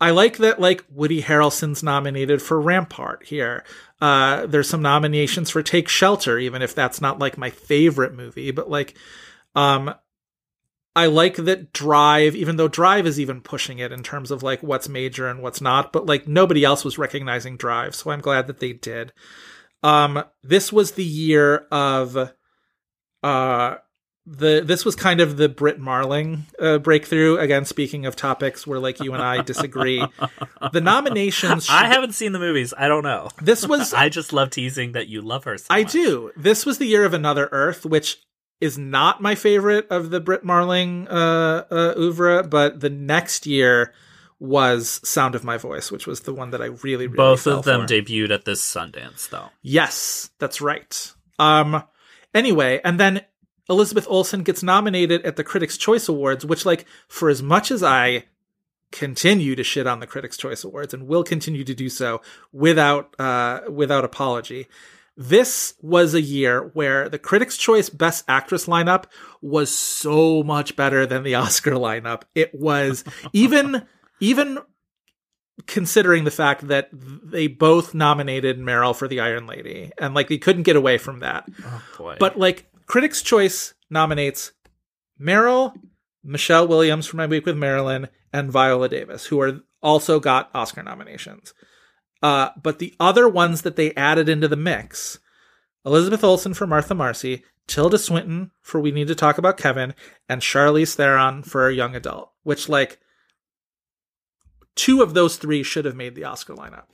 I like that like Woody Harrelson's nominated for Rampart here. Uh, there's some nominations for Take Shelter, even if that's not like my favorite movie, but like, um, I like that Drive, even though Drive is even pushing it in terms of like what's major and what's not, but like nobody else was recognizing Drive, so I'm glad that they did. Um, this was the year of, uh, the this was kind of the Brit Marling uh, breakthrough. Again, speaking of topics where like you and I disagree, the nominations. I haven't seen the movies. I don't know. This was I just love teasing that you love her. So I much. do. This was the year of Another Earth, which is not my favorite of the Brit Marling uh, uh, oeuvre, but the next year was Sound of My Voice, which was the one that I really, really Both of them for. debuted at this Sundance, though. Yes, that's right. Um, anyway, and then Elizabeth Olsen gets nominated at the Critics' Choice Awards, which, like, for as much as I continue to shit on the Critics' Choice Awards and will continue to do so without uh, without apology, this was a year where the Critics' Choice Best Actress lineup was so much better than the Oscar lineup. It was even even considering the fact that they both nominated Meryl for the Iron Lady, and like they couldn't get away from that. Oh boy. But like Critics' Choice nominates Meryl, Michelle Williams for My Week with Marilyn, and Viola Davis, who are also got Oscar nominations. Uh, but the other ones that they added into the mix, Elizabeth Olsen for Martha Marcy, Tilda Swinton for We Need to Talk About Kevin, and Charlize Theron for Young Adult, which like two of those three should have made the Oscar lineup.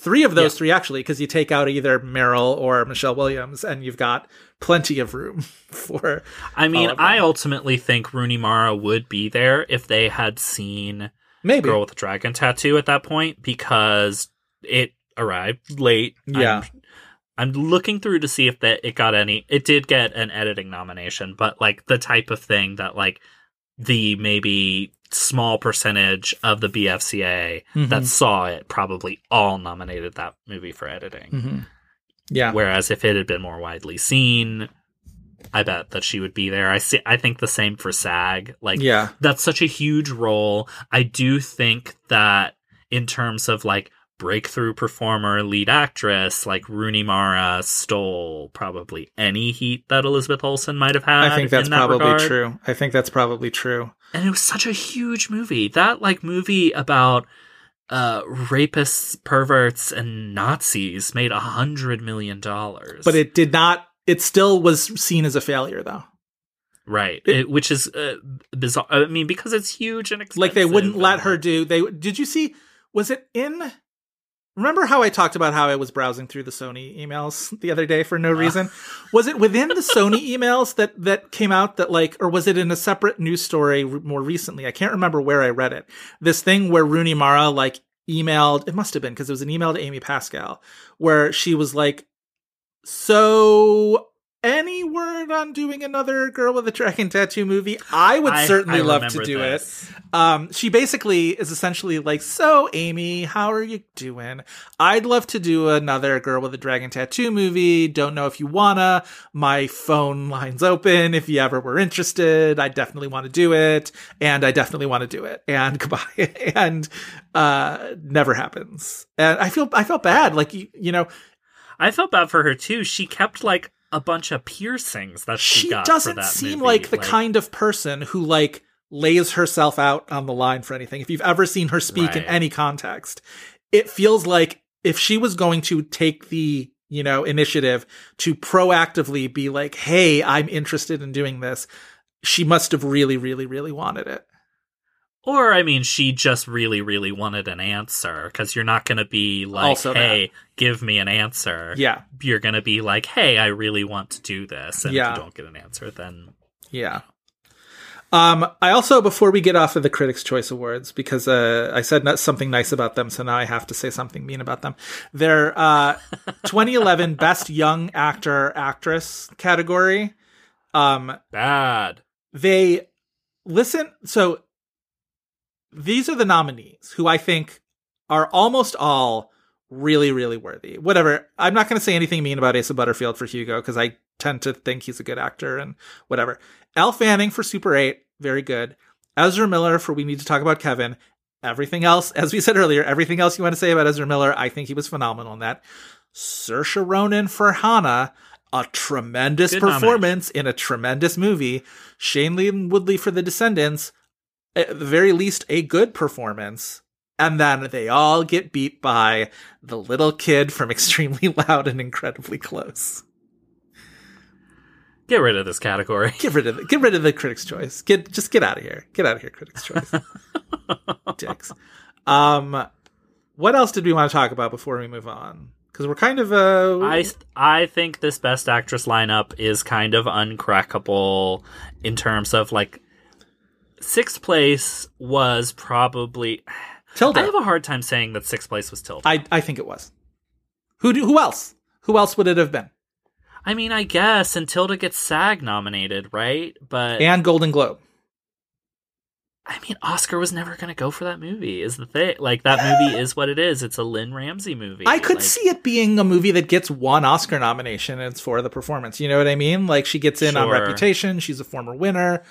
Three of those Yeah. three actually, because you take out either Meryl or Michelle Williams, and you've got plenty of room for. I mean, all of them. I ultimately think Rooney Mara would be there if they had seen Maybe Girl with the Dragon Tattoo at that point because it arrived late. Yeah. I'm, I'm looking through to see if that it got any. It did get an editing nomination, but like the type of thing that like the maybe small percentage of the BFCA that Mhm. saw it probably all nominated that movie for editing. Mhm. Yeah, Whereas if it had been more widely seen, I bet that she would be there. I see. I think the same for SAG. Like, yeah, that's such a huge role. I do think that in terms of like breakthrough performer, lead actress, like Rooney Mara stole probably any heat that Elizabeth Olsen might have had. I think that's that probably regard. true. I think that's probably true. And it was such a huge movie. That like movie about uh rapists, perverts, and Nazis made a hundred million dollars. But it did not. It still was seen as a failure, though. right, it- it, which is uh, bizarre. I mean, because it's huge and expensive. Like they wouldn't let her do. They did you see? Was it in? Remember how I talked about how I was browsing through the Sony emails the other day for no ah. reason? was it within the Sony emails that that came out that like, or was it in a separate news story more recently? I can't remember where I read it. This thing where Rooney Mara like emailed. It must have been because it was an email to Amy Pascal where she was like, "So any word on doing another Girl with a Dragon Tattoo movie, I would I- certainly I love to do this. it. Um, she basically is essentially like, "So, Amy, how are you doing? I'd love to do another Girl with a Dragon Tattoo movie. Don't know if you wanna. My phone line's open. If you ever were interested, I definitely want to do it, and I definitely want to do it. And goodbye. and uh, never happens. And I feel I felt bad. Like you, you know, I felt bad for her too. She kept like a bunch of piercings that she, she got doesn't for that seem movie. like the kind of person who like lays herself out on the line for anything. If you've ever seen her speak in any context, it feels like if she was going to take the you know initiative to proactively be like, "Hey, I'm interested in doing this," she must have really, really, really wanted it. Or, I mean, she just really, really wanted an answer because you're not going to be like, Also that. hey, give me an answer. Yeah, You're going to be like, hey, I really want to do this. And Yeah. if you don't get an answer, then. Yeah. Um, I also, before we get off of the Critics' Choice Awards, because uh, I said not- something nice about them, so now I have to say something mean about them. Their uh, 2011 Best Young Actor Actress category. Um, Bad. they listen. So these are the nominees who I think are almost all really, really worthy. Whatever. I'm not going to say anything mean about Asa Butterfield for Hugo because I tend to think he's a good actor and whatever. Elle Fanning for Super 8, very good. Ezra Miller for We Need to Talk About Kevin. Everything else, as we said earlier, everything else you want to say about Ezra Miller, I think he was phenomenal in that. Saoirse Ronan for Hannah, a tremendous Good performance in a tremendous movie. Shailene Woodley for The Descendants, at the very least, a good performance. And then they all get beat by the little kid from Extremely Loud and Incredibly Close. Get rid of this category. Get rid of the, get rid of the Critics' Choice. Get just get out of here. Get out of here, Critics' Choice. Dicks. Um, what else did we want to talk about before we move on? Because we're kind of uh, I I think this best actress lineup is kind of uncrackable in terms of like sixth place was probably Tilda. I have a hard time saying that sixth place was Tilda. I I think it was. Who do, who else? Who else would it have been? I mean, I guess and Tilda gets SAG nominated, right? But And Golden Globe. I mean, Oscar was never going to go for that movie. Is the thing like that movie is what it is? It's a Lynne Ramsay movie. I could Like, see it being a movie that gets one Oscar nomination and it's for the performance. You know what I mean? Like she gets in on Reputation. She's a former winner.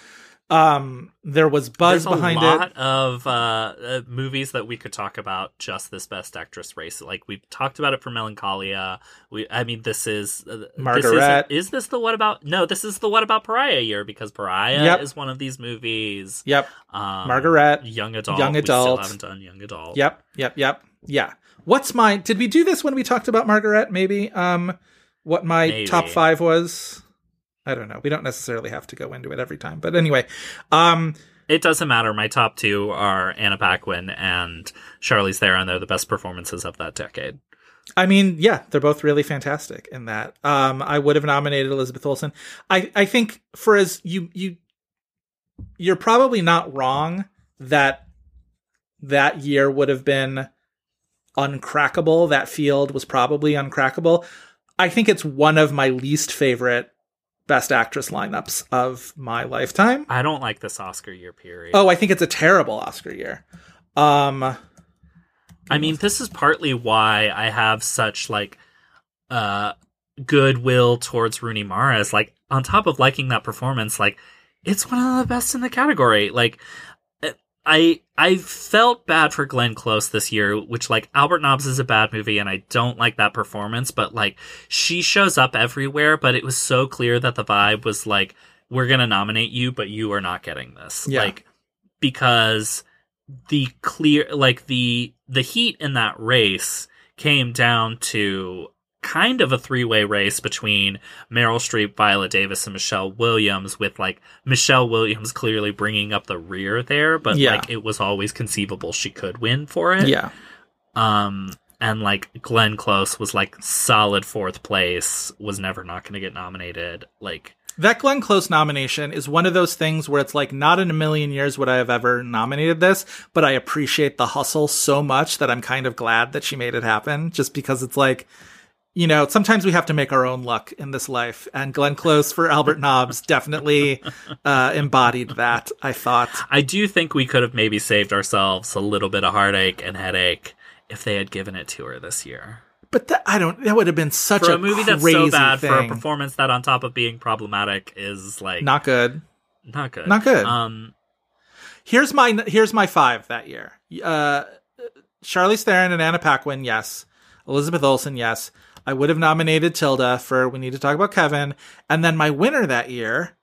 Um, there was buzz There's a behind lot it. of uh, uh, movies that we could talk about just this best actress race. Like we talked about it for Melancholia. We, I mean, this is uh, this Is, is this the what about? No, this is the what about Pariah year because Pariah Yep. is one of these movies. Yep. Um, Margaret, young adult, young We still adult. haven't done young adult. Yep. Yep. Yep. Yeah. What's my? Did we do this when we talked about Margaret? Maybe. Um, what my Maybe. top five was? I don't know. We don't necessarily have to go into it every time, but anyway. Um, It doesn't matter. My top two are Anna Paquin and Charlize Theron. They're the best performances of that decade. I mean, yeah, they're both really fantastic in that. Um, I would have nominated Elizabeth Olsen. I, I think for as you you you're probably not wrong that that year would have been uncrackable. That field was probably uncrackable. I think it's one of my least favorite best actress lineups of my lifetime. I don't like this Oscar year period. Oh, I think it's a terrible Oscar year. Um, I mean, this is partly why I have such like uh goodwill towards Rooney Mara. Is like on top of liking that performance, like it's one of the best in the category. Like I I felt bad for Glenn Close this year, which like Albert Nobbs is a bad movie and I don't like that performance, but like she shows up everywhere, but it was so clear that the vibe was like we're going to nominate you, but you are not getting this. Yeah. Like because the clear like the the heat in that race came down to kind of a three-way race between Meryl Streep, Viola Davis and Michelle Williams with like Michelle Williams clearly bringing up the rear there but Yeah. like it was always conceivable she could win for it. yeah. Um and like Glenn Close was like solid fourth place, was never not going to get nominated. Like That Glenn Close nomination is one of those things where it's like, not in a million years would I have ever nominated this, but I appreciate the hustle so much that I'm kind of glad that she made it happen just because it's like, you know, sometimes we have to make our own luck in this life, and Glenn Close for Albert Nobbs definitely uh, embodied that. I thought. I do think we could have maybe saved ourselves a little bit of heartache and headache if they had given it to her this year. But that, I don't. That would have been such For a, a movie that's crazy so bad thing. for a performance that on top of being problematic is like Not good. not good. not good. Um Here's my here's my five that year. Uh, Charlize Theron and Anna Paquin, yes. Elizabeth Olsen, yes. I would have nominated Tilda for We Need to Talk About Kevin, and then my winner that year,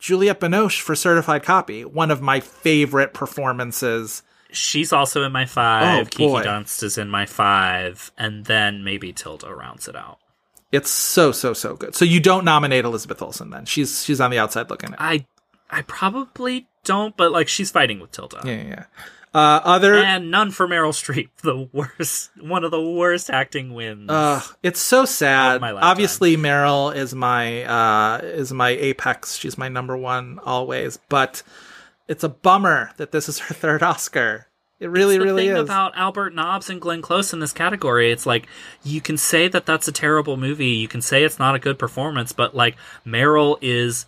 Juliette Binoche for Certified Copy, one of my favorite performances. she's also in my five. Oh, Kiki boy. Dunst is in my five, and then maybe Tilda rounds it out. It's so so so good. So you don't nominate Elizabeth Olsen then? She's she's on the outside looking in. I I probably don't, but like she's fighting with Tilda. Yeah, yeah. yeah. Uh, other And none for Meryl Streep, the worst, one of the worst acting wins. Uh, it's so sad. Obviously, Meryl is my uh, is my apex. She's my number one always. But it's a bummer that this is her third Oscar. It really, the really thing is. about Albert Nobbs and Glenn Close in this category. It's like you can say that that's a terrible movie. You can say it's not a good performance, but like Meryl is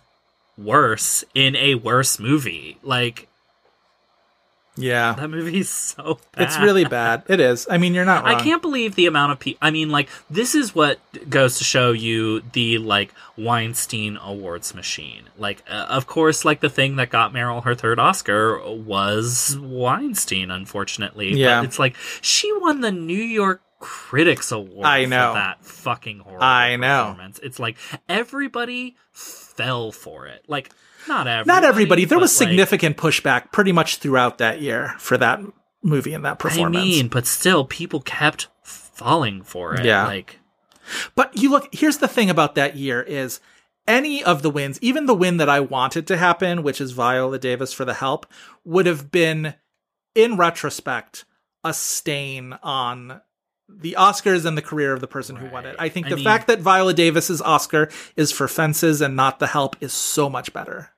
worse in a worse movie. Like yeah, that movie's so bad. it's really bad. It is. I mean, you're not wrong. I can't believe the amount of people. I mean, like this is what goes to show you the like Weinstein Awards machine. Like, uh, of course, like the thing that got Meryl her third Oscar was Weinstein. Unfortunately, Yeah. But it's like she won the New York Critics Award. I know. for that fucking horrible. I know. It's like everybody fell for it. Like not everybody. Not everybody. There was like, significant pushback pretty much throughout that year for that movie and that performance. I mean, but still, people kept falling for it. Yeah. like. But you look, here's the thing about that year is any of the wins, even the win that I wanted to happen, which is Viola Davis for the help, would have been, in retrospect, a stain on the Oscars and the career of the person who won it. I think I the mean- fact that Viola Davis's Oscar is for Fences and not the help is so much better.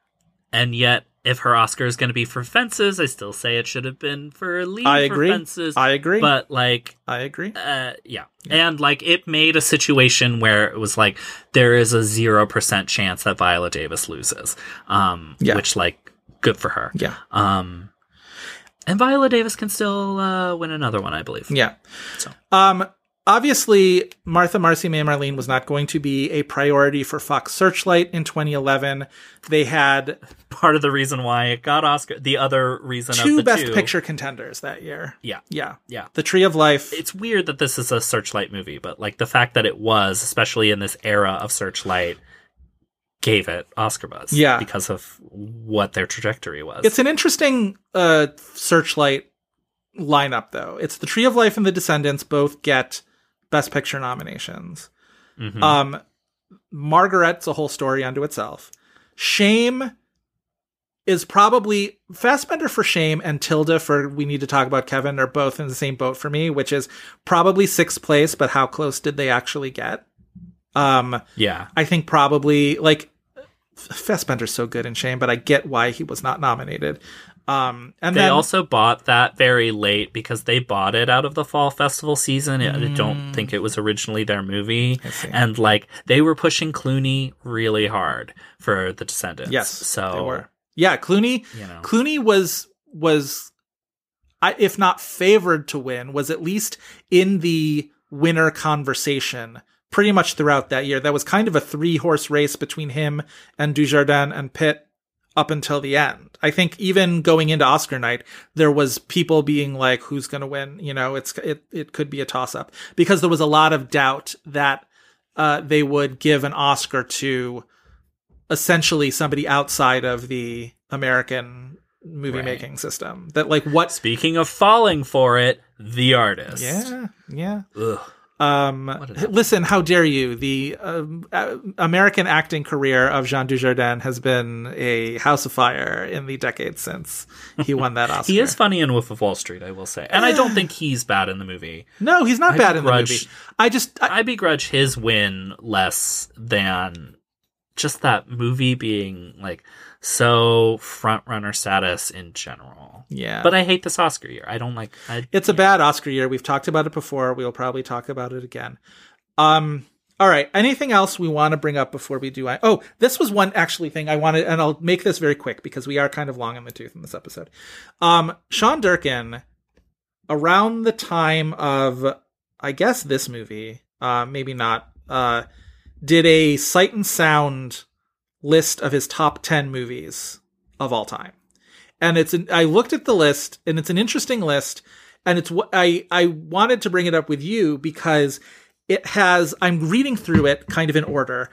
And yet, if her Oscar is going to be for Fences, I still say it should have been for Lead I for agree. Fences. I agree. But like, I agree. uh, yeah. and like it made a situation where it was like there is a zero percent chance that Viola Davis loses. Um, Yeah. which like good for her. Yeah. Um, and Viola Davis can still uh, win another one, I believe. Yeah. So. Um, obviously, Martha Marcy May Marlene was not going to be a priority for Fox Searchlight in 2011. They had Part of the reason why it got Oscar, the other reason two of the Best two, Picture contenders that year. Yeah. Yeah. Yeah. The Tree of Life. it's weird that this is a Searchlight movie, but like the fact that it was, especially in this era of Searchlight, gave it Oscar buzz. Yeah. because of what their trajectory was. It's an interesting uh, Searchlight lineup, though. It's The Tree of Life and The Descendants both get Best Picture nominations. Mhm. Um, Margaret's a whole story unto itself. Shame is probably Fassbender for Shame and Tilda for We Need to Talk About Kevin are both in the same boat for me, which is probably sixth place, but how close did they actually get? Um, yeah, I think probably like Fassbender's so good in Shame, but I get why he was not nominated. Um, and they then also bought that very late because they bought it out of the fall festival season. I I don't think it was originally their movie, Mm. And like they were pushing Clooney really hard for The Descendants. yes, so they were. Yeah, Clooney. you know, Clooney was was, I, if not favored to win, was at least in the winner conversation pretty much throughout that year. That was kind of a three horse race between him and Dujardin and Pitt up until the end. I think even going into Oscar night, there was people being like, "Who's going to win?" You know, it's it it could be a toss up because there was a lot of doubt that uh, they would give an Oscar to essentially somebody outside of the American movie making system. That like what? speaking of falling for it, The Artist. Yeah, yeah. Ugh. Um, listen, how dare you? The um, uh, American acting career of Jean Dujardin has been a house of fire in the decades since he won that Oscar. He is funny in Wolf of Wall Street, I will say, and I don't think he's bad in the movie. no, he's not I bad in the movie. I just, I, I begrudge his win less than just that movie being like so front runner status in general. yeah. But I hate this Oscar year. I don't like. I, It's a bad Oscar year. We've talked about it before. We'll probably talk about it again. Um. All right. Anything else we want to bring up before we do? I- oh, this was one actually thing I wanted, and I'll make this very quick because we are kind of long in the tooth in this episode. Um, Sean Durkin, around the time of, I guess this movie, uh, maybe not, uh, did a Sight and Sound list of his top ten movies of all time, and it's an, I looked at the list, and it's an interesting list, and it's what I I wanted to bring it up with you because it has I'm reading through it kind of in order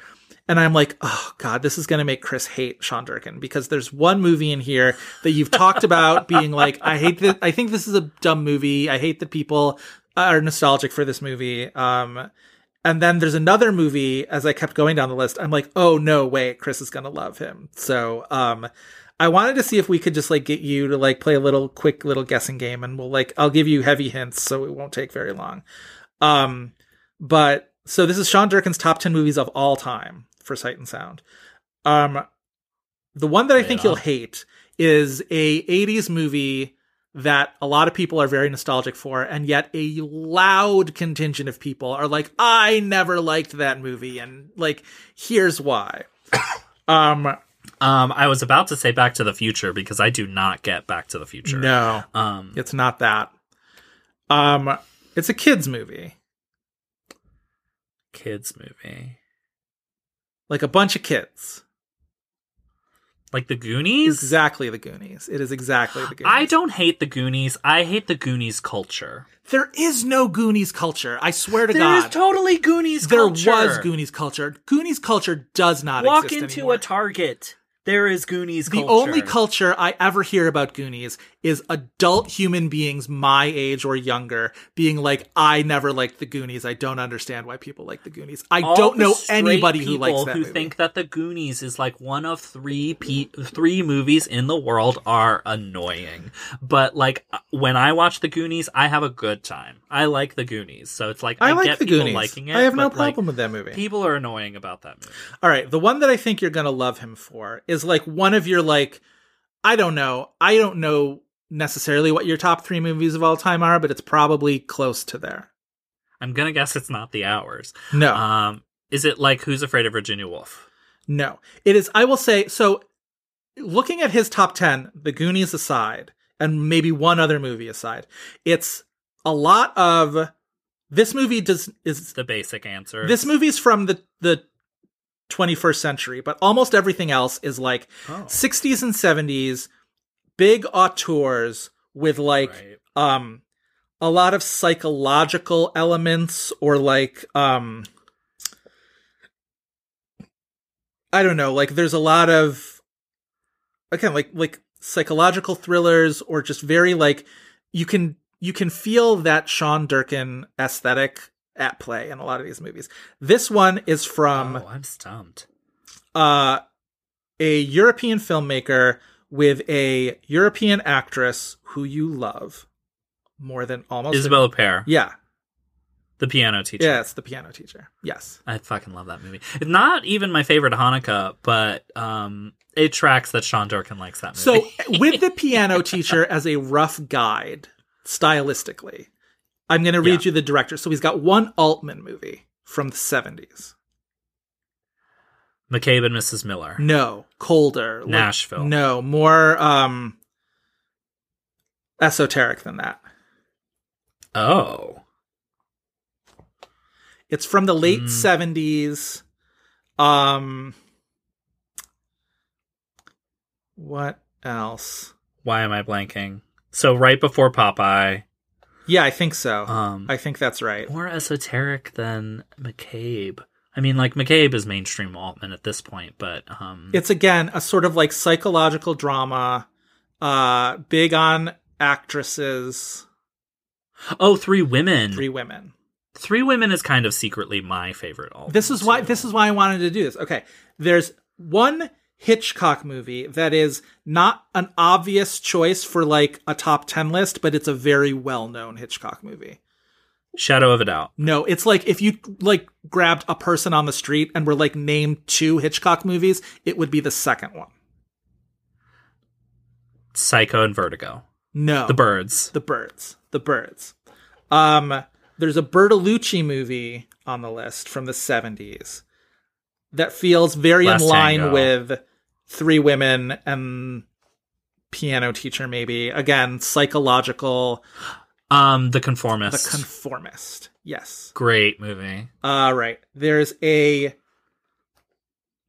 and I'm like, oh god, this is going to make Chris hate Sean Durkin because there's one movie in here that you've talked about being like, I hate that. I think this is a dumb movie. I hate that people are nostalgic for this movie. Um, and then there's another movie as I kept going down the list. I'm like, oh no, wait, Chris is going to love him. So, um, I wanted to see if we could just like get you to like play a little quick little guessing game and we'll like, I'll give you heavy hints so it won't take very long. Um, but so this is Sean Durkin's top 10 movies of all time for Sight and Sound. Um, the one that I think you'll hate is a 80s movie that a lot of people are very nostalgic for, and yet a loud contingent of people are like, I never liked that movie, and like, here's why. um, Um, I was about to say Back to the Future because I do not get Back to the Future. no, Um, it's not that. Um, it's a kids movie, kids movie like a bunch of kids. Like the Goonies. Exactly the Goonies. It is exactly the Goonies. I don't hate the Goonies. I hate the Goonies culture. There is no Goonies culture. I swear to There God. There is totally Goonies there culture. was Goonies culture. Goonies culture does not Walk into anymore. a Target. There is Goonies the culture. only culture I ever hear about Goonies is adult human beings my age or younger being like, I never liked the Goonies. I don't understand why people like the Goonies. I All don't know anybody who likes that who movie. think that the Goonies is like one of three pe- three movies in the world are annoying. But like when I watch the Goonies, I have a good time. I like the Goonies, so it's like I, I like get the people Goonies. liking it. I have no but, like, problem with that movie. People are annoying about that movie. All right, the one that I think you're gonna love him for is like one of your like, I don't know, I don't know necessarily what your top three movies of all time are, but it's probably close to there. I'm gonna guess it's not the hours. No, Um, is it like Who's Afraid of Virginia Woolf? no, it is. I will say so. Looking at his top ten, The Goonies aside, and maybe one other movie aside, it's a lot of. This movie does is The basic answer. this movie's from the the 21st century, but almost everything else is like Oh. 60s and 70s big auteurs with like Right. um a lot of psychological elements or like um I don't know, like there's a lot of again like like psychological thrillers or just very like you can you can feel that Sean Durkin aesthetic at play in a lot of these movies. This one is from oh, I'm stumped. uh, a European filmmaker with a European actress who you love more than almost Isabelle Huppert, Yeah, the piano teacher. yeah, it's the piano teacher. Yes, I fucking love that movie. It's not even my favorite Haneke, but um, it tracks that Sean Durkin likes that movie. So, with the piano teacher as a rough guide, stylistically, I'm going to read Yeah. you the director. So, he's got one Altman movie from the 70s. McCabe and Mrs. Miller. No, colder. like- Nashville. no, more um esoteric than that. Oh, It's from the late Mm. 70s. Um what else? why am I blanking? So right before Popeye, Yeah, I think so. um, I think that's right. more esoteric than McCabe. I mean, like McCabe is mainstream Altman at this point, but um, It's again a sort of like psychological drama, uh big on actresses, oh, Three Women. three women. Three Women is kind of secretly my favorite Altman. This is why too. this is why I wanted to do this. Okay. There's one Hitchcock movie that is not an obvious choice for like a top 10 list, but it's a very well-known Hitchcock movie. Shadow of a Doubt. No, it's like if you like grabbed a person on the street and were like named two Hitchcock movies, it would be the second one. Psycho and Vertigo. No. The Birds. The birds. The birds. Um there's a Bertolucci movie on the list from the 70s that feels very Last in line Tango. with Three Women and Piano Teacher, maybe. Again, psychological, Um, The conformist The Conformist. Yes. Great movie. All right. There's a.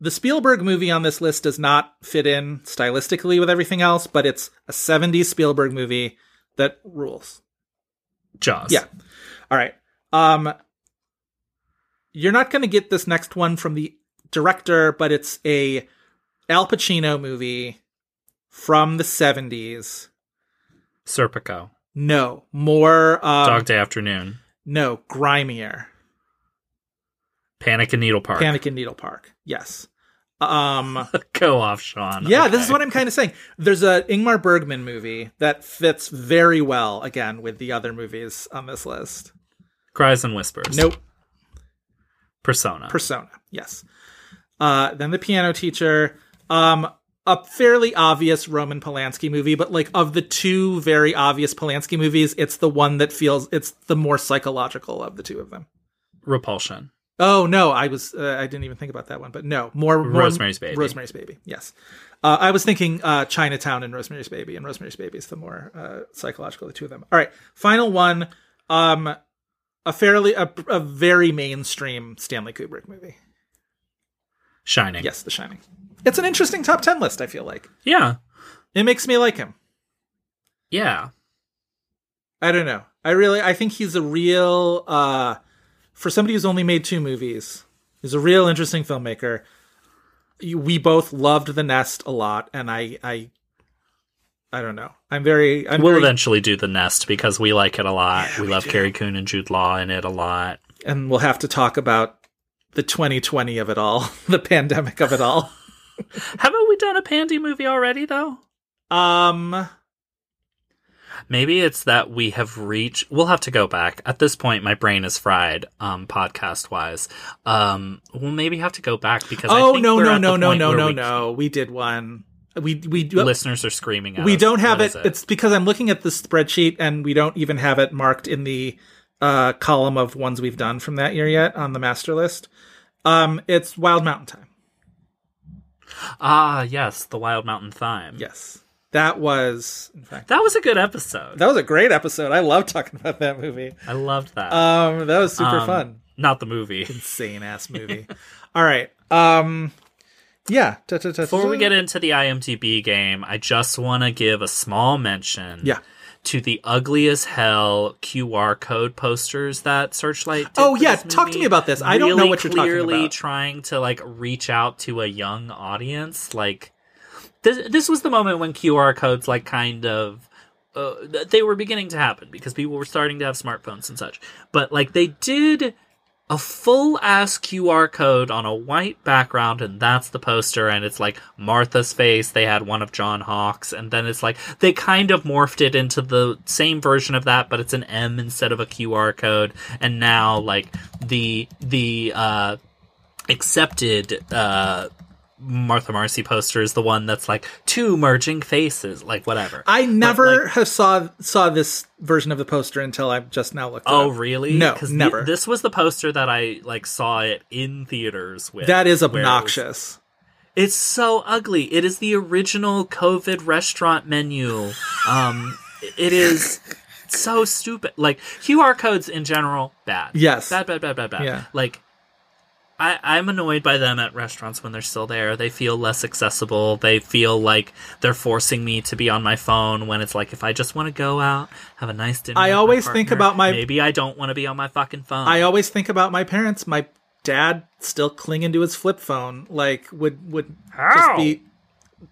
The Spielberg movie on this list does not fit in stylistically with everything else, but it's a 70s Spielberg movie that rules. Jaws. Yeah. All right. Um you're not going to get this next one from the director, but it's a Al Pacino movie from the 70s. Serpico. No, more um, Dog Day Afternoon. No, grimier. Panic in Needle Park. Panic in Needle Park. Yes. Um Go off, Sean. Yeah, this is what I'm kind of saying. There's a Ingmar Bergman movie that fits very well again with the other movies on this list. Cries and Whispers. Nope. Persona. Persona. Yes. Uh, then the piano teacher. Um, a fairly obvious Roman Polanski movie, but like of the two very obvious Polanski movies, it's the one that feels it's the more psychological of the two of them. Repulsion. Oh no, I was uh, I didn't even think about that one, but no, more, more Rosemary's Baby. Rosemary's Baby. Yes. Uh, I was thinking uh, Chinatown and Rosemary's Baby, and Rosemary's Baby is the more uh, psychological of the two of them. All right, final one. Um, a fairly a, a very mainstream Stanley Kubrick movie. Shining. Yes, The Shining. It's an interesting top 10 list, I feel like. Yeah. It makes me like him. Yeah. I don't know. I really I think he's a real uh for somebody who's only made two movies, he's a real interesting filmmaker. We both loved The Nest a lot and I I I don't know. I'm very I'm we'll very, eventually do the nest because we like it a lot. Yeah, we, we love do. Carrie Coon and Jude Law in it a lot. and we'll have to talk about the 2020 of it all, the pandemic of it all. Haven't we done a Pandy movie already though? Um Maybe it's that we have reached. We'll have to go back. At this point, my brain is fried, um, podcast wise. Um, we'll maybe have to go back because. I Oh think no we're no no no no no we- no. We did one. We we Listeners are screaming. At us. we us. don't have it, it. It's because I'm looking at the spreadsheet and we don't even have it marked in the uh, column of ones we've done from that year yet on the master list. Um, it's Wild Mountain Thyme. Ah yes, the Wild Mountain Thyme. Yes, that was in fact that was a good episode. that was a great episode. I love talking about that movie. I loved that. Um, that was super Um, fun. Not the movie. Insane ass movie. All right. Um, yeah. Before we get into the IMDb game, I just want to give a small mention. Yeah. To the ugly as hell QR code posters that Searchlight. Did Oh, yeah, talk to me about this. I don't know what you're talking clearly about. trying to like reach out to a young audience. Like this, this was the moment when QR codes like kind of uh, they were beginning to happen because people were starting to have smartphones and such. But like they did a full ass QR code on a white background, and that's the poster, and it's like Martha's face. They had one of John Hawkes, and then it's like they kind of morphed it into the same version of that, but it's an M instead of a QR code, and now like the the uh accepted uh Martha Marcy poster is the one that's like two merging faces, like whatever. I never like, have saw saw this version of the poster until I've just now looked. it Oh, really? No, 'Cause never. this was the poster that I like saw it in theaters with. that is where it was- obnoxious. it's so ugly. It is the original COVID restaurant menu. Um, it is so stupid. Like QR codes in general, bad. Yes. bad, bad, bad, bad, bad. Yeah. Like. I, I'm annoyed by them at restaurants when they're still there. They feel less accessible. They feel like they're forcing me to be on my phone when it's like if I just want to go out, have a nice dinner. I with my always think about my- maybe I don't want to be on my fucking phone. I always think about my parents. My dad still clinging to his flip phone. Like would would How? just be.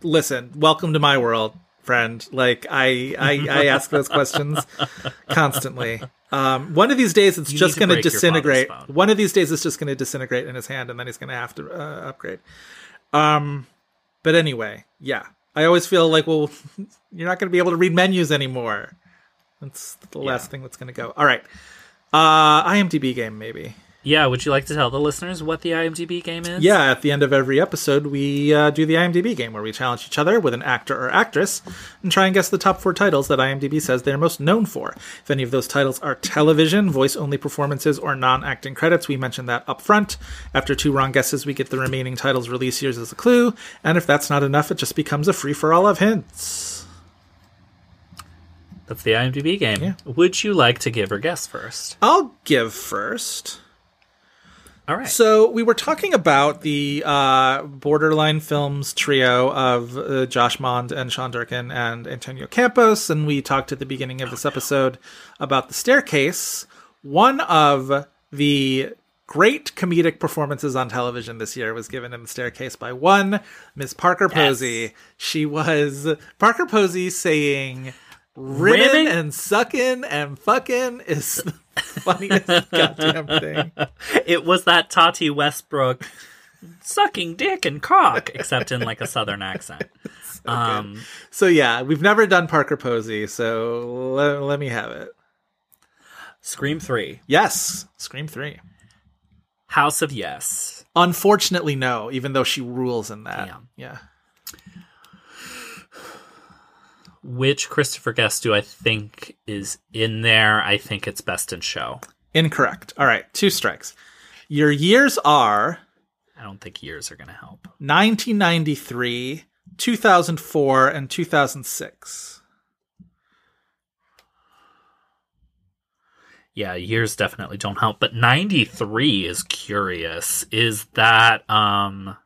Listen, welcome to my world, friend. Like I I, I ask those questions constantly. Um, one of these days, it's You just going to disintegrate. One of these days, it's just going to disintegrate in his hand, and then he's going to have to uh, upgrade. Um, but anyway, yeah, I always feel like, well, you're not going to be able to read menus anymore. That's the last thing that's going to go. All right, uh, IMDb game maybe. Yeah, would you like to tell the listeners what the IMDb game is? Yeah, at the end of every episode, we uh, do the IMDb game where we challenge each other with an actor or actress and try and guess the top four titles that IMDb says they're most known for. If any of those titles are television, voice only performances, or non acting credits, we mention that up front. After two wrong guesses, we get the remaining titles' release years as a clue, and if that's not enough, it just becomes a free for all of hints. That's the IMDb game. Yeah. Would you like to give or guess first? I'll give first. All right. So we were talking about the uh, Borderline Films trio of uh, Josh Mond and Sean Durkin and Antonio Campos, and we talked at the beginning of this episode about the staircase. One of the great comedic performances on television this year was given in the staircase by one Miss Parker Posey. She was Parker Posey saying Rimming? and sucking and fucking is funniest goddamn thing. it was that Tati Westbrook sucking dick and cock, except in like a southern accent. um, So yeah, we've never done Parker Posey, so let, let me have it. Scream 3, Yes, Scream 3. House of Yes. Unfortunately, no, even though she rules in that. Damn. Yeah. Which Christopher Guest do I think is in there? I think it's Best in Show. Incorrect. All right, two strikes. Your years are I don't think years are going to help. 1993, 2004, and 2006. Yeah, years definitely don't help, but 93 is curious. Is that um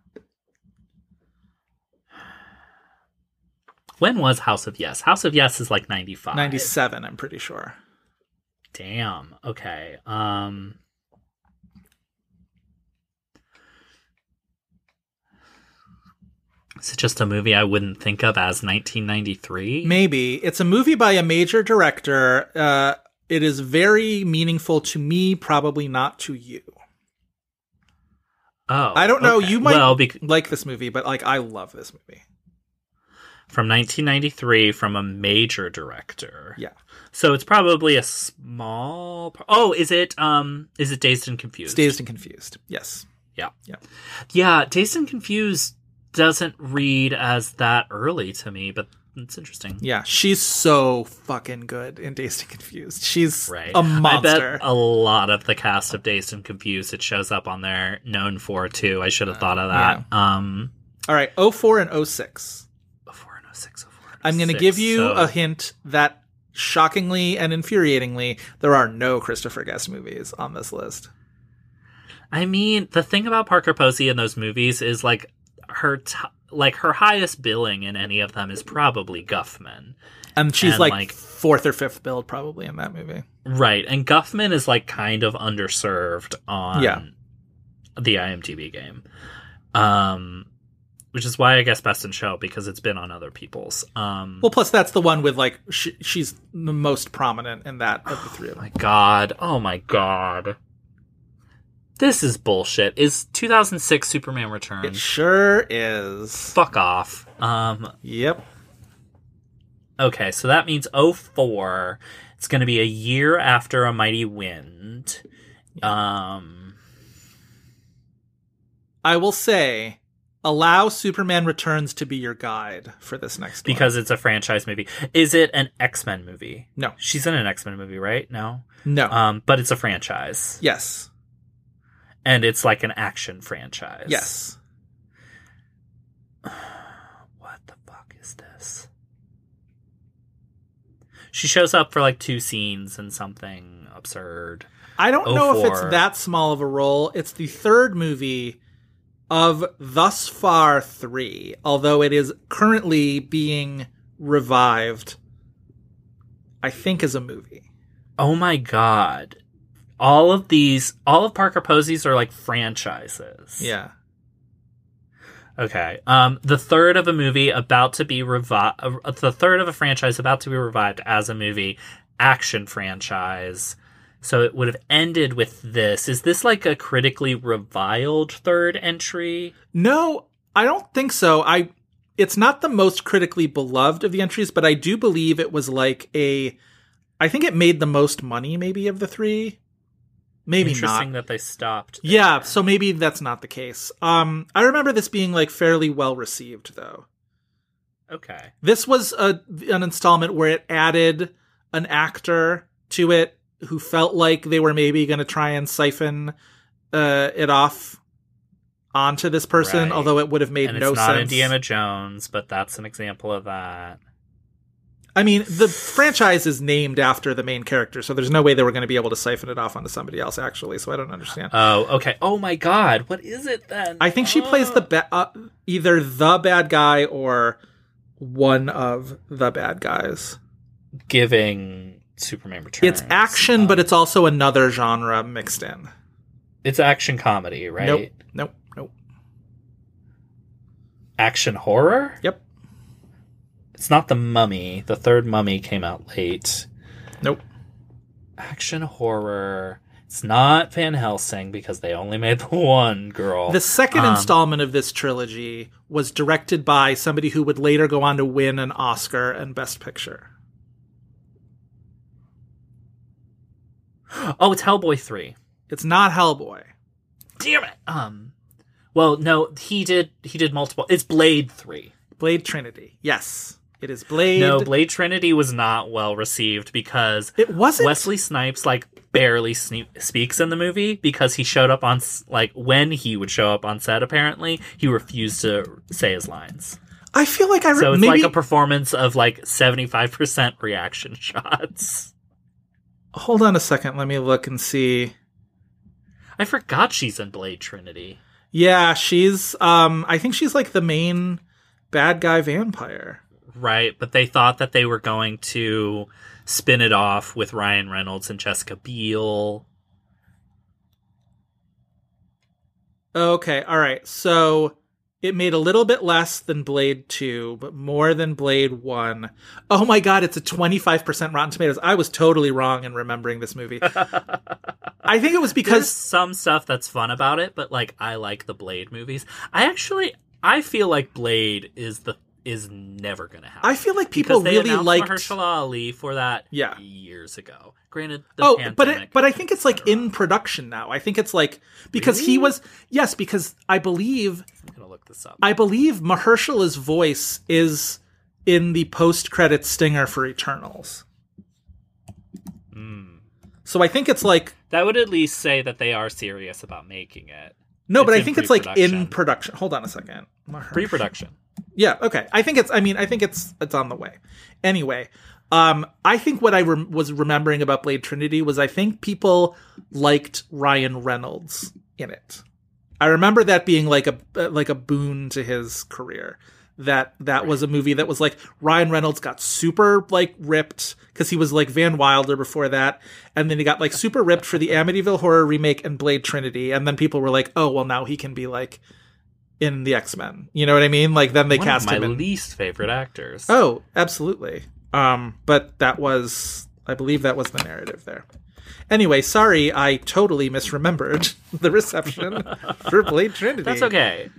When was House of Yes? House of Yes is like 95. 97, I'm pretty sure. Damn. Okay. Um Is it just a movie I wouldn't think of as 1993? Maybe. It's a movie by a major director. Uh, it is very meaningful to me, probably not to you. Oh. I don't know. okay. You might Well, bec- like this movie, but like I love this movie. From 1993 from a major director. Yeah. So it's probably a small. Par- oh, is it? Um, is it Dazed and Confused? Dazed and Confused. Yes. Yeah. Yeah. Yeah. Dazed and Confused doesn't read as that early to me, but it's interesting. Yeah, she's so fucking good in Dazed and Confused. She's Right. a monster. I bet a lot of the cast of Dazed and Confused it shows up on there known for too. I should have thought of that. Um, All right, 04 and 06. 04 and 06, 04 and I'm going to give you so- a hint that shockingly and infuriatingly, there are no Christopher Guest movies on this list. I mean, the thing about Parker Posey in those movies is like her t- like her highest billing in any of them is probably Guffman. And she's And, like, like- fourth or fifth billed probably in that movie. Right, and Guffman is like kind of underserved on Yeah. the IMDb game. Um which is why I guess Best in Show because it's been on other people's. Um Well, plus that's the one with like sh- she's the most prominent in that of the three of them. my god. Oh my god. This is bullshit. Is 2006 Superman Returns? It sure is. Fuck off. Um Yep. Okay, so that means 04. It's going to be a year after A Mighty Wind. Um I will say, allow Superman Returns to be your guide for this next one. because it's a franchise movie. Is it an X-Men movie? No. She's in an X-Men movie, right? No. No. Um but it's a franchise. yes. And it's like an action franchise. Yes. What the fuck is this? She shows up for like two scenes and something absurd. I don't know if it's that small of a role. It's the third movie of thus far three, although it is currently being revived, I think, as a movie. Oh my god. All of these, all of Parker Posey's are like franchises. Yeah. Okay. Um, the third of a movie about to be revived, uh, the third of a franchise about to be revived as a movie, action franchise. So it would have ended with this. Is this like a critically reviled third entry? No, I don't think so. I it's not the most critically beloved of the entries, but I do believe it was like a I think it made the most money maybe of the three. maybe Interesting not. that they stopped. Yeah, so maybe that's not the case. Um, I remember this being like fairly well received though. Okay. This was a an installment where it added an actor to it who felt like they were maybe going to try and siphon uh, it off onto this person, Right. although it would have made and no it's not sense. Indiana Jones, but that's an example of that. I mean, the franchise is named after the main character, so there's no way they were going to be able to siphon it off onto somebody else. Actually, so I don't understand. Oh, okay. Oh my God, what is it then? I think she plays the ba- uh, either the bad guy or one of the bad guys. giving Superman Returns. It's action, but it's also another genre mixed in. It's action comedy, right? Nope, nope, nope. Action horror. Yep, It's not the Mummy. The third Mummy came out late. nope. Action horror. It's not Van Helsing because they only made the one girl. The second Um, installment of this trilogy was directed by somebody who would later go on to win an Oscar and Best Picture. Oh, it's Hellboy three. It's not Hellboy. Damn it. Um. Well, no, he did. He did multiple. It's Blade three. Blade Trinity. Yes, it is Blade. No, Blade Trinity was not well received because It wasn't. Wesley Snipes like barely sne- speaks in the movie because he showed up on like when he would show up on set. Apparently, he refused to say his lines. I feel like I re- So it's maybe. like a performance of like seventy five percent reaction shots. Hold on a second. Let me look and see. I forgot she's in Blade Trinity. Yeah, she's. Um, I think she's like the main bad guy vampire. Right, but they thought that they were going to spin it off with Ryan Reynolds and Jessica Biel. Okay, all right. So it made a little bit less than Blade 2, but more than Blade 1. Oh my god, it's a 25% Rotten Tomatoes. I was totally wrong in remembering this movie. I think it was There's because some stuff that's fun about it, but like I like the Blade movies. I actually I feel like Blade is the is never gonna happen. I feel like people because really liked Mahershala Ali for that Yeah. years ago. Granted, the Oh, pandemic, but it, but I think it's like in production now. I think it's like because he was yes, because I believe I'm gonna look this up. I believe Mahershala's voice is in the post credit stinger for Eternals. Hmm. So I think it's like that would at least say that they are serious about making it. no, but I think it's like in production. Hold on a second. Mahersh- Pre-production. Yeah, okay. I think it's I mean, I think it's it's on the way. Anyway, um I think what I rem- was remembering about Blade Trinity was I think people liked Ryan Reynolds in it. I remember that being like a like a boon to his career. That that was a movie that was like Ryan Reynolds got super like ripped because he was like Van Wilder before that, and then he got like super ripped for the Amityville Horror remake and Blade Trinity, and then people were like, oh well, now he can be like in the X Men. You know what I mean? Like then they One cast of my him. In... least favorite actors. Oh, absolutely. Um, but that was, I believe, that was the narrative there. Anyway, sorry, I totally misremembered the reception for Blade Trinity. That's okay.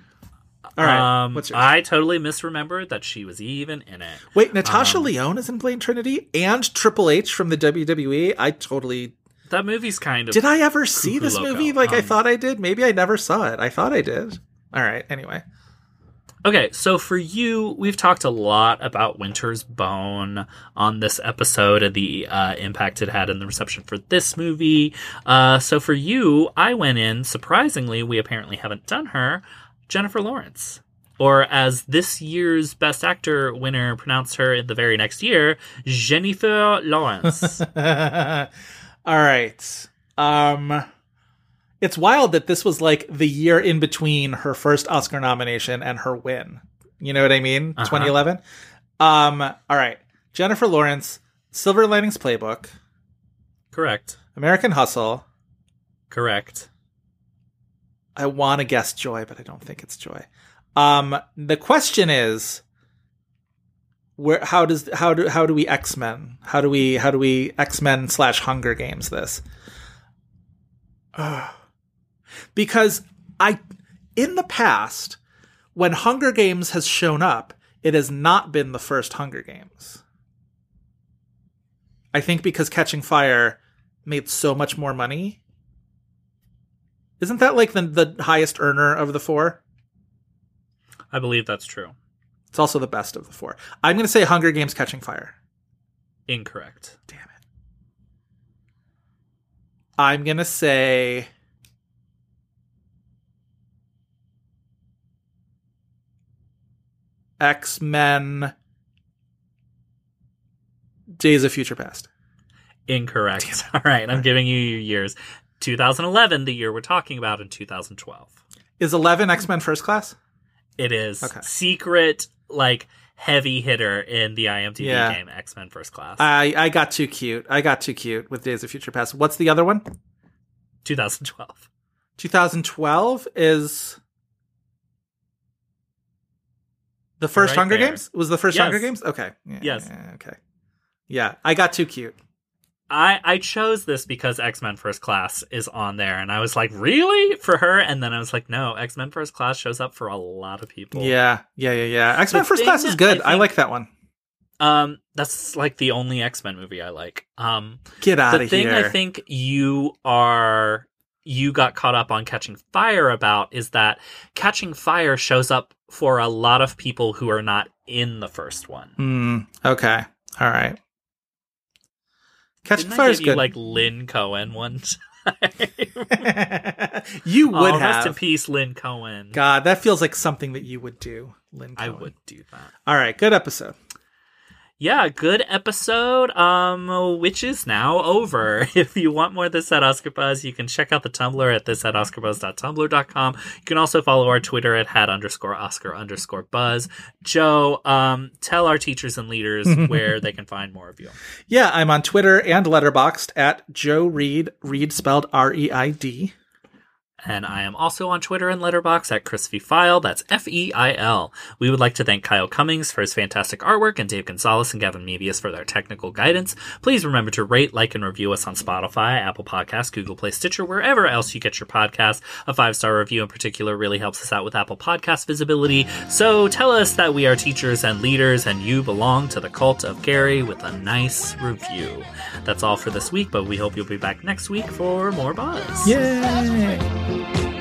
All right, Um, what's yours? I totally misremembered that she was even in it. Wait, Natasha um, Lyonne is in Blade Trinity and Triple H from the WWE. I totally That movie's kind of. did. I ever see this Loco. movie like I Um, thought I did? Maybe I never saw it. I thought I did. All right. Anyway, Okay, so for you, we've talked a lot about Winter's Bone on this episode and the uh, impact it had in the reception for this movie. Uh, so for you, I went in, surprisingly, we apparently haven't done her, Jennifer Lawrence. Or as this year's Best Actor winner pronounced her in the very next year, Jennifer Lawrence. All right. Um it's wild that this was like the year in between her first Oscar nomination and her win. You know what I mean? Uh-huh. 2011. Um all right. Jennifer Lawrence, Silver Linings Playbook, Correct. American Hustle. Correct. I want to guess Joy, but I don't think it's Joy. Um the question is where how does how do how do we X-Men? How do we how do we X-Men slash Hunger Games this? Ugh. Because I in the past when Hunger Games has shown up, it has not been the first Hunger Games. I think because Catching Fire made so much more money Isn't that like the the highest earner of the four? I believe that's true. It's also the best of the four. I'm going to say Hunger Games Catching Fire. Incorrect. Damn it. I'm going to say X Men Days of Future Past. Incorrect. All right, I'm giving you your years. 2011, the year we're talking about, and 2012. Is 11 X Men First Class? It is Okay. secret, like heavy hitter in the IMDb Yeah. game X Men First Class. I, I got too cute. I got too cute with Days of Future Past. What's the other one? 2012. 2012 is the first right Hunger there. Games. Was the first Yes. Hunger Games? Okay. Yeah, Yes. yeah, okay. Yeah, I got too cute. I I chose this because X Men First Class is on there, and I was like, really for her? And then I was like, no, X Men First Class shows up for a lot of people. Yeah, yeah, yeah, yeah. X Men First Class is good. I I, like that one. Um, that's like the only X Men movie I like. Um, Get out the of thing. I think you are you got caught up on Catching Fire about is that Catching Fire shows up for a lot of people who are not in the first one. Hmm. Okay. All right. Catching Fire is you good. like Lynn Cohen one time? you would oh, have. Rest in peace, Lynn Cohen. God, that feels like something that you would do, Lynn. I would do that. All right. Good episode. Yeah, good episode. Um, which is now over. If you want more of this at Oscar Buzz, you can check out the Tumblr at this at OscarBuzz.tumblr.com. You can also follow our Twitter at hat underscore Oscar underscore Buzz. Joe, um, tell our teachers and leaders where they can find more of you. Yeah, I'm on Twitter and Letterboxd at Joe Reid. Reid spelled R E I D. And I am also on Twitter and Letterboxd at Chris V. Feil. That's F E I L. We would like to thank Kyle Cummings for his fantastic artwork and Dave Gonzalez and Gavin Mebius for their technical guidance. Please remember to rate, like, and review us on Spotify, Apple Podcasts, Google Play, Stitcher, wherever else you get your podcast. A five star review in particular really helps us out with Apple Podcast visibility. So tell us that we are teachers and leaders and you belong to the cult of Gary with a nice review. That's all for this week, but we hope you'll be back next week for more buzz. Yay! Bye.